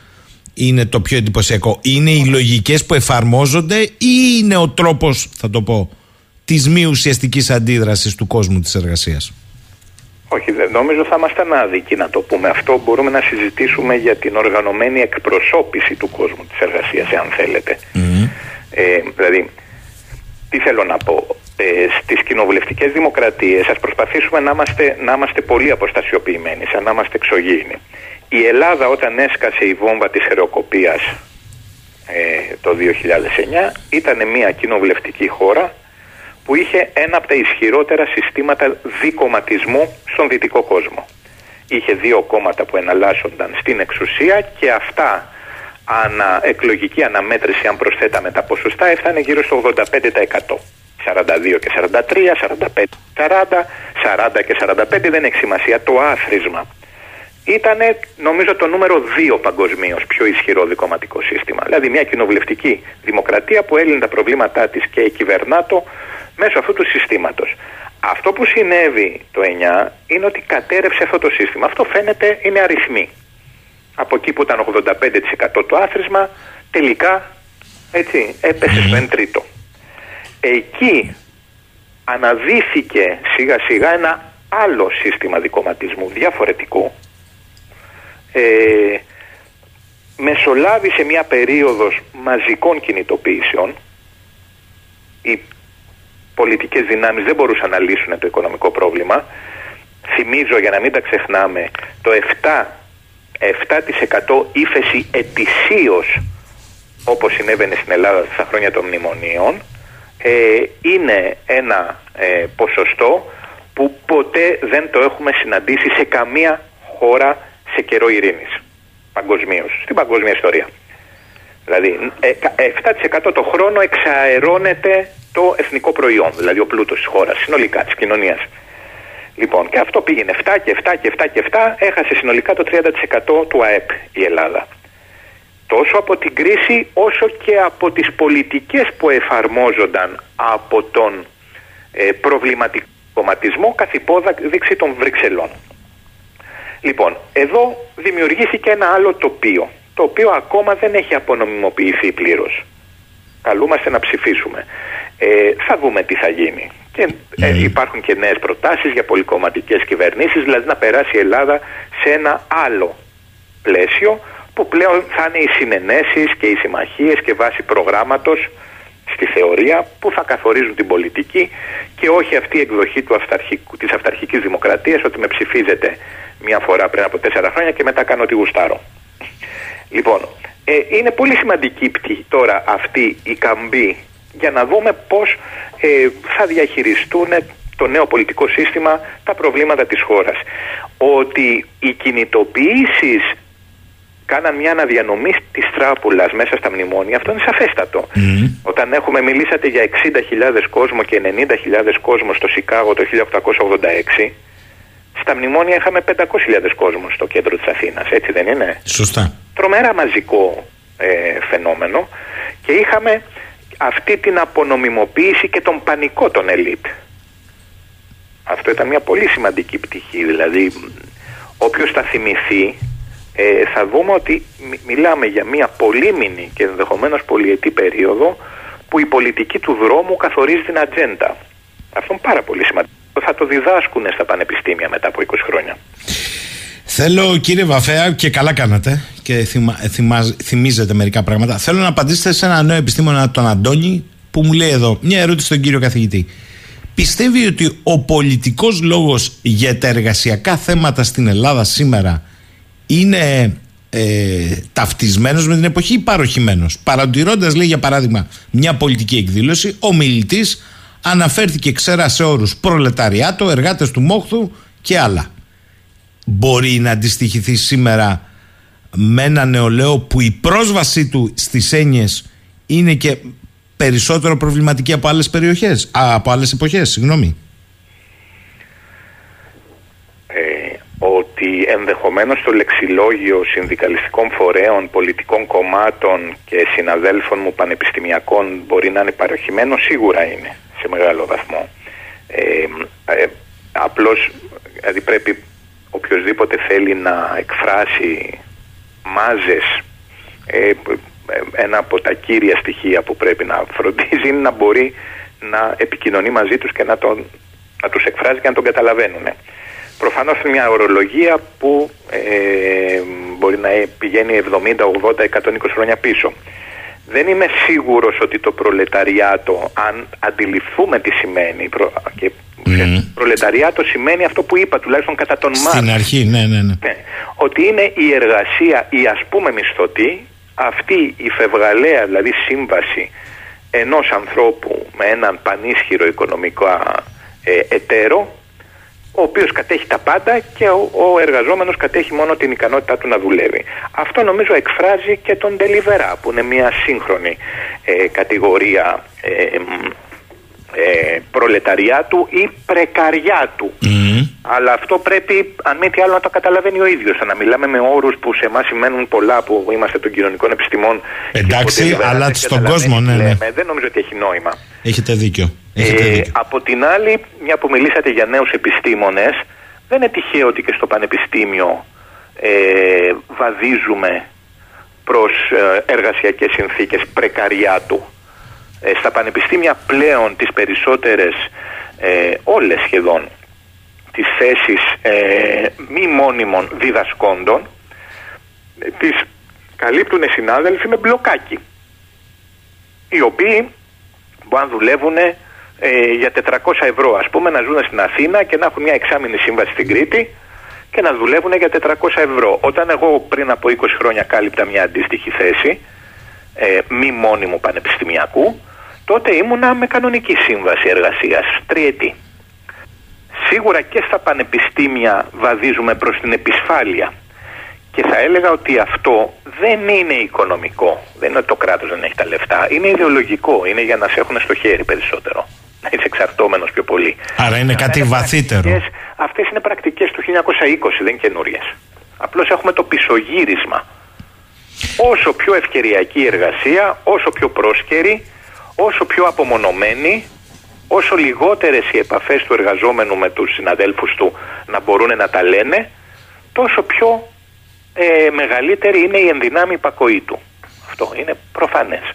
είναι το πιο εντυπωσιακό; Είναι οι λογικές που εφαρμόζονται ή είναι ο τρόπος, θα το πω, της μη ουσιαστικής αντίδρασης του κόσμου της εργασίας; Όχι, δεν νομίζω θα ήμασταν άδικοι να το πούμε αυτό. Μπορούμε να συζητήσουμε για την οργανωμένη εκπροσώπηση του κόσμου της εργασίας, αν θέλετε. Ε, δηλαδή, τι θέλω να πω. Ε, στις κοινοβουλευτικές δημοκρατίες ας προσπαθήσουμε να είμαστε, να είμαστε πολύ αποστασιοποιημένοι, σαν να είμαστε εξωγήινοι. Η Ελλάδα όταν έσκασε η βόμβα της χρεοκοπίας ε, το 2009 ήταν μια κοινοβουλευτική χώρα που είχε ένα από τα ισχυρότερα συστήματα δικοματισμού στον δυτικό κόσμο. Είχε δύο κόμματα που εναλλάσσονταν στην εξουσία και αυτά ανα, εκλογική αναμέτρηση αν προσθέταμε τα ποσοστά έφτανε γύρω στο 85%. 42 και 43, 45 40, 40 και 45 δεν έχει σημασία. Το άθροισμα ήταν νομίζω το νούμερο 2 παγκοσμίως πιο ισχυρό δικοματικό σύστημα. Δηλαδή μια κοινοβουλευτική δημοκρατία που έλυνε τα προβλήματά της και κυβερνά το μέσω αυτού του συστήματος. Αυτό που συνέβη το 9 είναι ότι κατέρευσε αυτό το σύστημα. Αυτό φαίνεται είναι αριθμοί. Από εκεί που ήταν 85% το άθροισμα, τελικά έτσι, έπεσε στο 1 τρίτο. Εκεί αναδύθηκε σιγά σιγά ένα άλλο σύστημα δικοματισμού διαφορετικό. Ε, μεσολάβησε μια περίοδος μαζικών κινητοποιήσεων. Οι πολιτικές δυνάμεις δεν μπορούσαν να λύσουν το οικονομικό πρόβλημα. Θυμίζω για να μην τα ξεχνάμε το 7 7% ύφεση ετησίως όπως συνέβαινε στην Ελλάδα στα χρόνια των μνημονίων ε, είναι ένα ε, ποσοστό που ποτέ δεν το έχουμε συναντήσει σε καμία χώρα σε καιρό ειρήνης παγκοσμίως, στην παγκόσμια ιστορία. Δηλαδή 7% ε, το χρόνο εξαερώνεται το εθνικό προϊόν, δηλαδή ο πλούτος της χώρας, συνολικά της κοινωνίας. Λοιπόν, και αυτό πήγαινε 7 και 7 και 7 και 7, έχασε συνολικά το 30% του ΑΕΠ η Ελλάδα. Τόσο από την κρίση όσο και από τις πολιτικές που εφαρμόζονταν από τον ε, προβληματικό κομματισμό καθ' υπόδειξη των Βρυξελών. Λοιπόν, εδώ δημιουργήθηκε ένα άλλο τοπίο, το οποίο ακόμα δεν έχει απονομιμοποιηθεί πλήρως. Καλούμαστε να ψηφίσουμε. Ε, θα δούμε τι θα γίνει. Και ε, ναι. υπάρχουν και νέες προτάσεις για πολυκομματικές κυβερνήσεις, δηλαδή να περάσει η Ελλάδα σε ένα άλλο πλαίσιο που πλέον θα είναι οι συνενέσεις και οι συμμαχίες και βάση προγράμματος στη θεωρία που θα καθορίζουν την πολιτική και όχι αυτή η εκδοχή του αυταρχικού, της αυταρχικής δημοκρατίας ότι με ψηφίζετε μια φορά πριν από τέσσερα χρόνια και μετά κάνω ό,τι γουστάρω. Λοιπόν, ε, είναι πολύ σημαντική πτυχή τώρα αυτή η καμπή για να δούμε πώς ε, θα διαχειριστούν το νέο πολιτικό σύστημα τα προβλήματα της χώρας. Ότι οι κινητοποιήσεις κάναν μια αναδιανομή της τράπουλας μέσα στα μνημόνια, αυτό είναι σαφέστατο. Όταν έχουμε μιλήσατε για 60.000 κόσμο και 90.000 κόσμο στο Σικάγο το 1886, στα μνημόνια είχαμε 500.000 κόσμο στο κέντρο της Αθήνας, έτσι δεν είναι; Σωστά. Τρομερά μαζικό ε, φαινόμενο και είχαμε αυτή την απονομιμοποίηση και τον πανικό των ελίτ. Αυτό ήταν μια πολύ σημαντική πτυχή, δηλαδή όποιος θα θυμηθεί ε, θα δούμε ότι μιλάμε για μια πολύμηνη και ενδεχομένως πολυετή περίοδο που η πολιτική του δρόμου καθορίζει την ατζέντα. Αυτό είναι πάρα πολύ σημαντικό. Θα το διδάσκουν στα πανεπιστήμια μετά από 20 χρόνια. Θέλω κύριε Βαφέα και καλά κάνατε και θυμα, θυμά, θυμίζετε μερικά πράγματα. Θέλω να απαντήσετε σε ένα νέο επιστήμονα τον Αντώνη που μου λέει εδώ μια ερώτηση στον κύριο καθηγητή. Πιστεύει ότι ο πολιτικός λόγος για τα εργασιακά θέματα στην Ελλάδα σήμερα είναι ε, ταυτισμένος με την εποχή ή παροχημένος; Παρατηρώντας λέει για παράδειγμα μια πολιτική εκδήλωση, ο μιλητής αναφέρθηκε ξέρα σε όρους προλεταριάτο, εργάτες του Μόχθου και άλλα. Μπορεί να αντιστοιχηθεί σήμερα με ένα νεολαίο που η πρόσβασή του στις έννοιες είναι και περισσότερο προβληματική από άλλες περιοχές, α, από άλλες εποχές, συγγνώμη. Ε, ότι ενδεχομένως το λεξιλόγιο συνδικαλιστικών φορέων, πολιτικών κομμάτων και συναδέλφων μου πανεπιστημιακών μπορεί να είναι παροχημένο, σίγουρα είναι σε μεγάλο βαθμό. Ε, ε, απλώς δηλαδή πρέπει οποιοδήποτε θέλει να εκφράσει μάζες ε, ένα από τα κύρια στοιχεία που πρέπει να φροντίζει είναι να μπορεί να επικοινωνεί μαζί τους και να, τον, να τους εκφράζει και να τον καταλαβαίνουν. Προφανώς είναι μια ορολογία που ε, μπορεί να πηγαίνει 70, 80, 120 χρόνια πίσω. Δεν είμαι σίγουρος ότι το προλεταριάτο, αν αντιληφθούμε τι σημαίνει, και mm. προλεταριάτο σημαίνει αυτό που είπα, τουλάχιστον κατά τον Μάρξ. Στην αρχή, ναι, ναι, ναι, ναι. Ότι είναι η εργασία, η ας πούμε μισθωτή, αυτή η φευγαλαία δηλαδή σύμβαση ενός ανθρώπου με έναν πανίσχυρο οικονομικό ε, εταίρο ο οποίος κατέχει τα πάντα και ο, ο εργαζόμενος κατέχει μόνο την ικανότητά του να δουλεύει. Αυτό νομίζω εκφράζει και τον Deliverá που είναι μια σύγχρονη ε, κατηγορία ε, ε, προλεταριάτου ή πρεκαριάτου. Αλλά αυτό πρέπει, αν μη τι άλλο, να το καταλαβαίνει ο ίδιος. Να μιλάμε με όρους που σε εμάς σημαίνουν πολλά, που είμαστε των κοινωνικών επιστημών. Εντάξει, αλλά στον κόσμο, ναι, ναι. Δεν νομίζω ότι έχει νόημα. Έχετε δίκιο. Έχετε ε, δίκιο. Από την άλλη, μια που μιλήσατε για νέους επιστήμονες, δεν είναι τυχαίο ότι και στο Πανεπιστήμιο ε, βαδίζουμε προς ε, εργασιακές συνθήκες πρεκαριάτου ε, στα πανεπιστήμια πλέον τις περισσότερες, ε, όλες σχεδόν, τις θέσεις ε, μη μόνιμων διδασκόντων ε, τις καλύπτουν συνάδελφοι με μπλοκάκι οι οποίοι μπορούν να δουλεύουν ε, για 400 ευρώ ας πούμε να ζουν στην Αθήνα και να έχουν μια εξάμεινη σύμβαση στην Κρήτη και να δουλεύουν για 400 ευρώ. Όταν εγώ πριν από 20 χρόνια κάλυπτα μια αντίστοιχη θέση ε, μη μόνιμου πανεπιστημιακού τότε ήμουνα με κανονική σύμβαση εργασίας, τριετή. Σίγουρα και στα πανεπιστήμια βαδίζουμε προς την επισφάλεια και θα έλεγα ότι αυτό δεν είναι οικονομικό, δεν είναι ότι το κράτος δεν έχει τα λεφτά, είναι ιδεολογικό, είναι για να σε έχουν στο χέρι περισσότερο. Να είσαι εξαρτώμενος πιο πολύ. Άρα είναι κάτι βαθύτερο. Αυτές είναι πρακτικές του 1920, δεν είναι καινούριες. Απλώς έχουμε το πισωγύρισμα. Όσο πιο ευκαιριακή εργασία, όσο πιο πρόσκαιρη, όσο πιο απομονωμένοι, όσο λιγότερες οι επαφές του εργαζόμενου με τους συναδέλφους του να μπορούν να τα λένε, τόσο πιο ε, μεγαλύτερη είναι η ενδυνάμει υπακοή του. Αυτό είναι προφανές.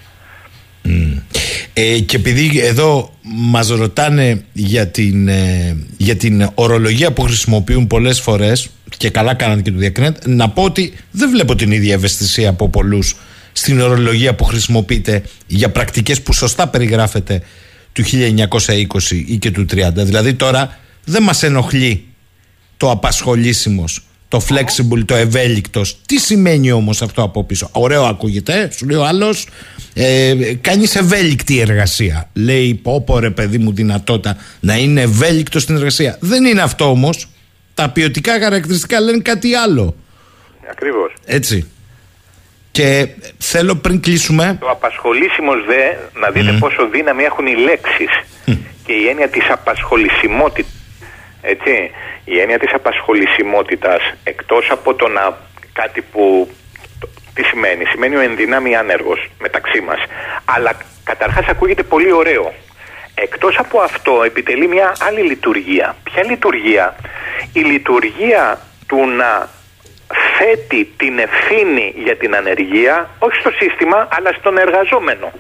Ε, και επειδή εδώ μας ρωτάνε για την, ε, για την ορολογία που χρησιμοποιούν πολλές φορές και καλά κάνανε και το διακρίνετε, να πω ότι δεν βλέπω την ίδια ευαισθησία από πολλούς στην ορολογία που χρησιμοποιείτε για πρακτικές που σωστά περιγράφεται του 1920 ή και του 30. Δηλαδή τώρα δεν μας ενοχλεί το απασχολήσιμος, το flexible, το ευέλικτος. Τι σημαίνει όμως αυτό από πίσω; Ωραίο ακούγεται, σου λέει ο άλλος, ε, κάνεις ευέλικτη εργασία. Λέει πω πω ρε παιδί μου δυνατότητα να είναι ευέλικτο στην εργασία. Δεν είναι αυτό όμως. Τα ποιοτικά χαρακτηριστικά λένε κάτι άλλο. Ακριβώς. Έτσι. Και θέλω πριν κλείσουμε. Το απασχολήσιμος δε, να δείτε πόσο δύναμη έχουν οι λέξεις. Και η έννοια της απασχολησιμότητας. Έτσι. Η έννοια της απασχολησιμότητας εκτός από το να κάτι που. Τι σημαίνει, σημαίνει ο ενδυνάμει άνεργος μεταξύ μας. Αλλά καταρχάς ακούγεται πολύ ωραίο. Εκτός από αυτό επιτελεί μια άλλη λειτουργία. Ποια λειτουργία, η λειτουργία του να θέτει την ευθύνη για την ανεργία όχι στο σύστημα αλλά στον εργαζόμενο.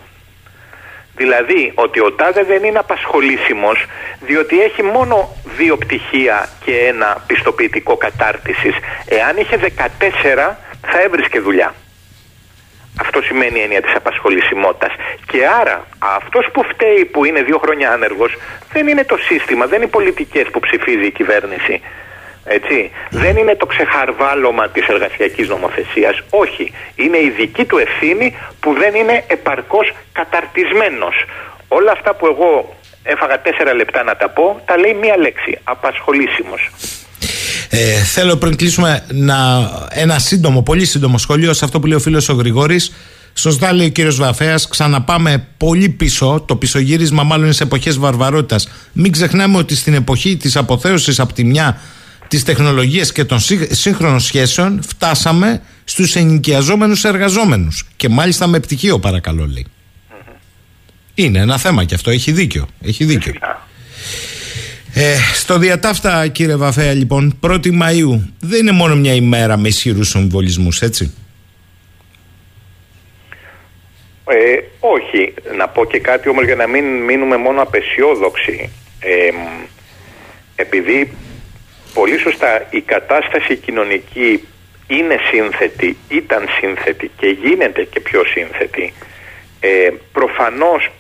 Δηλαδή ότι ο τάδε δεν είναι απασχολήσιμος διότι έχει μόνο δύο πτυχία και ένα πιστοποιητικό κατάρτισης. Εάν είχε 14 θα έβρισκε δουλειά. Αυτό σημαίνει η έννοια της απασχολησιμότητας. Και άρα αυτός που φταίει που είναι δύο χρόνια άνεργος δεν είναι το σύστημα, δεν είναι οι πολιτικές που ψηφίζει η κυβέρνηση. Έτσι. Δεν είναι το ξεχαρβάλωμα της εργασιακής νομοθεσίας. Όχι. Είναι η δική του ευθύνη που δεν είναι επαρκώς καταρτισμένος. Όλα αυτά που εγώ έφαγα τέσσερα λεπτά να τα πω, τα λέει μία λέξη. Απασχολήσιμος. Ε, θέλω πριν κλείσουμε να, ένα σύντομο, πολύ σύντομο σχόλιο σε αυτό που λέει ο φίλος ο Γρηγόρης. Σωστά λέει ο κύριος Βαφέας, ξαναπάμε πολύ πίσω. Το πισωγύρισμα μάλλον είναι σε εποχές βαρβαρότητας. Μην ξεχνάμε ότι στην εποχή της αποθέωσης από τη μια τη τεχνολογία και των σύγχρονων σχέσεων φτάσαμε στους ενοικιαζόμενους εργαζόμενους. Και μάλιστα με πτυχίο, παρακαλώ, λέει. Είναι ένα θέμα και αυτό. Έχει δίκιο. Έχει δίκιο. Ε, στο διατάφτα, κύριε Βαφέα, λοιπόν, 1η Μαΐου δεν είναι μόνο μια ημέρα με ισχυρούς συμβολισμούς, έτσι; Ε, όχι. Να πω και κάτι όμως για να μην μείνουμε μόνο απεσιόδοξοι. Ε, επειδή πολύ σωστά η κατάσταση κοινωνική είναι σύνθετη, ήταν σύνθετη και γίνεται και πιο σύνθετη, ε, προφανώς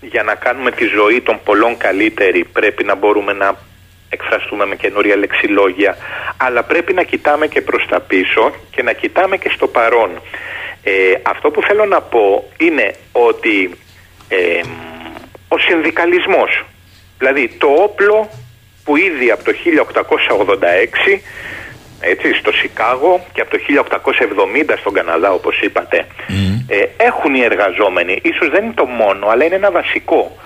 για να κάνουμε τη ζωή των πολλών καλύτερη πρέπει να μπορούμε να εκφραστούμε με καινούρια λεξιλόγια αλλά πρέπει να κοιτάμε και προς τα πίσω και να κοιτάμε και στο παρόν. Ε, αυτό που θέλω να πω είναι ότι ε, ο συνδικαλισμός, δηλαδή το όπλο που ήδη από το 1886 έτσι, στο Σικάγο και από το 1870 στον Καναδά όπως είπατε ε, έχουν οι εργαζόμενοι ίσως δεν είναι το μόνο αλλά είναι ένα βασικό.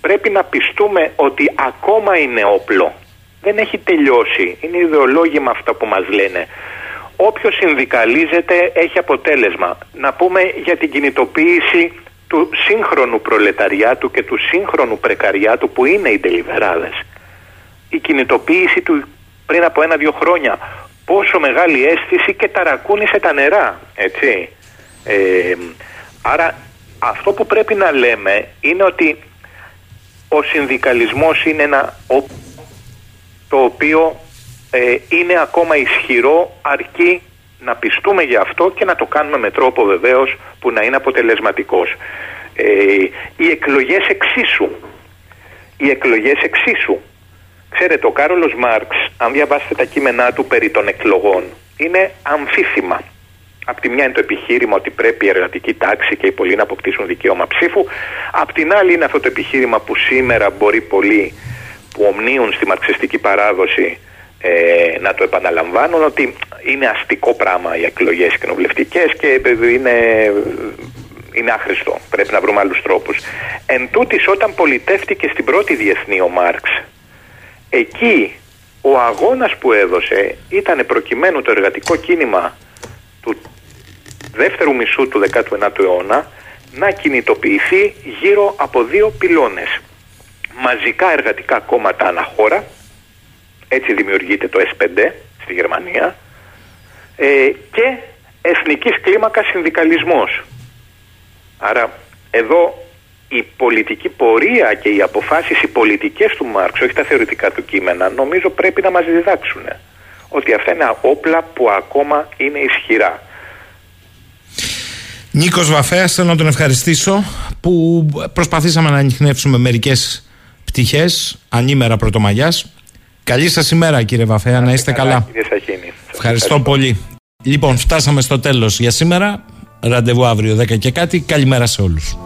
Πρέπει να πιστούμε ότι ακόμα είναι όπλο. Δεν έχει τελειώσει. Είναι ιδεολόγημα αυτά που μας λένε. Όποιος συνδικαλίζεται έχει αποτέλεσμα. Να πούμε για την κινητοποίηση του σύγχρονου προλεταριάτου και του σύγχρονου πρεκαριάτου που είναι οι τελιβεράδες η κινητοποίηση του πριν από ένα-δύο χρόνια πόσο μεγάλη αίσθηση και ταρακούνησε τα νερά, έτσι. Ε, άρα αυτό που πρέπει να λέμε είναι ότι ο συνδικαλισμός είναι ένα το οποίο ε, είναι ακόμα ισχυρό αρκεί να πιστούμε για αυτό και να το κάνουμε με τρόπο βεβαίως που να είναι αποτελεσματικός. Ε, οι εκλογές εξίσου. Οι εκλογές εξίσου. Ξέρετε, ο Κάρολος Μάρξ, αν διαβάσετε τα κείμενά του περί των εκλογών, είναι αμφίθυμα. Απ' τη μια είναι το επιχείρημα ότι πρέπει η εργατική τάξη και οι πολλοί να αποκτήσουν δικαίωμα ψήφου. Απ' την άλλη είναι αυτό το επιχείρημα που σήμερα μπορεί πολλοί που ομνίουν στη μαρξιστική παράδοση ε, να το επαναλαμβάνουν ότι είναι αστικό πράγμα οι εκλογές κοινοβουλευτικές και είναι, είναι άχρηστο. Πρέπει να βρούμε άλλους τρόπους. Εν τούτης, όταν πολιτεύτηκε στην πρώτη διεθνή ο Μάρξ εκεί ο αγώνας που έδωσε ήταν προκειμένου το εργατικό κίνημα του δεύτερου μισού του 19ου αιώνα να κινητοποιηθεί γύρω από δύο πυλώνες. Μαζικά εργατικά κόμματα αναχώρα, έτσι δημιουργείται το S5 στη Γερμανία, ε, και εθνικής κλίμακας συνδικαλισμός. Άρα εδώ η πολιτική πορεία και οι αποφάσεις οι πολιτικές του Μάρξ, όχι τα θεωρητικά του κείμενα, νομίζω πρέπει να μας διδάξουν ότι αυτά είναι όπλα που ακόμα είναι ισχυρά. Νίκος Βαφέας, θέλω να τον ευχαριστήσω που προσπαθήσαμε να ανοιχνεύσουμε μερικές πτυχές ανήμερα πρωτομαγιάς. Καλή σας ημέρα κύριε Βαφέα, να, είστε καλά. Ευχαριστώ, πολύ. Λοιπόν, φτάσαμε στο τέλος για σήμερα. Ραντεβού αύριο 10 και κάτι. Καλημέρα σε όλους.